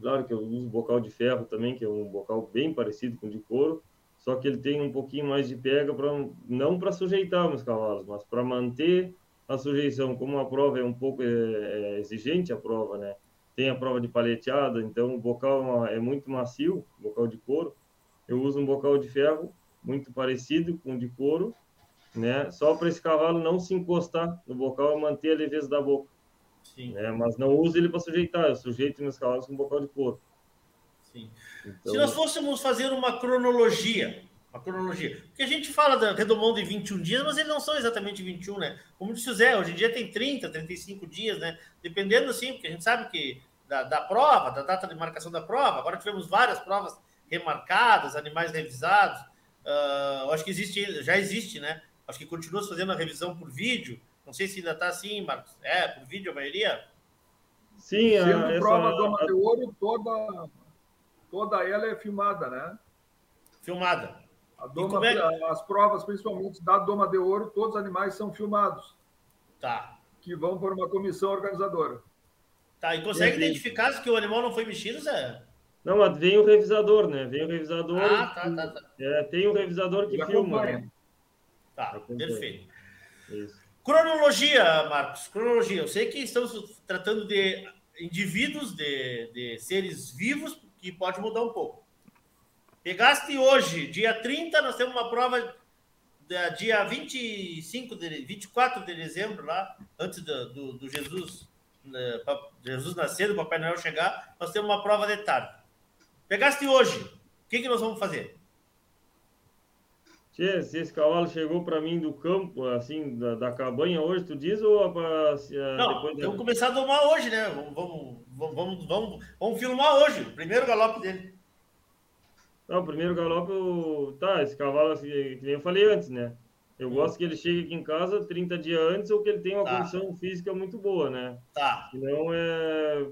Claro que eu uso bocal de ferro também, que é um bocal bem parecido com o de couro, só que ele tem um pouquinho mais de pega para não para sujeitar os cavalos, mas para manter a sujeição. Como a prova é um pouco é, é exigente a prova, né? tem a prova de paleteada, então o bocal é muito macio, bocal de couro. Eu uso um bocal de ferro muito parecido com o de couro, né? Só para esse cavalo não se encostar no bocal e manter a leveza da boca. Sim. Né? Mas não uso ele para sujeitar, eu sujeito meus cavalos com bocal de couro. Sim. Então, Se nós fôssemos fazer uma cronologia, uma cronologia, porque a gente fala da redomão de 21 dias, mas eles não são exatamente 21, né? Como disse o Zé, hoje em dia tem 30, 35 dias, né? Dependendo, assim, porque a gente sabe que da, da prova, da data de marcação da prova, agora tivemos várias provas remarcadas, animais revisados. Uh, acho que existe, já existe, né? Acho que continua se fazendo a revisão por vídeo. Não sei se ainda está assim, Marcos. É, por vídeo a maioria? Sim, a, Sendo essa, prova Doma de Ouro, toda, toda ela é filmada, né? Filmada. A Doma, é- As provas, principalmente da Doma de Ouro, todos os animais são filmados. Tá. Que vão por uma comissão organizadora. Tá, e consegue Entendi. identificar se que o animal não foi mexido, Zé? Não, mas vem o revisador, né? Vem o revisador. Ah, tá, tá, tá. É, tem um revisador que filma. Né? Tá, Acompanha. perfeito. Isso. Cronologia, Marcos, cronologia. Eu sei que estamos tratando de indivíduos, de, de seres vivos, que pode mudar um pouco. Pegaste hoje, dia 30, nós temos uma prova da dia 25 de, 24 de dezembro, lá, antes do, do, do Jesus, né, Jesus nascer, do Papai Noel chegar, nós temos uma prova de tarde. Pegaste hoje, o que, que nós vamos fazer? Tchê, se esse cavalo chegou para mim do campo, assim, da, da cabanha hoje, tu diz ou pra, se, ah, Não, depois da- vamos começar a domar hoje, né? Vamos, vamos, vamos, vamos, vamos, filmar hoje, o primeiro galope dele. Não, o primeiro galope, eu... tá, esse cavalo, assim, que nem eu falei antes, né? Eu gosto que ele chegue aqui em casa 30 dias antes ou que ele tenha uma Tá. condição física muito boa, né? Tá. Senão é...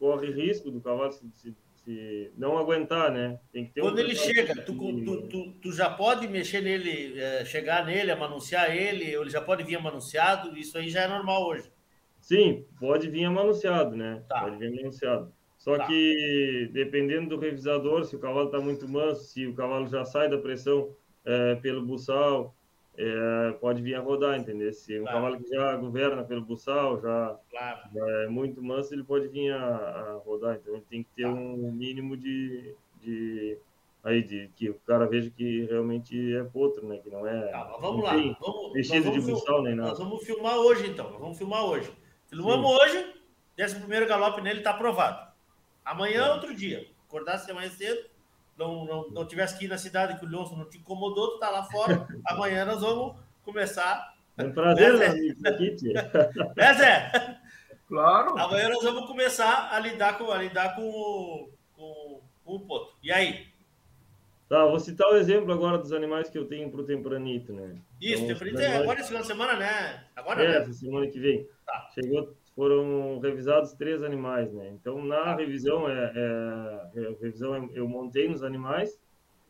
corre risco do cavalo se, se- se não aguentar, né? Tem que ter um Quando ele preparo chega, tu, tu, tu, tu já pode mexer nele, eh, chegar nele, amanunciar ele, ou ele já pode vir amanunciado, isso aí já é normal hoje. Sim, pode vir amanunciado, né? Tá. Pode vir amanunciado. Só Tá. que, dependendo do revisador, se o cavalo está muito manso, se o cavalo já sai da pressão eh, pelo buçal, eh, pode vir a rodar, entendeu? Se um Tá. cavalo que já governa pelo buçal, já, Claro. já é muito manso, ele pode vir a, a rodar. Então, ele tem que ter Tá. um mínimo de, de, aí, de que o cara veja que realmente é potro, né? Que não é... Tá, vamos lá. tem Vamos, mexido de buçal nem nada. Nós vamos filmar hoje, então. Nós vamos filmar hoje. Filmamos hoje, desse o primeiro galope nele, tá aprovado. Amanhã é outro dia. Acordasse amanhã cedo, não, não, não tivesse que ir na cidade que o Leôncio não te incomodou, tu tá lá fora. <laughs> Amanhã nós vamos começar. É um prazer, Né, Zé? <laughs> Né, Zé? Claro. Amanhã nós vamos começar a lidar com, a lidar com, o- com, com o poto. E aí? Tá, vou citar o exemplo agora dos animais que eu tenho pro Tempranito, né? Isso, Então, tem os é agora esse final de semana, né? Agora, É, né? essa semana que vem. Tá. Chegou, foram revisados três animais, né? Então, na revisão, é, é, a revisão é- eu montei nos animais,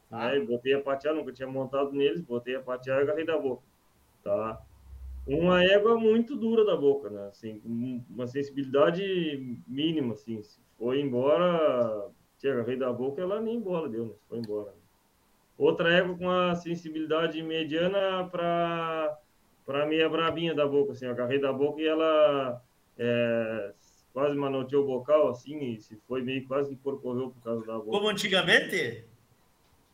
Tá. né? Botei a patear, nunca tinha montado neles, botei a patear e agarrei da boca, tá? Uma égua muito dura da boca, né? Assim, uma sensibilidade mínima, assim. Se foi embora, tinha agarrei da boca, ela nem bola deu, né? Foi embora. Outra égua com a sensibilidade mediana para para meia brabinha da boca, assim, eu agarrei da boca e ela é, quase manoteou o bocal, assim, e se foi meio quase que corcoveu por causa da boca. Como antigamente?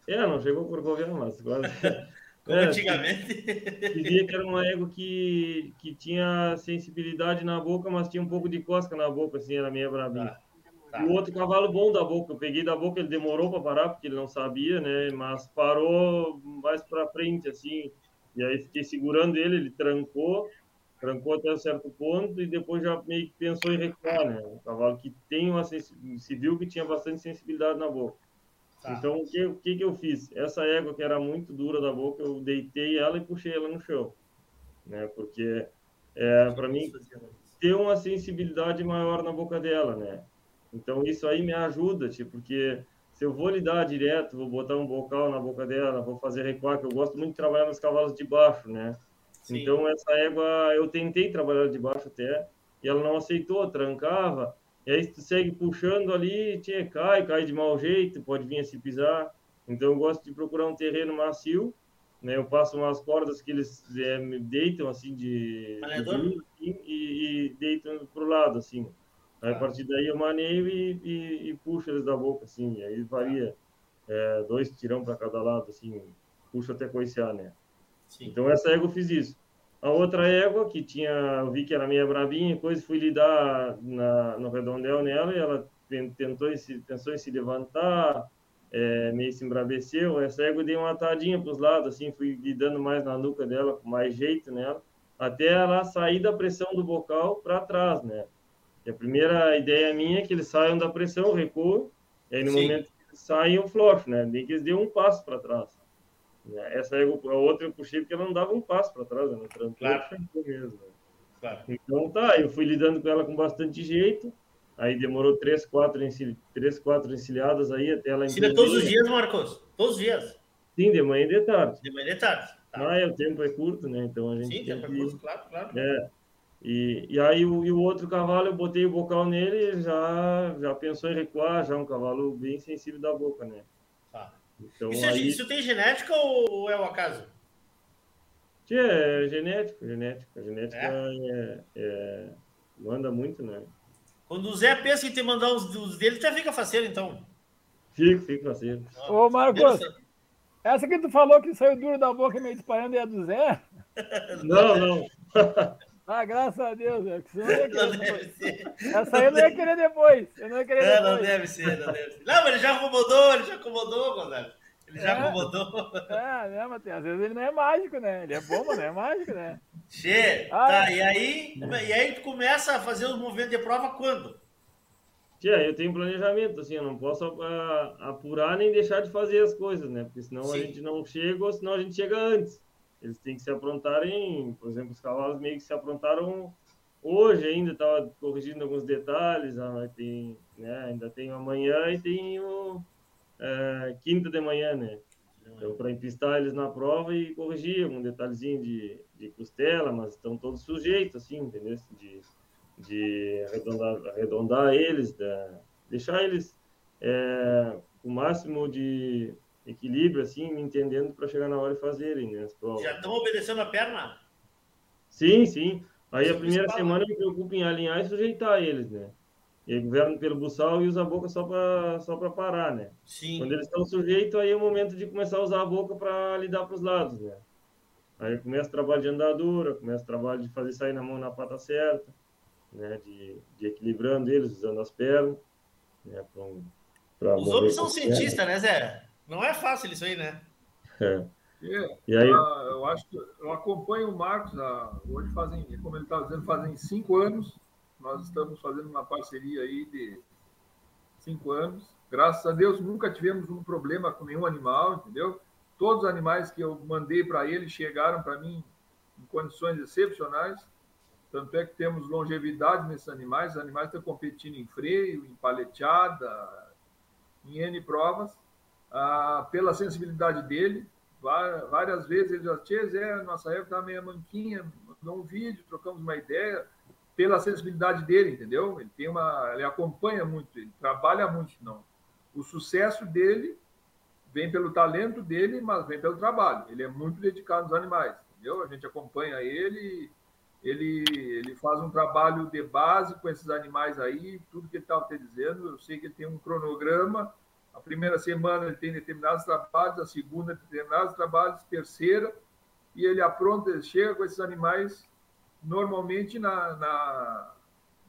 É, não chegou a corcovear, mas quase. <laughs> Como É, antigamente? Dizia que era uma égua que, que tinha sensibilidade na boca, mas tinha um pouco de cosca na boca, assim, era meia brabinha. Tá. E o outro cavalo bom da boca, eu peguei da boca, ele demorou para parar, porque ele não sabia, né? Mas parou mais para frente, assim. E aí fiquei segurando ele, ele trancou, trancou até um certo ponto e depois já meio que pensou em recuar, né? Um cavalo que tem uma se viu que tinha bastante sensibilidade na boca. Tá. Então, o que, o que que eu fiz? Essa égua que era muito dura da boca, eu deitei ela e puxei ela no chão, né? Porque, é, para mim, ter uma sensibilidade maior na boca dela, né? Então, isso aí me ajuda, tipo, porque se eu vou lidar direto, vou botar um bocal na boca dela, vou fazer recuar, que eu gosto muito de trabalhar nos cavalos de baixo, né? Sim. Então, essa égua, eu tentei trabalhar de baixo até, e ela não aceitou, trancava, e aí tu segue puxando ali, tchê, cai, cai de mau jeito, pode vir a se pisar. Então, eu gosto de procurar um terreno macio, né? Eu passo umas cordas que eles é, me deitam, assim, de... de assim, e, e deitam pro lado, assim. Aí, a partir daí eu maneio e, e, e puxo eles da boca, assim, aí varia é, dois tirão para cada lado, assim, puxo até coicear, né? Sim. Então essa égua eu fiz isso. A outra égua, que tinha, eu vi que era meio bravinha, coisa, fui lidar na, no redondel nela e ela tentou pensou em se levantar, é, meio se embrabeceu. Essa égua dei uma atadinha para os lados, assim, fui lidando mais na nuca dela, com mais jeito nela, até ela sair da pressão do bocal para trás, né? E a primeira ideia minha é que eles saiam da pressão, recuam, e aí no Sim. momento que eles saem, eu flocho, né? Nem que eles dêem um passo para trás. Né? Essa égua, a outra eu puxei porque ela não dava um passo para trás, ela trancou Claro. e mesmo. né? Claro. Então tá, eu fui lidando com ela com bastante jeito, aí demorou três, quatro, encil... três, quatro encilhadas aí até ela entender. todos os dias, Marcos. Todos os dias. Sim, de manhã e de tarde. De manhã e de tarde. Ah, é, o tempo é curto, né? Então a gente Sim, tem tem que... recurso, claro, claro. É. E, e aí o, e o outro cavalo, eu botei o bocal nele, ele já, já pensou em recuar, já é um cavalo bem sensível da boca, né? Então Isso, é- aí... isso tem genética ou é o acaso? Tia, é genético, genética. Genética é? é- manda muito, né? Quando o Zé pensa em te mandar os, os dele, já fica faceiro, então. Fica, fica assim. Ô, Marcos, essa que tu falou que saiu duro da boca meio disparando é a do Zé? <laughs> Não, não. <laughs> Ah, graças a Deus, é, que senão eu ia querer depois. Essa aí eu não ia querer depois. Eu não ia querer É, depois. não deve ser, não deve ser. Não, mas ele já acomodou, ele já acomodou, Gonzalo. Ele já É. acomodou. É, né, Matheus? Às vezes ele não é mágico, né? Ele é bom, mas não é mágico, né? Che, Ah, tá, é. e aí, e aí tu começa a fazer os movimentos de prova quando? Tia, eu tenho planejamento, assim, eu não posso apurar nem deixar de fazer as coisas, né? Porque senão a Sim. gente não chega, ou senão a gente chega antes. Eles têm que se aprontarem, por exemplo, os cavalos meio que se aprontaram hoje ainda, estava corrigindo alguns detalhes, ah, tem, né, ainda tem amanhã e tem o eh, quinta de manhã, né? Então, para empistar eles na prova e corrigir algum detalhezinho de, de costela, mas estão todos sujeitos, assim, entendeu? De, de arredondar, arredondar eles, da- deixar eles é, o máximo de equilíbrio, assim, me entendendo para chegar na hora e fazerem né, as provas. Já estão obedecendo a perna? Sim, sim. Aí Isso a primeira semana eu me preocupo em alinhar e sujeitar eles, né? E aí governo pelo buçal e usa a boca só para só para parar, né? Sim. Quando eles estão sujeitos, aí é o momento de começar a usar a boca para lidar para os lados, né? Aí começa o trabalho de andadura, começa o trabalho de fazer sair na mão na pata certa, né? De, de equilibrando eles, usando as pernas, né? Pra, pra Os homens são cientistas, né, Zé? Não é fácil isso aí, né? É. É, E aí- ah, eu acho que eu acompanho o Marcos ah, hoje fazem, como ele estava dizendo, fazem cinco anos. Nós estamos fazendo uma parceria aí de cinco anos. Graças a Deus nunca tivemos um problema com nenhum animal, entendeu? Todos os animais que eu mandei para ele chegaram para mim em condições excepcionais. Tanto é que temos longevidade nesses animais. Os animais estão competindo em freio, em paleteada, em N provas, ah, pela sensibilidade dele. Várias vezes ele já tinha, Zé, nossa época estava meio manquinha, mandou um vídeo, trocamos uma ideia, pela sensibilidade dele, entendeu? Ele tem uma, ele acompanha muito, ele trabalha muito, não. O sucesso dele vem pelo talento dele, mas vem pelo trabalho. Ele é muito dedicado aos animais, entendeu? A gente acompanha ele, ele, ele faz um trabalho de base com esses animais aí, tudo que ele estava te dizendo. Eu sei que ele tem um cronograma. A primeira semana ele tem determinados trabalhos, a segunda determinados trabalhos, terceira, e ele apronta, ele chega com esses animais normalmente na, na,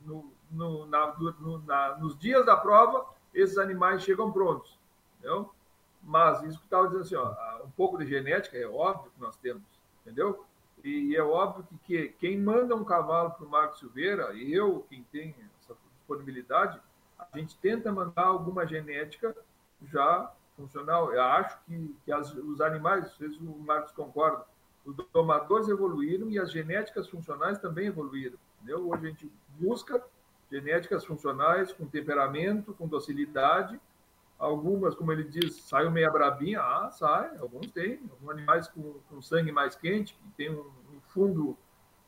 no, no, na, no, na, nos dias da prova, esses animais chegam prontos. Entendeu? Mas isso que estava dizendo assim, ó, um pouco de genética é óbvio que nós temos, entendeu? E é óbvio que, que quem manda um cavalo para o Marco Silveira, e eu, quem tem essa disponibilidade, a gente tenta mandar alguma genética já funcional. Eu acho que, que as, os animais, se o Marcos concorda, os domadores evoluíram e as genéticas funcionais também evoluíram. Entendeu? Hoje a gente busca genéticas funcionais com temperamento, com docilidade. Algumas, como ele diz, saiu meia brabinha. Ah, sai. Alguns têm. Alguns animais com, com sangue mais quente, que tem um, um fundo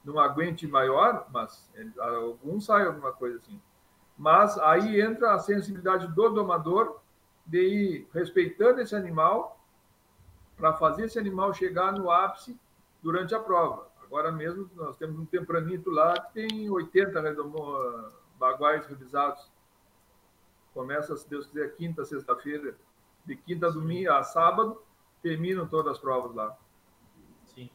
não aguente maior, mas ele- alguns saem alguma coisa assim. Mas aí entra a sensibilidade do domador de ir respeitando esse animal para fazer esse animal chegar no ápice durante a prova. Agora mesmo nós temos um tempranito lá que tem 80 redomo- baguais revisados. Começa, se Deus quiser, quinta, sexta-feira. De quinta a domingo a sábado, terminam todas as provas lá. Sim.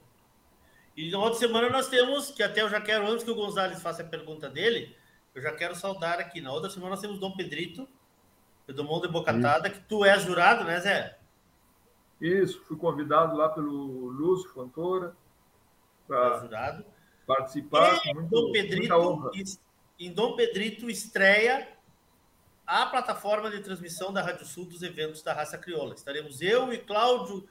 E na outra semana nós temos, que até eu já quero, antes que o Gonzalez faça a pergunta dele, eu já quero saudar aqui. Na outra semana nós temos Dom Pedrito, do Mundo de Bocatada, que tu és jurado, né, Zé? Isso, fui convidado lá pelo Lúcio Fontoura para jurado. participar. E muito, Dom Pedrito, em Dom Pedrito estreia a plataforma de transmissão da Rádio Sul dos eventos da Raça Crioula. Estaremos eu e Cláudio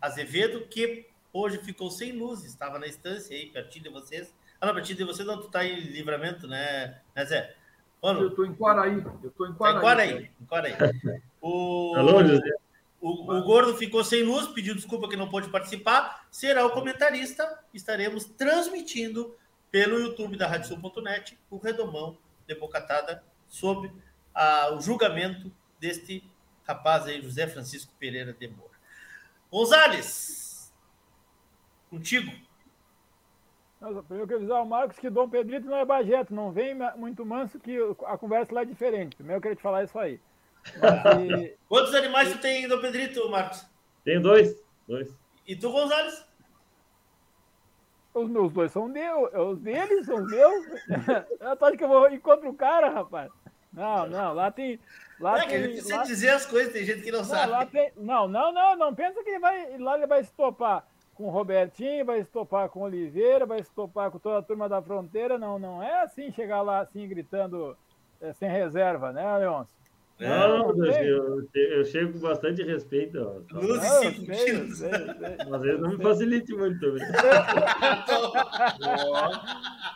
Azevedo, que hoje ficou sem luz, estava na estância aí, pertinho de vocês. Ah, não, pertinho de vocês não, tu tá em livramento, né, né Zé? Mano, Eu estou em Quaraí. Eu estou em Tá em Quaraí. Quaraí, em Quaraí. <laughs> O, Alô, José. o, o Gordo ficou sem luz, pediu desculpa que não pôde participar. Será o comentarista. Estaremos transmitindo pelo YouTube da RádioSul.net o redomão de Bocatada sobre ah, o julgamento deste rapaz aí, José Francisco Pereira de Moura. Gonzales, contigo. Nossa, primeiro que avisar o Marcos que Dom Pedrito não é bajeto, não vem muito manso que a conversa lá é diferente. Primeiro eu queria te falar isso aí. Mas, <laughs> e- Quantos animais tu tem, Dom Pedrito, Marcos? Tenho dois. Dois. E tu, Gonzales? os meus dois são meus, os deles são meus. <laughs> Eu achando que eu vou encontrar o cara, rapaz. Não, não, lá tem. Lá é que a gente precisa lá- dizer as coisas, tem gente que não, Não, sabe. lá tem- não, não, não, não pensa que ele vai. Lá ele vai estopar com o Robertinho, vai estopar com o Oliveira, vai estopar com toda a turma da fronteira. Não, não é assim chegar lá assim gritando eh, sem reserva, né, Leôncio? Não, não eu, eu, eu chego com bastante respeito. ó. Luz eu cinco sei, eu sei, eu <laughs> sei. Às vezes não me facilite muito também.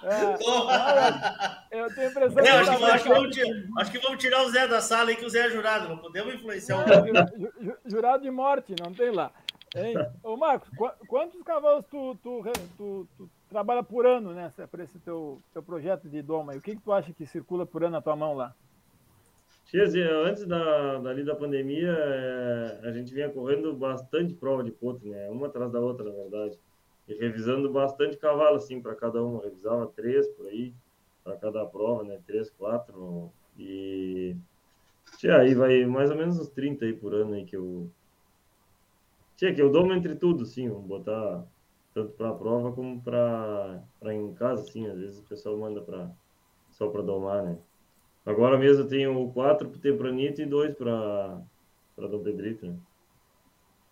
É, olha, eu tenho a impressão Não, acho, que tá acho, que vamos tirar, acho que vamos tirar o Zé da sala aí, que o Zé é jurado. Não podemos influenciar o Ju- ju- ju- Jurado de morte, não tem lá. Hein? Ô, Marcos, qua- quantos cavalos tu, tu, tu- tu trabalha por ano nessa, para esse teu, teu projeto de doma? E o que, que tu acha que circula por ano na tua mão lá? Antes da, dali da pandemia, eh, a gente vinha correndo bastante prova de potro, né? Uma atrás da outra, na verdade. E revisando bastante cavalo, assim, para cada um. Revisava três por aí, para cada prova, né? Três, quatro. E. Tia, aí vai mais ou menos uns 30 aí por ano aí que eu. Tia, que eu domo entre tudo, assim, vamos botar tanto para a prova como para em casa, assim. Às vezes o pessoal manda para só para domar, né? Agora mesmo eu tenho quatro para Tempranito e dois para Dom Pedrito, né?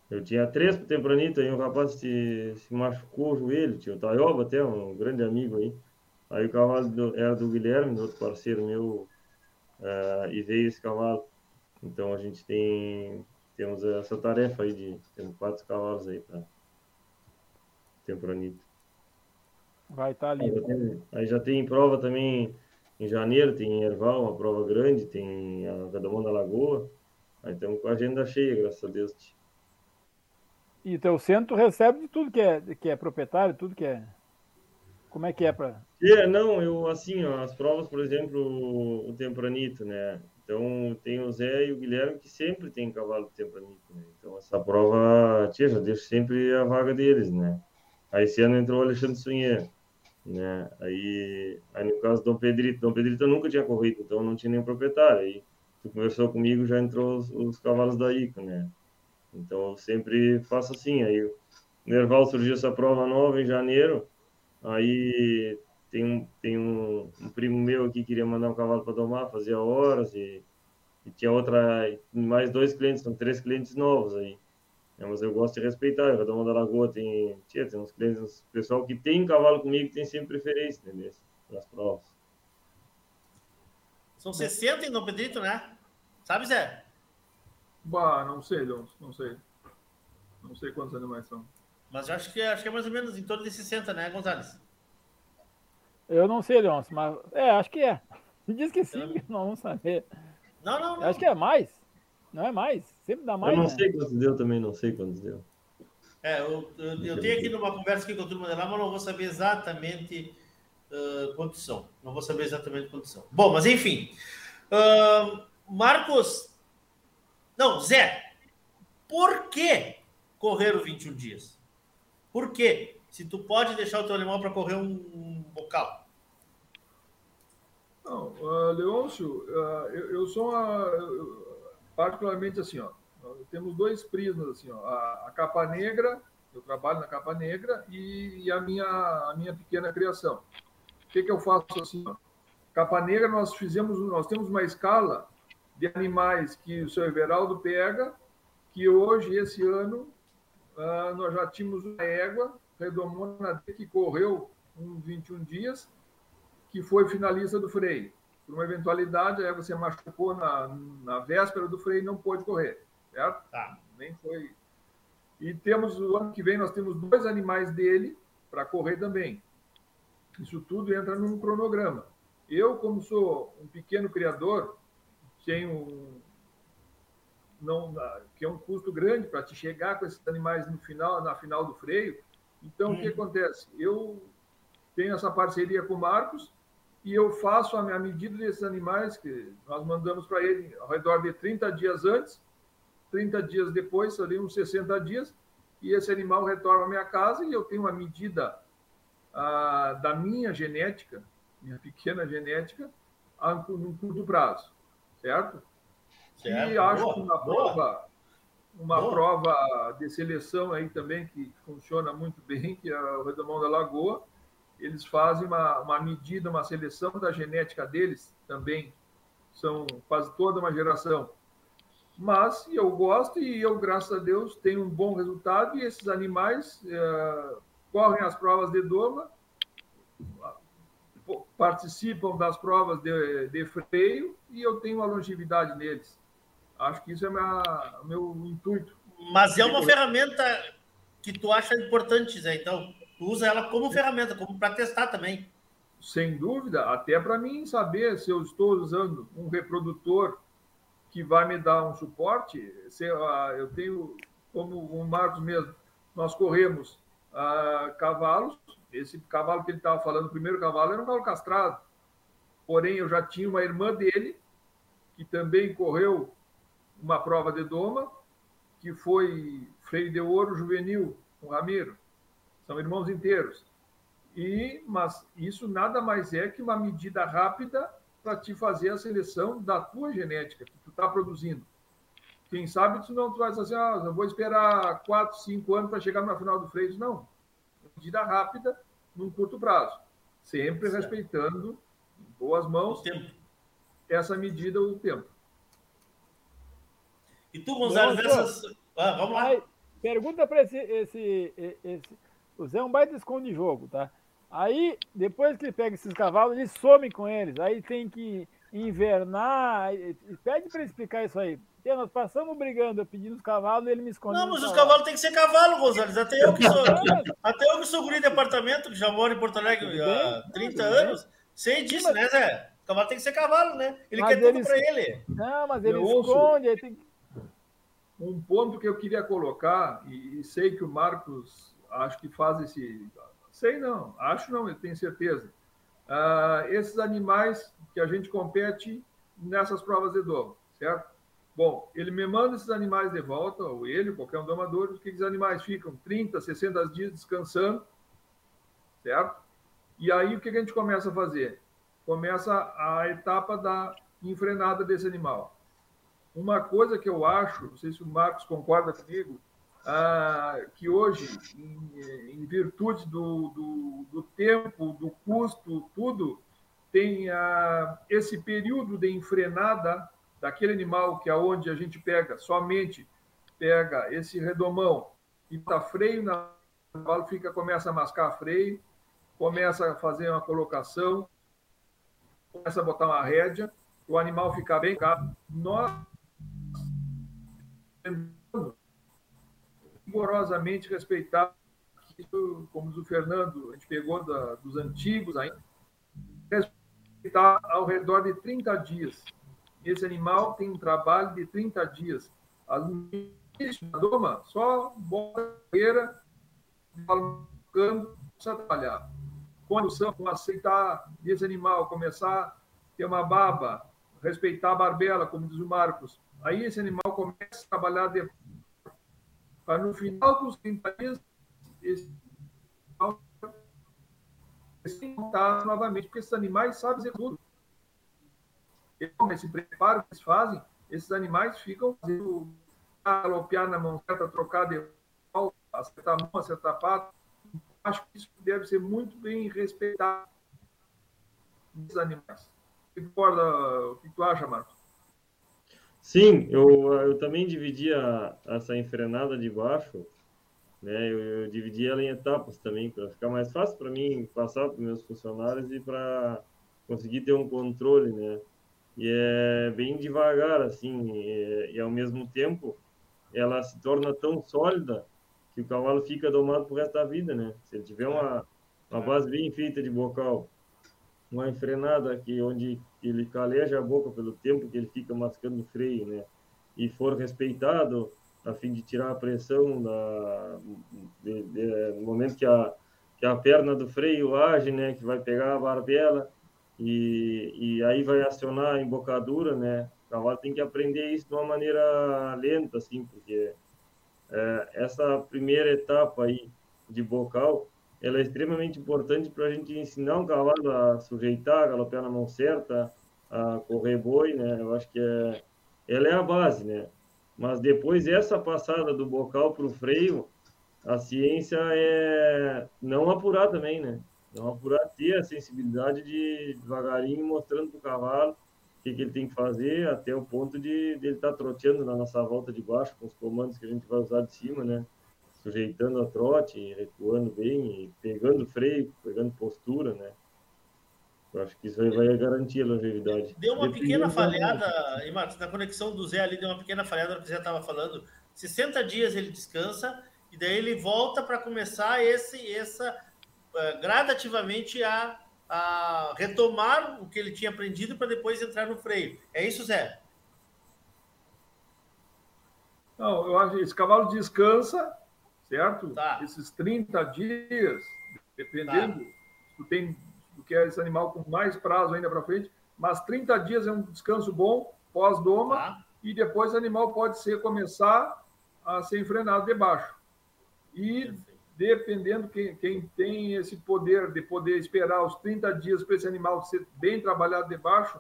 Eu tinha três para Tempranito, aí um rapaz se, se machucou o joelho, tinha o Taioba até, um grande amigo aí. Aí o cavalo do- era do Guilherme, outro parceiro meu, eh, e veio esse cavalo. Então a gente tem temos essa tarefa aí de temos quatro cavalos aí para Tempranito. Vai estar Aí ali. já, tem, aí já tem prova também em janeiro, tem em Erval, uma prova grande, tem a Vedamão da Lagoa. Aí estamos com a agenda cheia, graças a Deus. E teu centro recebe de tudo que é, que é proprietário, tudo que é. Como é que é para. É, não, eu assim, ó, as provas, por exemplo, o Tempranito, né? Então tem o Zé e o Guilherme que sempre tem cavalo Tempranito, né? Então essa prova, tia, já deixo sempre a vaga deles, né? Aí esse ano entrou o Alexandre Sunheiro, né? Aí, aí no caso do Dom Pedrito, Dom Pedrito eu nunca tinha corrido, então não tinha nenhum proprietário. Aí tu conversou comigo, já entrou os, os cavalos da ICO, né? Então eu sempre faço assim, aí o Nerval surgiu essa prova nova em janeiro, aí tem um, tem um, um primo meu aqui que queria mandar um cavalo para domar, fazia horas, e, e tinha outra, mais dois clientes, são três clientes novos aí. É, mas eu gosto de respeitar, o Redomão da Lagoa tem, tia, tem uns clientes, uns pessoal que tem cavalo comigo que tem sempre preferência, entendeu? Nas provas. São 60 em Dom Pedrito, né? Sabe, Zé? Bah, não sei, Leôncio, não sei. Não sei quantos animais são. Mas eu acho que, acho que é mais ou menos em torno de 60, né, Gonzalez? Eu não sei, Leôncio, mas. É, acho que é. Se diz que sim, não vamos saber. Não, não, não. Acho que é mais. Não é mais. Sempre dá mais. eu não né? sei quantos deu também, não sei quantos deu. É, eu, eu, eu tenho aqui numa conversa aqui com a turma de lá, mas não vou saber exatamente ah, quantos são. Não vou saber exatamente quantos são. Bom, mas enfim. Ah, Marcos. Não, Zé. Por que correr os 21 dias? Por quê? Se tu pode deixar o teu animal para correr um bocal. Não, uh, Leôncio, uh, eu, eu, sou uma, particularmente assim, ó, temos dois prismas assim, ó, a, a, capa negra, eu trabalho na capa negra e, e a minha a minha pequena criação. O que, que eu faço assim? Ó? Capa negra nós fizemos, nós temos uma escala de animais que o seu Everaldo pega, que hoje esse ano uh, nós já tínhamos uma égua redomona que correu uns 21 dias que foi finalista do freio. Por uma eventualidade, aí você machucou na, na véspera do freio e não pôde correr, certo? Tá. Nem foi. E temos, o ano que vem, nós temos dois animais dele para correr também. Isso tudo entra num cronograma. Eu, como sou um pequeno criador, tenho não, que é um custo grande para te chegar com esses animais no final, na final do freio. Então, hum. o que uhum. acontece? Eu tenho essa parceria com o Marcos, e eu faço a minha medida desses animais, que nós mandamos para ele ao redor de 30 dias antes, 30 dias depois, ali uns 60 dias, e esse animal retorna à minha casa e eu tenho uma medida ah, da minha genética, minha pequena genética, a um curto prazo, certo? certo. E acho boa, que uma prova, uma boa. prova de seleção aí também que funciona muito bem, que é o Redomão da Lagoa, eles fazem uma, uma medida, uma seleção da genética deles também. São quase toda uma geração. Mas eu gosto e eu, graças a Deus, tenho um bom resultado. E esses animais é, correm as provas de doma, participam das provas de, de freio e eu tenho uma longevidade neles. Acho que isso é o meu intuito. Mas é uma ferramenta que tu acha importante, Zé, então? Tu usa ela como ferramenta, como para testar também. Sem dúvida, até para mim saber se eu estou usando um reprodutor que vai me dar um suporte. Se ah, eu tenho, como o Marcos mesmo, nós corremos uh, cavalos. Esse cavalo que ele estava falando, o primeiro cavalo, era um cavalo castrado. Porém, eu já tinha uma irmã dele, que também correu uma prova de doma, que foi freio de ouro juvenil com Ramiro são irmãos inteiros. E, mas isso nada mais é que uma medida rápida para te fazer a seleção da tua genética que tu está produzindo. Quem sabe tu não tu vai dizer assim, ah, eu vou esperar quatro, cinco anos para chegar na final do freio. Não. Medida rápida num curto prazo. Sempre certo. respeitando, em boas mãos, essa medida, o tempo. E tu, Gonzalo. Ah, vamos lá. pergunta para esse, esse, esse, o Zé é um baita esconde jogo, tá? Aí, depois que ele pega esses cavalos, ele some com eles. Aí tem que invernar. Pede para ele explicar isso aí. Porque nós passamos brigando, eu pedindo os cavalos e ele me esconde. Não, mas os cavalos têm que ser cavalo, Gonzalez. Até eu que sou, até eu que sou guri de apartamento, que já moro em Porto Alegre há 30 anos, sei disso, né, Zé? O cavalo tem que ser cavalo, né? Ele mas quer tudo para ele. Não, mas ele eu esconde. Aí tem... Um ponto que eu queria colocar, e, e sei que o Marcos acho que faz esse. Sei não, acho não, eu tenho certeza. Uh, esses animais que a gente compete nessas provas de domo, certo? Bom, ele me manda esses animais de volta, ou ele, qualquer um domador, os que esses animais ficam 30, 60 dias descansando, certo? E aí o que a gente começa a fazer? Começa a etapa da enfrenada desse animal. Uma coisa que eu acho, não sei se o Marcos concorda comigo, ah, que hoje, em, em virtude do, do, do, tempo, do custo, tudo, tem ah, esse período de enfrenada daquele animal que é onde a gente pega, somente pega esse redomão e dá freio na cavalo fica começa a mascar freio, começa a fazer uma colocação, começa a botar uma rédea, o animal fica bem caro. Nós rigorosamente respeitar isso, como diz o Fernando, a gente pegou da, dos antigos ainda, respeitar ao redor de 30 dias. Esse animal tem um trabalho de 30 dias. As doma só boleira, precisa trabalhar. Condução, com aceitar esse animal, começar a ter uma baba, respeitar a barbela, como diz o Marcos. Aí esse animal começa a trabalhar depois para no final dos 30 dias esse contar novamente, porque esses animais sabem fazer tudo. esse preparo que eles fazem, esses animais ficam fazendo galopear na mão certa, trocar de acertar a mão, acertar a pata. Acho que isso deve ser muito bem respeitado dos animais. O que tu acha, Marcos? Sim, eu, eu também dividi a, essa enfrenada de baixo, né? Eu, eu dividi ela em etapas também, para ficar mais fácil para mim passar para meus funcionários e para conseguir ter um controle, né? E é bem devagar, assim, e, e ao mesmo tempo ela se torna tão sólida que o cavalo fica domado pro resto da vida, né? Se ele tiver uma, uma base bem feita de bocal, uma enfrenada aqui onde ele caleja a boca pelo tempo que ele fica mascando o freio, né? E for respeitado a fim de tirar a pressão da, de, de, no momento que a, que a perna do freio age, né? Que vai pegar a barbela e, e aí vai acionar a embocadura, né? O cavalo tem que aprender isso de uma maneira lenta, assim, porque é, essa primeira etapa aí de bocal, ela é extremamente importante para a gente ensinar um cavalo a sujeitar, a galopear na mão certa, a correr boi, né? Eu acho que é, ela é a base, né? Mas depois essa passada do bocal para o freio, a ciência é não apurar também, né? Não apurar, ter a sensibilidade de devagarinho mostrando para o cavalo que, que ele tem que fazer até o ponto de, de ele estar tá troteando na nossa volta de baixo com os comandos que a gente vai usar de cima, né? Sujeitando a trote, recuando bem, pegando freio, pegando postura, né? Eu acho que isso aí vai garantir a longevidade. Deu uma pequena falhada, e Marcos, na conexão do Zé ali, deu uma pequena falhada no que o Zé estava falando. 60 dias ele descansa e daí ele volta para começar esse, essa, uh, gradativamente a a retomar o que ele tinha aprendido para depois entrar no freio. É isso, Zé? Não, eu acho que esse cavalo descansa, certo? Tá. Esses 30 dias, dependendo, tá. tu tem, tu quer esse animal com mais prazo ainda para frente, mas 30 dias é um descanso bom, pós-doma, tá. e depois o animal pode ser começar a ser enfrenado debaixo. E dependendo quem, quem tem esse poder de poder esperar os 30 dias para esse animal ser bem trabalhado debaixo,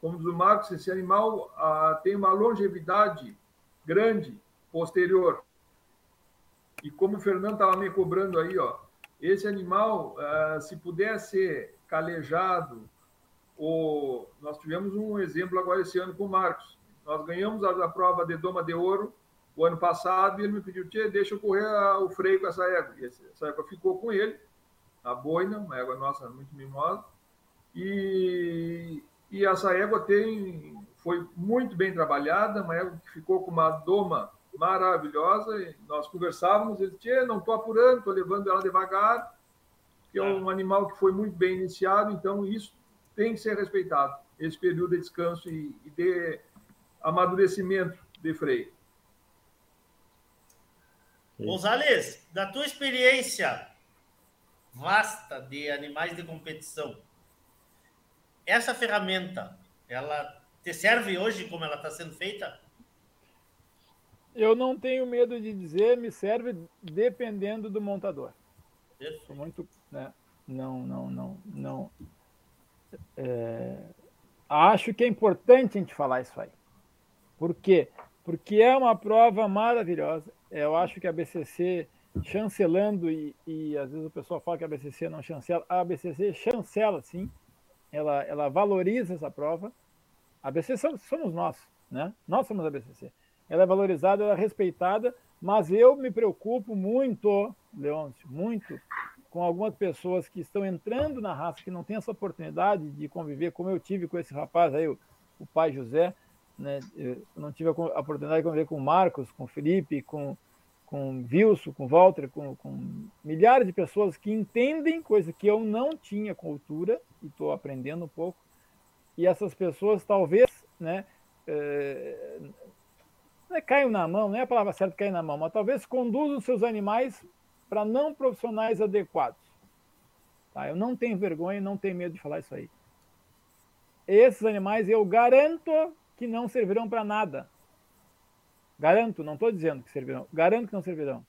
como diz o Marcos, esse animal ah, tem uma longevidade grande posterior. E como o Fernando estava me cobrando aí, ó, esse animal, ah, se puder ser calejado, ou nós tivemos um exemplo agora esse ano com o Marcos. Nós ganhamos a, a prova de Doma de Ouro o ano passado, e ele me pediu, Tchê, deixa eu correr o freio com essa égua. E essa égua ficou com ele, a boina, uma égua nossa muito mimosa. E, e essa égua tem, foi muito bem trabalhada, uma égua que ficou com uma doma maravilhosa. E nós conversávamos, ele disse, não estou apurando, estou levando ela devagar, que é um animal que foi muito bem iniciado, então isso tem que ser respeitado, esse período de descanso e, e de amadurecimento de freio. Gonzalez, da tua experiência vasta de animais de competição, essa ferramenta, ela te serve hoje como ela está sendo feita? Eu não tenho medo de dizer, me serve dependendo do montador. Isso. Muito, né? Não, não, não, não. É, acho que é importante a gente falar isso aí. Por quê? Porque é uma prova maravilhosa, eu acho que a BCC chancelando, e, e às vezes o pessoal fala que a BCC não chancela, a BCC chancela sim, ela, ela valoriza essa prova. A BCC somos, somos nós, né? Nós somos a BCC. Ela é valorizada, ela é respeitada, mas eu me preocupo muito, Leôncio, muito com algumas pessoas que estão entrando na raça, que não têm essa oportunidade de conviver, como eu tive com esse rapaz aí, o, o pai José, né? Eu não tive a oportunidade de conviver com o Marcos, com o Felipe, com com Wilson, com Walter, com, com milhares de pessoas que entendem coisa que eu não tinha cultura e estou aprendendo um pouco. E essas pessoas talvez, né, é, não é caiam na mão, não é a palavra certa cair na mão, mas talvez conduzam seus animais para não profissionais adequados. Tá? Eu não tenho vergonha, não tenho medo de falar isso aí. Esses animais eu garanto que não servirão para nada. Garanto, não estou dizendo que servirão, garanto que não servirão.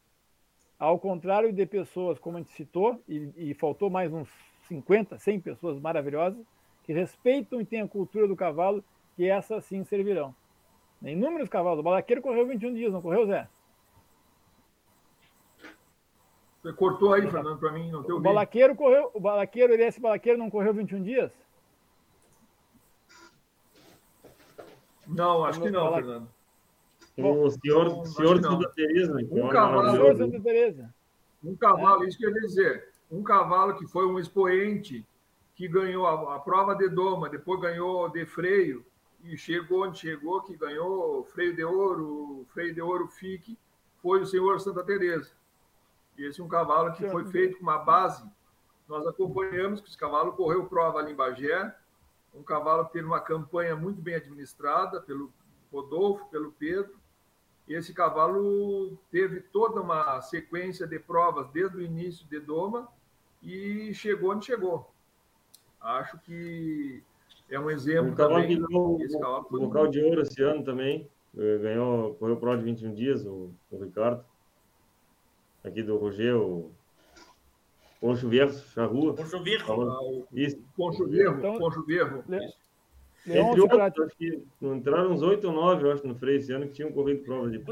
Ao contrário de pessoas, como a gente citou, e, e faltou mais uns 50, 100 pessoas maravilhosas, que respeitam e têm a cultura do cavalo, que essas sim servirão. Inúmeros cavalos. O Balaqueiro correu 21 dias, não correu, Zé? Você cortou aí, Fernando, para mim, não teu O Balaqueiro correu. O Balaqueiro, esse Balaqueiro não correu 21 dias? Não, acho que não, Fernando. O senhor, Não, senhor. Santa Teresa, que é Um cavalo- Santa Teresa. Um cavalo, isso que eu ia dizer. Um cavalo que foi um expoente, que ganhou a, a prova de doma, depois ganhou de freio, e chegou onde chegou, que ganhou freio de ouro, freio de ouro FIC, foi o senhor Santa Teresa. E esse é um cavalo que foi feito com uma base. Nós acompanhamos que esse cavalo correu prova ali em Bagé, um cavalo que teve uma campanha muito bem administrada pelo Rodolfo, pelo Pedro, esse cavalo teve toda uma sequência de provas desde o início de Doma e chegou onde chegou. Acho que é um exemplo Um cavalo também. que ganhou o local de ouro esse ano também. Eh, Ganhou, correu prova de 21 dias, o, o Ricardo. Aqui do Roger, o Poncho Vierro, Charrua. Poncho Vierro. Falou- Isso. Poncho Vierro, Então- Poncho Vierro. Entre outros, acho que entraram uns 8 ou 9, eu acho, no freio esse ano, que tinham corrido prova de de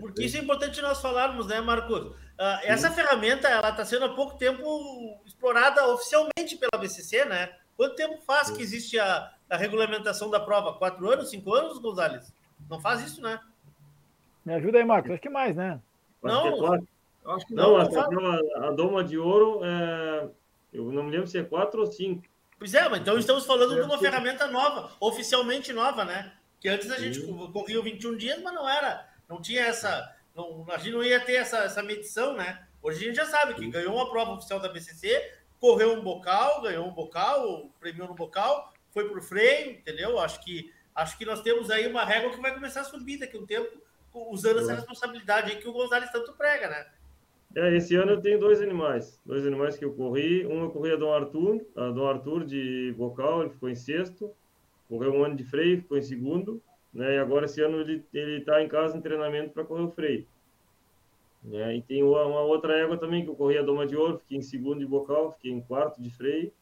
Porque isso é importante nós falarmos, né, Marcos? Ah, essa ferramenta ela está sendo há pouco tempo explorada oficialmente pela BCC, né? Quanto tempo faz que existe a, a regulamentação da prova? Quatro anos, cinco anos, Gonzalez? Não faz isso, né? Me ajuda aí, Marcos. Acho que mais, né? Não, quatro. Acho que Não, não, a, a, a doma de ouro, é, eu não me lembro se é 4 ou 5. Pois é, mas então estamos falando de uma ferramenta nova, oficialmente nova, né? Que antes a gente corria 21 dias, mas não era, não tinha essa, não, a gente não ia ter essa, essa medição, né? Hoje a gente já sabe que ganhou uma prova oficial da BCC, correu um bocal, ganhou um bocal, premiou no bocal, foi pro freio, entendeu? Acho que acho que nós temos aí uma régua que vai começar a subir daqui a um tempo, usando essa responsabilidade aí que o Gonzalez tanto prega, né? É, esse ano eu tenho dois animais. Dois animais que eu corri. Um eu corri a Dom Arthur, a Dom Arthur de vocal, ele ficou em sexto. Correu um ano de freio, ficou em segundo. Né? E agora esse ano ele ele está em casa em treinamento para correr o freio. Né? E tem uma, uma outra égua também que eu corri a Doma de Ouro, fiquei em segundo de vocal, fiquei em quarto de freio.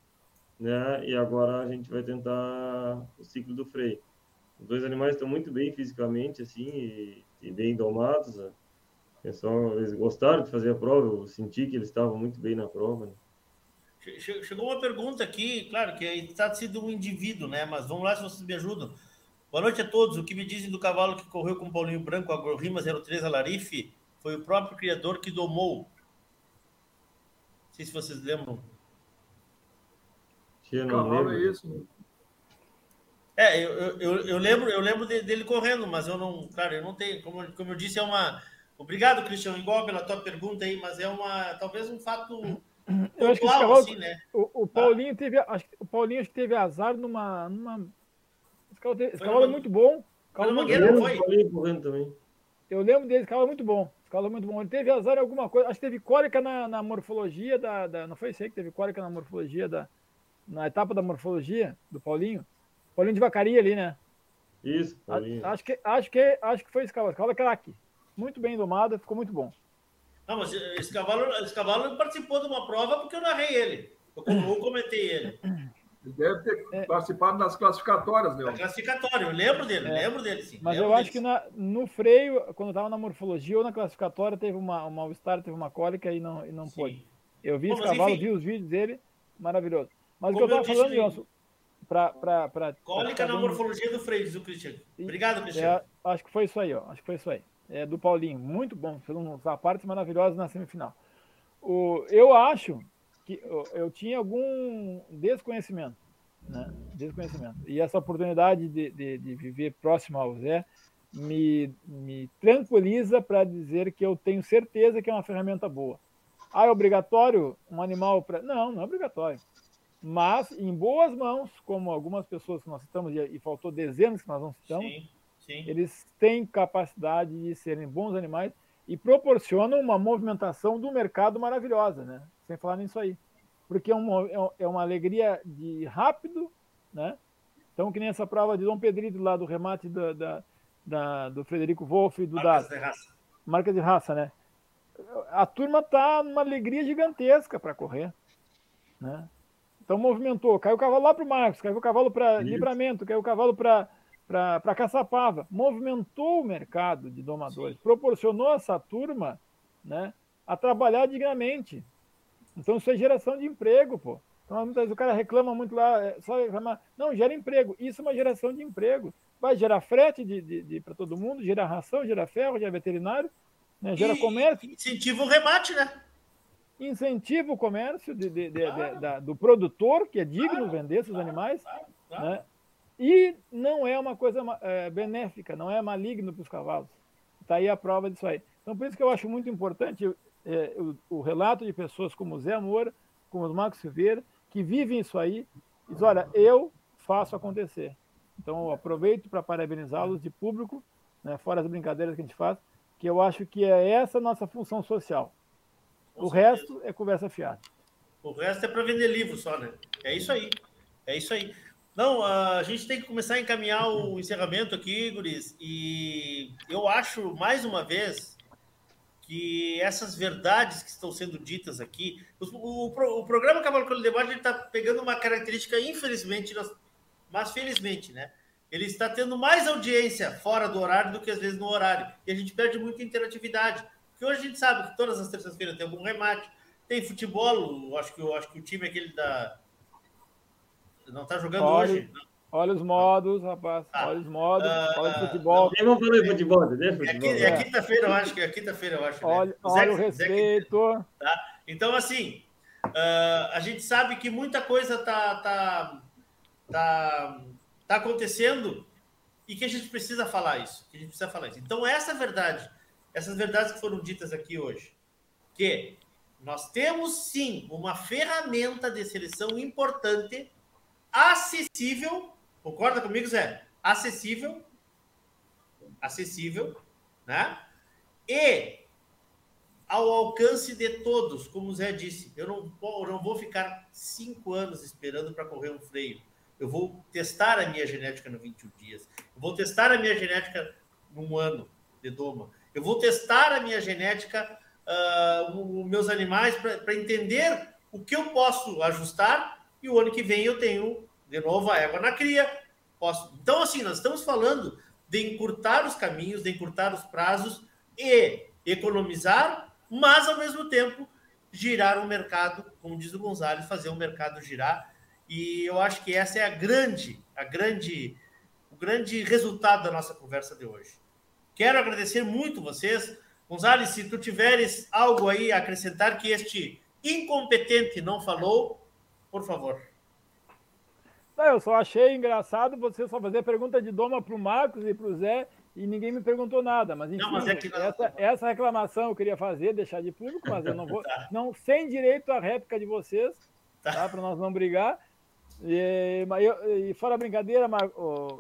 Né? E agora a gente vai tentar o ciclo do freio. Os dois animais estão muito bem fisicamente, assim, e, e bem domados. Né? Pessoal, eles gostaram de fazer a prova, eu senti que eles estavam muito bem na prova. Né? Che- che- Chegou uma pergunta aqui, claro que está sendo um indivíduo, né? Mas vamos lá se vocês me ajudam. Boa noite a todos. O que me dizem do cavalo que correu com o Paulinho Branco, a Gorrima 03 Alarife, foi o próprio criador que domou. Não sei se vocês lembram. Que eu não lembro. é né? É, eu, eu, eu- lembro, eu lembro de- dele correndo, mas eu não, claro, eu não tenho, como, como eu disse, é uma. Obrigado, Cristiano, igual pela tua pergunta aí, mas é uma, talvez um fato <clears throat> Eu acho que esse cavalo, assim, né? o, o Paulinho teve, acho que o Paulinho acho que teve azar numa, numa... Esse cavalo, teve- esse Foi cavalo é muito bom. Cavalo muito Mangueira, bom. foi? Eu lembro dele, esse cavalo é muito bom. É muito bom. Ele teve azar em alguma coisa. Acho que teve cólica na, na morfologia da, da- Não foi esse aí que teve cólica na morfologia da. Na etapa da morfologia do Paulinho. Paulinho de vacaria ali, né? Isso, A- Paulinho. Acho que, acho que, acho que foi esse cavalo. Esse cavalo é craque. Muito bem domado, ficou muito bom. Não, mas esse cavalo, esse cavalo participou de uma prova porque eu narrei ele. Eu, eu comentei ele. Ele deve ter É. participado das classificatórias, Leon. classificatório, eu lembro dele, É. lembro dele, sim. Mas lembro eu acho dele, que sim. na- no freio, quando estava na morfologia ou na classificatória, teve uma, um mal-estar, teve uma cólica e não, e não Sim. pôde. Eu vi Bom, esse mas cavalo, enfim. vi os vídeos dele, maravilhoso. Mas o que Como eu estava falando, Johnson, para. Pra, pra, pra, Cólica pra na morfologia do freio, diz o Cristiano. Obrigado, Cristiano. É, acho que foi isso aí, ó. Acho que foi isso aí. É do Paulinho. Muito bom. Fez uns partes maravilhosas na semifinal. O, eu acho que eu, eu tinha algum desconhecimento. Né? Desconhecimento. E essa oportunidade de, de, de viver próximo ao Zé me, me tranquiliza para dizer que eu tenho certeza que é uma ferramenta boa. Ah, é obrigatório um animal para. Não, não é obrigatório. Mas em boas mãos, como algumas pessoas que nós citamos, e, e faltou dezenas que nós não citamos, Sim, sim. eles têm capacidade de serem bons animais e proporcionam uma movimentação do mercado maravilhosa, né? Sem falar nisso aí. Porque é uma, é é uma alegria de rápido, né? Então, que nem essa prova de Dom Pedrito lá do remate da, da- da- do Frederico Wolff e do Marcas da de raça. marca de raça, né? A turma tá numa alegria gigantesca para correr, né? Então movimentou, caiu o cavalo lá para o Marcos, caiu o cavalo para livramento, caiu o cavalo para para Caçapava, movimentou o mercado de domadores, Sim. proporcionou essa turma né, a trabalhar dignamente. Então isso é geração de emprego, pô. Então, muitas vezes o cara reclama muito lá, é, só reclama, não, gera emprego. Isso é uma geração de emprego. Vai gerar frete de, de, de para todo mundo, gera ração, gera ferro, gera veterinário, né, gera e, comércio. Incentiva o remate, né? Incentiva o comércio de, de, claro. da, do produtor, que é digno claro, vender seus claro, animais. Né? E não é uma coisa é, benéfica, não é maligno para os cavalos. Está aí a prova disso aí. Então, por isso que eu acho muito importante é, o, o, relato de pessoas como o Zé Moura, como o Marcos Silveira, que vivem isso aí, e diz, olha, eu faço acontecer. Então, eu aproveito para parabenizá-los de público, né, fora as brincadeiras que a gente faz, que eu acho que é essa a nossa função social. Com o certeza. resto é conversa fiada. O resto é para vender livro só, né? É isso aí. É isso aí. Não, a gente tem que começar a encaminhar o encerramento aqui, Guris, e eu acho, mais uma vez, que essas verdades que estão sendo ditas aqui, o, o, o programa Cavalo Colo Debate está pegando uma característica, infelizmente, mas felizmente, né? Ele está tendo mais audiência fora do horário do que às vezes no horário, e a gente perde muita interatividade, porque hoje a gente sabe que todas as terças-feiras tem algum remate, tem futebol, acho que, acho que o time é aquele da não está jogando olha, hoje? Olha os modos, rapaz. Ah, olha os modos. Uh, olha o futebol. Falar de futebol, né? É, é, é quinta-feira, eu acho que é quinta-feira, eu acho. Né? Olha, o, olha o respeito. tá? Então, assim, uh, a gente sabe que muita coisa tá, tá, tá, tá acontecendo e que a gente precisa falar isso. Que a gente precisa falar isso. Então, essa é verdade. Essas verdades que foram ditas aqui hoje. Que nós temos sim uma ferramenta de seleção importante acessível. Concorda comigo, Zé? Acessível. Acessível, né? E ao alcance de todos, como o Zé disse. Eu não, eu não vou ficar cinco anos esperando para correr um freio. Eu vou testar a minha genética no 21 dias. Eu vou testar a minha genética num ano de doma. Eu vou testar a minha genética, uh, os meus animais, para entender o que eu posso ajustar e o ano que vem eu tenho de novo a égua na cria. Posso... Então, assim, nós estamos falando de encurtar os caminhos, de encurtar os prazos e economizar, mas ao mesmo tempo girar o mercado, como diz o Gonzalez, fazer o mercado girar. E eu acho que essa é a grande, a grande, o grande resultado da nossa conversa de hoje. Quero agradecer muito vocês. Gonzalez, se tu tiveres algo aí a acrescentar que este incompetente não falou, por favor. Eu só achei engraçado você só fazer pergunta de Doma para o Marcos e para o Zé e ninguém me perguntou nada. Mas, enfim, não, mas é que... essa, essa, reclamação eu queria fazer, deixar de público, mas eu não vou. <laughs> tá. não, sem direito à réplica de vocês, tá? tá para nós não brigar. E, eu, e fora a brincadeira, Mar...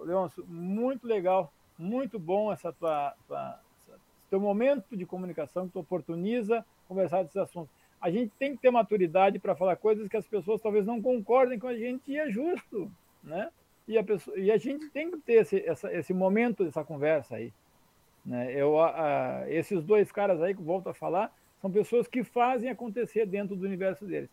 Leôncio, muito legal, muito bom essa tua, tua, esse teu momento de comunicação que tu oportuniza conversar desses assuntos a gente tem que ter maturidade para falar coisas que as pessoas talvez não concordem com a gente e é justo, né? E a, pessoa, e a gente tem que ter esse, essa, esse momento dessa conversa aí. Né? Eu, a, a, esses dois caras aí que volto a falar são pessoas que fazem acontecer dentro do universo deles.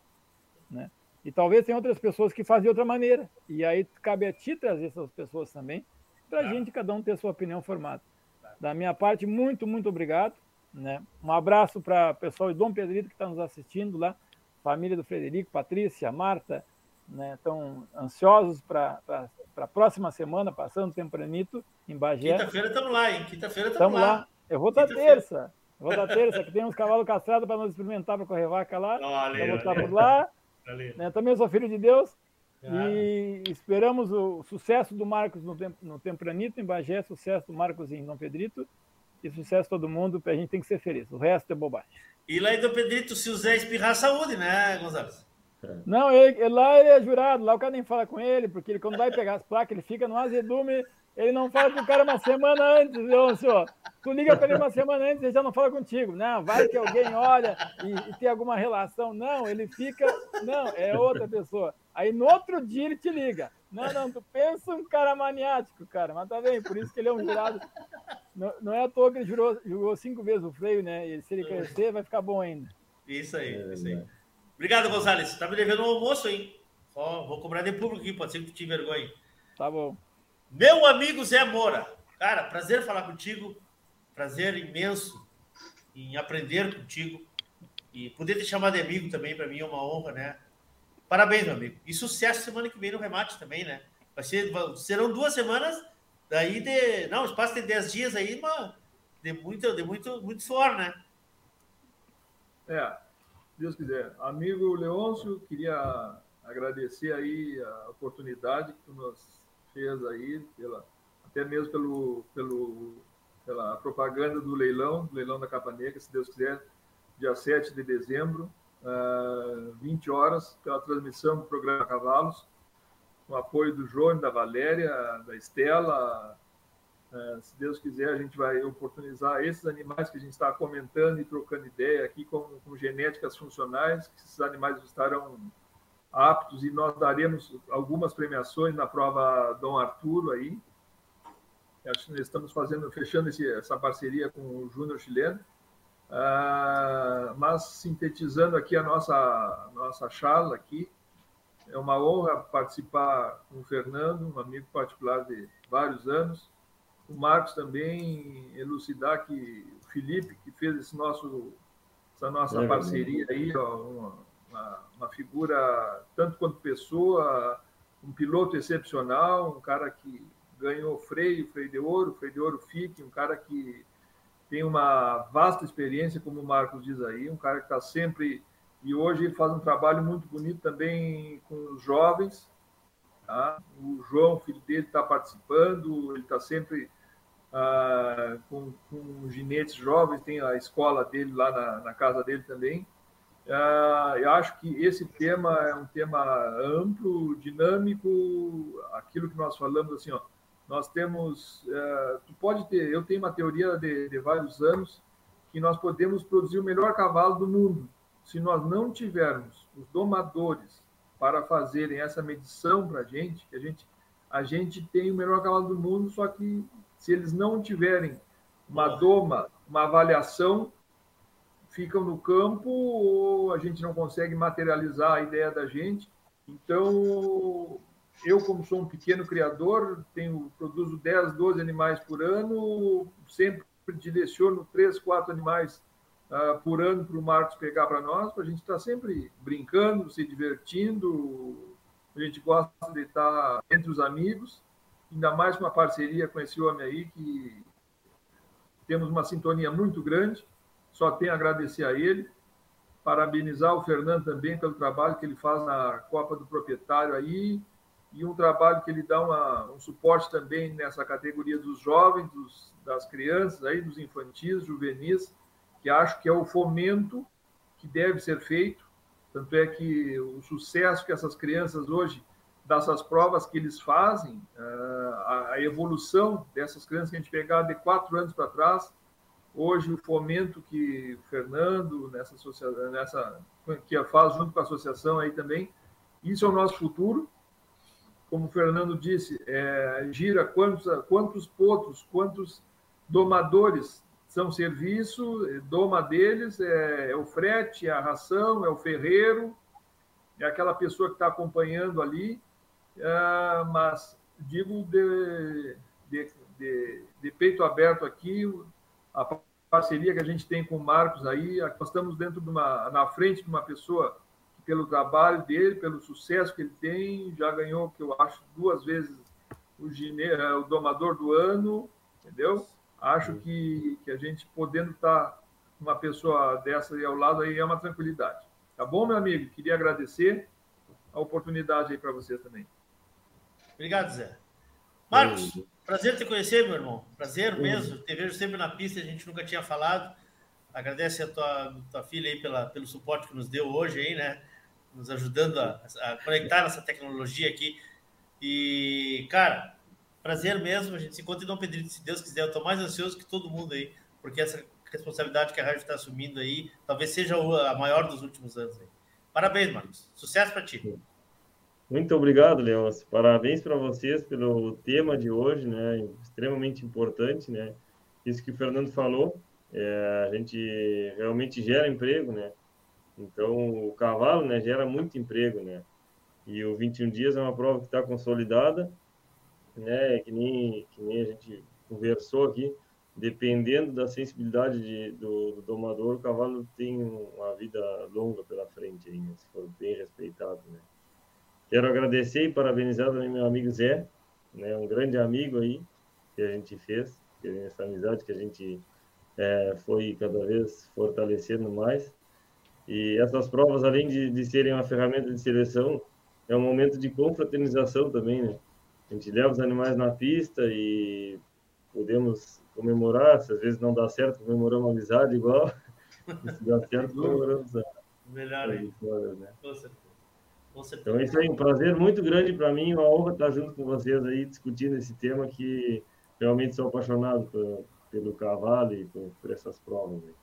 Né? E talvez tenha outras pessoas que fazem de outra maneira. E aí cabe a ti trazer essas pessoas também, para a gente cada um ter sua opinião formada. Da minha parte, muito, muito obrigado. Né? Um abraço para o pessoal de Dom Pedrito que está nos assistindo lá, família do Frederico, Patrícia, Marta, né? estão ansiosos para a próxima semana, passando tempranito em Bagé. Quinta-feira estamos lá, hein? Quinta-feira estamos lá. lá. Eu vou estar terça. Eu vou estar terça, que tem uns cavalos castrados para nós experimentar para correr vaca lá. Valeu, vou estar por lá. Né? Também sou filho de Deus. E esperamos o sucesso do Marcos no, no Tempranito, em Bagé, sucesso do Marcos em Dom Pedrito e sucesso todo mundo, a gente tem que ser feliz. O resto é bobagem. E lá em Dom Pedrito, se o Zé espirrar, saúde, né, Gonzalez? Não, ele, lá ele é jurado, lá o cara nem fala com ele, porque ele quando vai pegar as placas, ele fica no azedume, ele não fala com o cara uma semana antes, viu, senhor? Tu liga para ele uma semana antes, ele já não fala contigo. Não, vai que alguém olha e, e tem alguma relação. Não, ele fica. Não, é outra pessoa. Aí no outro dia ele te liga. Não, não, tu pensa um cara maniático, cara, mas tá bem, por isso que ele é um jurado. Não, não é à toa que ele jurou, jurou cinco vezes o freio, né? E se ele crescer, vai ficar bom ainda. Isso aí, é, isso aí. Obrigado, Gonzalez. Você tá me devendo um almoço, hein? Só vou cobrar de público aqui, pode ser que tu te envergonhe. Tá bom. Meu amigo Zé Moura, cara, prazer falar contigo, prazer imenso em aprender contigo e poder te chamar de amigo também, para mim é uma honra, né? Parabéns, meu amigo. E sucesso semana que vem no remate também, né? Vai ser, serão duas semanas, daí de. Não, espaço de dez dias aí, mas de muito, de muito, muito suor, né? É, Deus quiser. Amigo Leôncio, queria agradecer aí a oportunidade que tu nos fez aí, pela, até mesmo pelo, pelo, pela propaganda do leilão, do leilão da Capa Negra, se Deus quiser, dia 7 de dezembro, uh, 20 horas, pela transmissão do programa Cavalos, com apoio do João, da Valéria, da Estela. Uh, se Deus quiser, a gente vai oportunizar esses animais que a gente está comentando e trocando ideia aqui com, com genéticas funcionais, que esses animais estarão aptos e nós daremos algumas premiações na prova Dom Arturo aí. Acho que nós estamos fazendo, fechando esse, essa parceria com o Júnior chileno. Uh, mas sintetizando aqui a nossa nossa charla aqui, é uma honra participar com o Fernando, um amigo particular de vários anos. O Marcos também elucidar que o Felipe que fez esse nosso essa nossa é parceria aí, ó, uma, uma, uma figura, tanto quanto pessoa, um piloto excepcional, um cara que ganhou freio, freio de ouro, freio de ouro FIC, um cara que tem uma vasta experiência, como o Marcos diz aí, um cara que está sempre. E hoje faz um trabalho muito bonito também com os jovens. Tá? O João, filho dele, está participando, ele está sempre ah, com, com ginetes jovens, tem a escola dele lá na, na casa dele também. Uh, eu acho que esse tema é um tema amplo, dinâmico, aquilo que nós falamos assim, ó, nós temos, uh, tu pode ter, eu tenho uma teoria de, de, vários anos que nós podemos produzir o melhor cavalo do mundo se nós não tivermos os domadores para fazerem essa medição para a gente, que a gente a gente tem o melhor cavalo do mundo, só que se eles não tiverem uma doma, uma avaliação ficam no campo ou a gente não consegue materializar a ideia da gente. Então, eu, como sou um pequeno criador, tenho, produzo 10, 12 animais por ano, sempre direciono 3, 4 animais uh, por ano para o Marcos pegar para nós, para a gente estar tá sempre brincando, se divertindo. A gente gosta de estar entre os amigos, ainda mais uma parceria com esse homem aí, que temos uma sintonia muito grande só tenho a agradecer a ele, parabenizar o Fernando também pelo trabalho que ele faz na Copa do Proprietário aí, e um trabalho que ele dá uma, um suporte também nessa categoria dos jovens, dos, das crianças, aí, dos infantis, juvenis, que acho que é o fomento que deve ser feito. Tanto é que o sucesso que essas crianças hoje, dessas provas que eles fazem, ah, a evolução dessas crianças que a gente pegar de quatro anos para trás, Hoje, o fomento que o Fernando, nessa, nessa que faz junto com a associação aí também, isso é o nosso futuro. Como o Fernando disse, é, gira quantos, quantos potros, quantos domadores são serviço, doma deles, é, é o frete, é a ração, é o ferreiro, é aquela pessoa que está acompanhando ali, é, mas digo de, de, de, de peito aberto aqui, a parceria que a gente tem com o Marcos aí, nós estamos dentro de uma, na frente de uma pessoa pelo trabalho dele, pelo sucesso que ele tem, já ganhou, que eu acho, duas vezes o, gine, eh, o domador do ano, entendeu? Acho que, que a gente podendo estar uma pessoa dessa aí ao lado aí é uma tranquilidade. Tá bom, meu amigo? Queria agradecer a oportunidade aí para você também. Obrigado, Zé. Marcos, prazer te conhecer, meu irmão. Prazer mesmo. Te vejo sempre na pista, a gente nunca tinha falado. Agradece a tua, tua filha aí pela, pelo suporte que nos deu hoje aí, né? Nos ajudando a, a conectar essa tecnologia aqui. E, cara, prazer mesmo. A gente se encontra em Dom Pedrito, se Deus quiser. Eu estou mais ansioso que todo mundo aí, porque essa responsabilidade que a rádio está assumindo aí talvez seja a maior dos últimos anos aí. Parabéns, Marcos. Sucesso para ti. Muito obrigado, Leôncio. Parabéns para vocês pelo tema de hoje, né? Extremamente importante, né? Isso que o Fernando falou, é, a gente realmente gera emprego, né? Então, o cavalo, né, gera muito emprego, né? E o 21 dias é uma prova que está consolidada né, que nem, que nem a gente conversou aqui, dependendo da sensibilidade de, do, do, domador, o cavalo tem uma vida longa pela frente, se for bem respeitado. Né. Quero agradecer e parabenizar também meu amigo Zé, né, um grande amigo aí que a gente fez, essa amizade que a gente é, foi cada vez fortalecendo mais. E essas provas, além de, de serem uma ferramenta de seleção, é um momento de confraternização também, né? A gente leva os animais na pista e podemos comemorar, se às vezes não dá certo, comemoramos a amizade igual, <laughs> se dá certo, comemoramos a, Melhor a aí. vitória, né? Com certeza. Com certeza. Então é isso aí, um prazer muito grande para mim, uma honra estar junto com vocês aí, discutindo esse tema que realmente sou apaixonado por, pelo cavalo e por, por essas provas. Aí.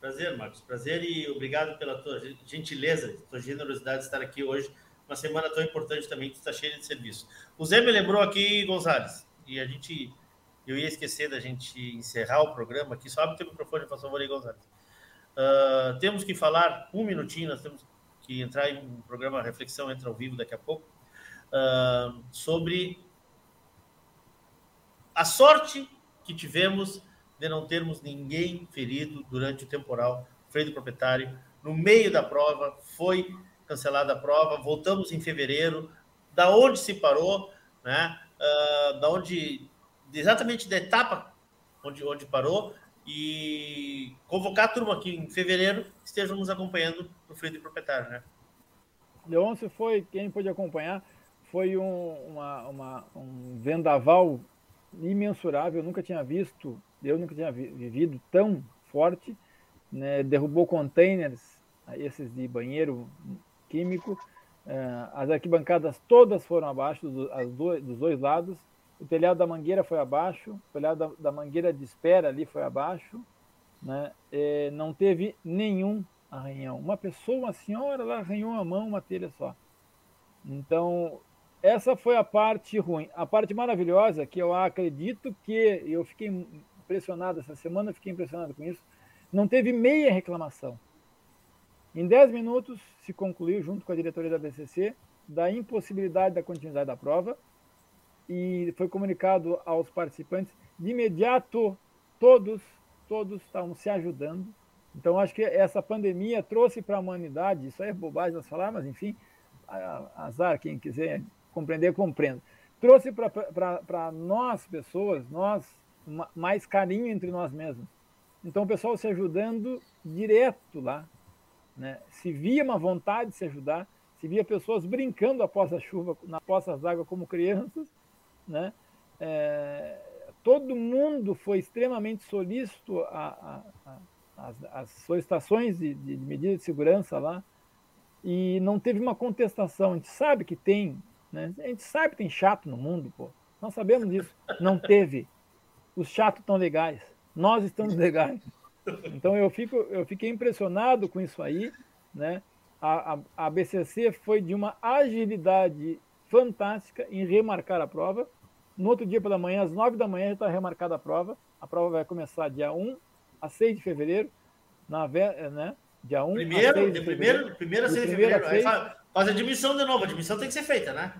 Prazer, Marcos. Prazer e obrigado pela tua gentileza, tua generosidade de estar aqui hoje, uma semana tão importante também, que está cheia de serviço. O Zé me lembrou aqui, Gonzalez, e a gente, eu ia esquecer da gente encerrar o programa aqui, só abre o teu microfone, por favor, aí, Gonzalez. Uh, temos que falar um minutinho, nós temos que entrar em um programa Reflexão, entra ao vivo daqui a pouco, uh, sobre a sorte que tivemos de não termos ninguém ferido durante o temporal. Freio do proprietário, no meio da prova, foi cancelada a prova, voltamos em fevereiro. Da onde se parou, né? Uh, da onde, exatamente da etapa onde, onde parou, e convocar a turma aqui em fevereiro, estejam nos acompanhando no freio do proprietário, né? Leôncio foi, quem pôde acompanhar, foi um, uma, uma, um vendaval imensurável, nunca tinha visto, eu nunca tinha vivido tão forte, né? derrubou containers, esses de banheiro químico, uh, as arquibancadas todas foram abaixo, do, do, dos dois lados, o telhado da mangueira foi abaixo, o telhado da, mangueira de espera ali foi abaixo, né? E não teve nenhum arranhão. Uma pessoa, uma senhora, ela arranhou a mão, uma telha só. Então, essa foi a parte ruim. A parte maravilhosa, que eu acredito que eu fiquei impressionado essa semana, fiquei impressionado com isso, não teve meia reclamação. Em 10 minutos se concluiu, junto com a diretoria da BCC, da impossibilidade da continuidade da prova e foi comunicado aos participantes. De imediato, todos, todos estavam se ajudando. Então, acho que essa pandemia trouxe para a humanidade, isso aí é bobagem nós falar, mas enfim, azar, quem quiser compreender, compreenda. Trouxe para nós, pessoas, nós, mais carinho entre nós mesmos. Então, o pessoal se ajudando direto lá. Né? Se via uma vontade de se ajudar, se via pessoas brincando após a chuva, na poças d'água como crianças, né? É, todo mundo foi extremamente solícito às solicitações de, de, de medida de segurança lá e não teve uma contestação. A gente sabe que tem, né? a gente sabe que tem chato no mundo, pô. Nós sabemos disso. Não teve. Os chatos estão legais. Nós estamos <laughs> legais. Então eu, fico, eu fiquei impressionado com isso aí. Né? A, a, a BCC foi de uma agilidade fantástica em remarcar a prova. No outro dia pela manhã, às 9 da manhã, já está remarcada a prova. A prova vai começar dia 1 a 6 de fevereiro, na, né? Dia 1 primeiro, a 6 de primeiro, primeiro a 6 de fevereiro. Faz a admissão de novo, a admissão tem que ser feita, né?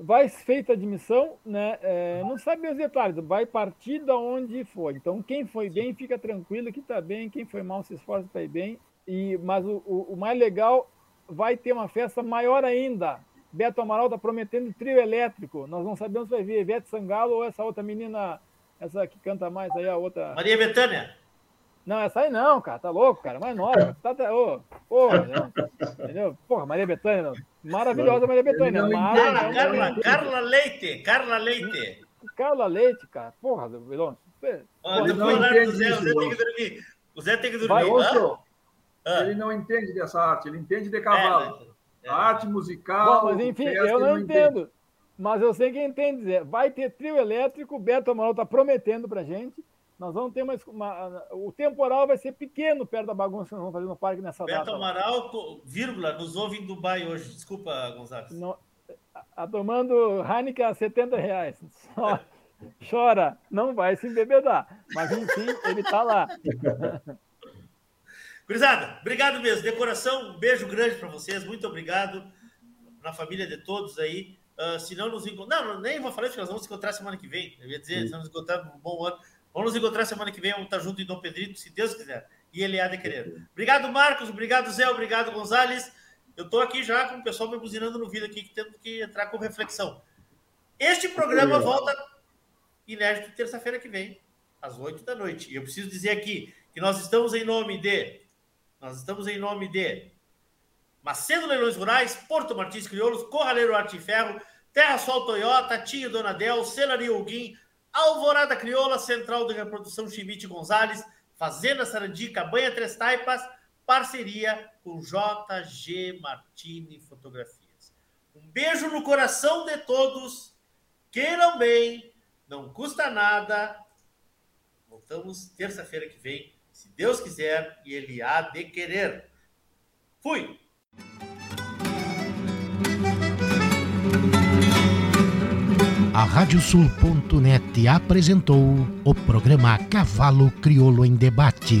Vai feita a admissão, né? É, não sabe os detalhes, vai partir da onde foi. Então, quem foi bem, fica tranquilo que está bem, quem foi mal, se esforça para ir bem. E, mas o, o, o mais legal, vai ter uma festa maior ainda, Beto Amaral está prometendo trio elétrico. Nós não sabemos se vai vir Ivete Sangalo ou essa outra menina, essa que canta mais aí, a outra. Maria Betânia. Não, essa aí não, cara. Tá louco, cara. Mais nova. <laughs> Tá, tá, oh, porra, não. entendeu? Porra, Maria Betânia. Não. Maravilhosa Maria Betânia. Carla, Carla, Carla Leite. Carla Leite. Carla Leite, cara. Porra, Vilão. Oh, Zé, o Zé tem que dormir. O Zé tem que dormir. Vai, ah? Ele não entende dessa arte, ele entende de cavalo. É, é. arte musical. Bom, mas enfim, eu não, não entendo. Entende. Mas eu sei quem entende dizer. Vai ter trio elétrico, o Beto Amaral está prometendo para gente. Nós vamos ter uma, uma, O temporal vai ser pequeno perto da bagunça que nós vamos fazer no parque nessa Beto data. Beto Amaral, vírgula, nos ouve em Dubai hoje. Desculpa, Gonzalez. Não, a, tomando Heineken a 70 reais. Só <laughs> chora, não vai se embebedar. Mas enfim, ele está lá. <laughs> Gurizada, obrigado mesmo. Decoração, um beijo grande para vocês. Muito obrigado na família de todos aí. Uh, se não nos encontrar. Não, nem vou falar isso, nós vamos nos encontrar semana que vem. Eu ia dizer, se não nos encontrar um bom ano. Vamos nos encontrar semana que vem, vamos estar junto em Dom Pedrito, se Deus quiser. E ele há de querer. Obrigado, Marcos. Obrigado, Zé. Obrigado, Gonzales. Eu estou aqui já com o pessoal me buzinando no vídeo aqui, que temos que entrar com reflexão. Este programa volta inédito terça-feira que vem, às 8 da noite. E eu preciso dizer aqui que nós estamos em nome de. Nós estamos em nome de Macedo Leilões Rurais, Porto Martins Crioulos, Corraleiro Arte e Ferro, Terra Sol Toyota, Tinho Donadel, Celaria Huguim, Alvorada Crioula, Central de Reprodução Chimite Gonzalez, Fazenda Sarandica, Banha Três Taipas, parceria com JG Martini Fotografias. Um beijo no coração de todos, queiram bem, não custa nada. Voltamos terça-feira que vem, se Deus quiser e Ele há de querer. Fui! A Radiosul.net apresentou o programa Cavalo Crioulo em Debate.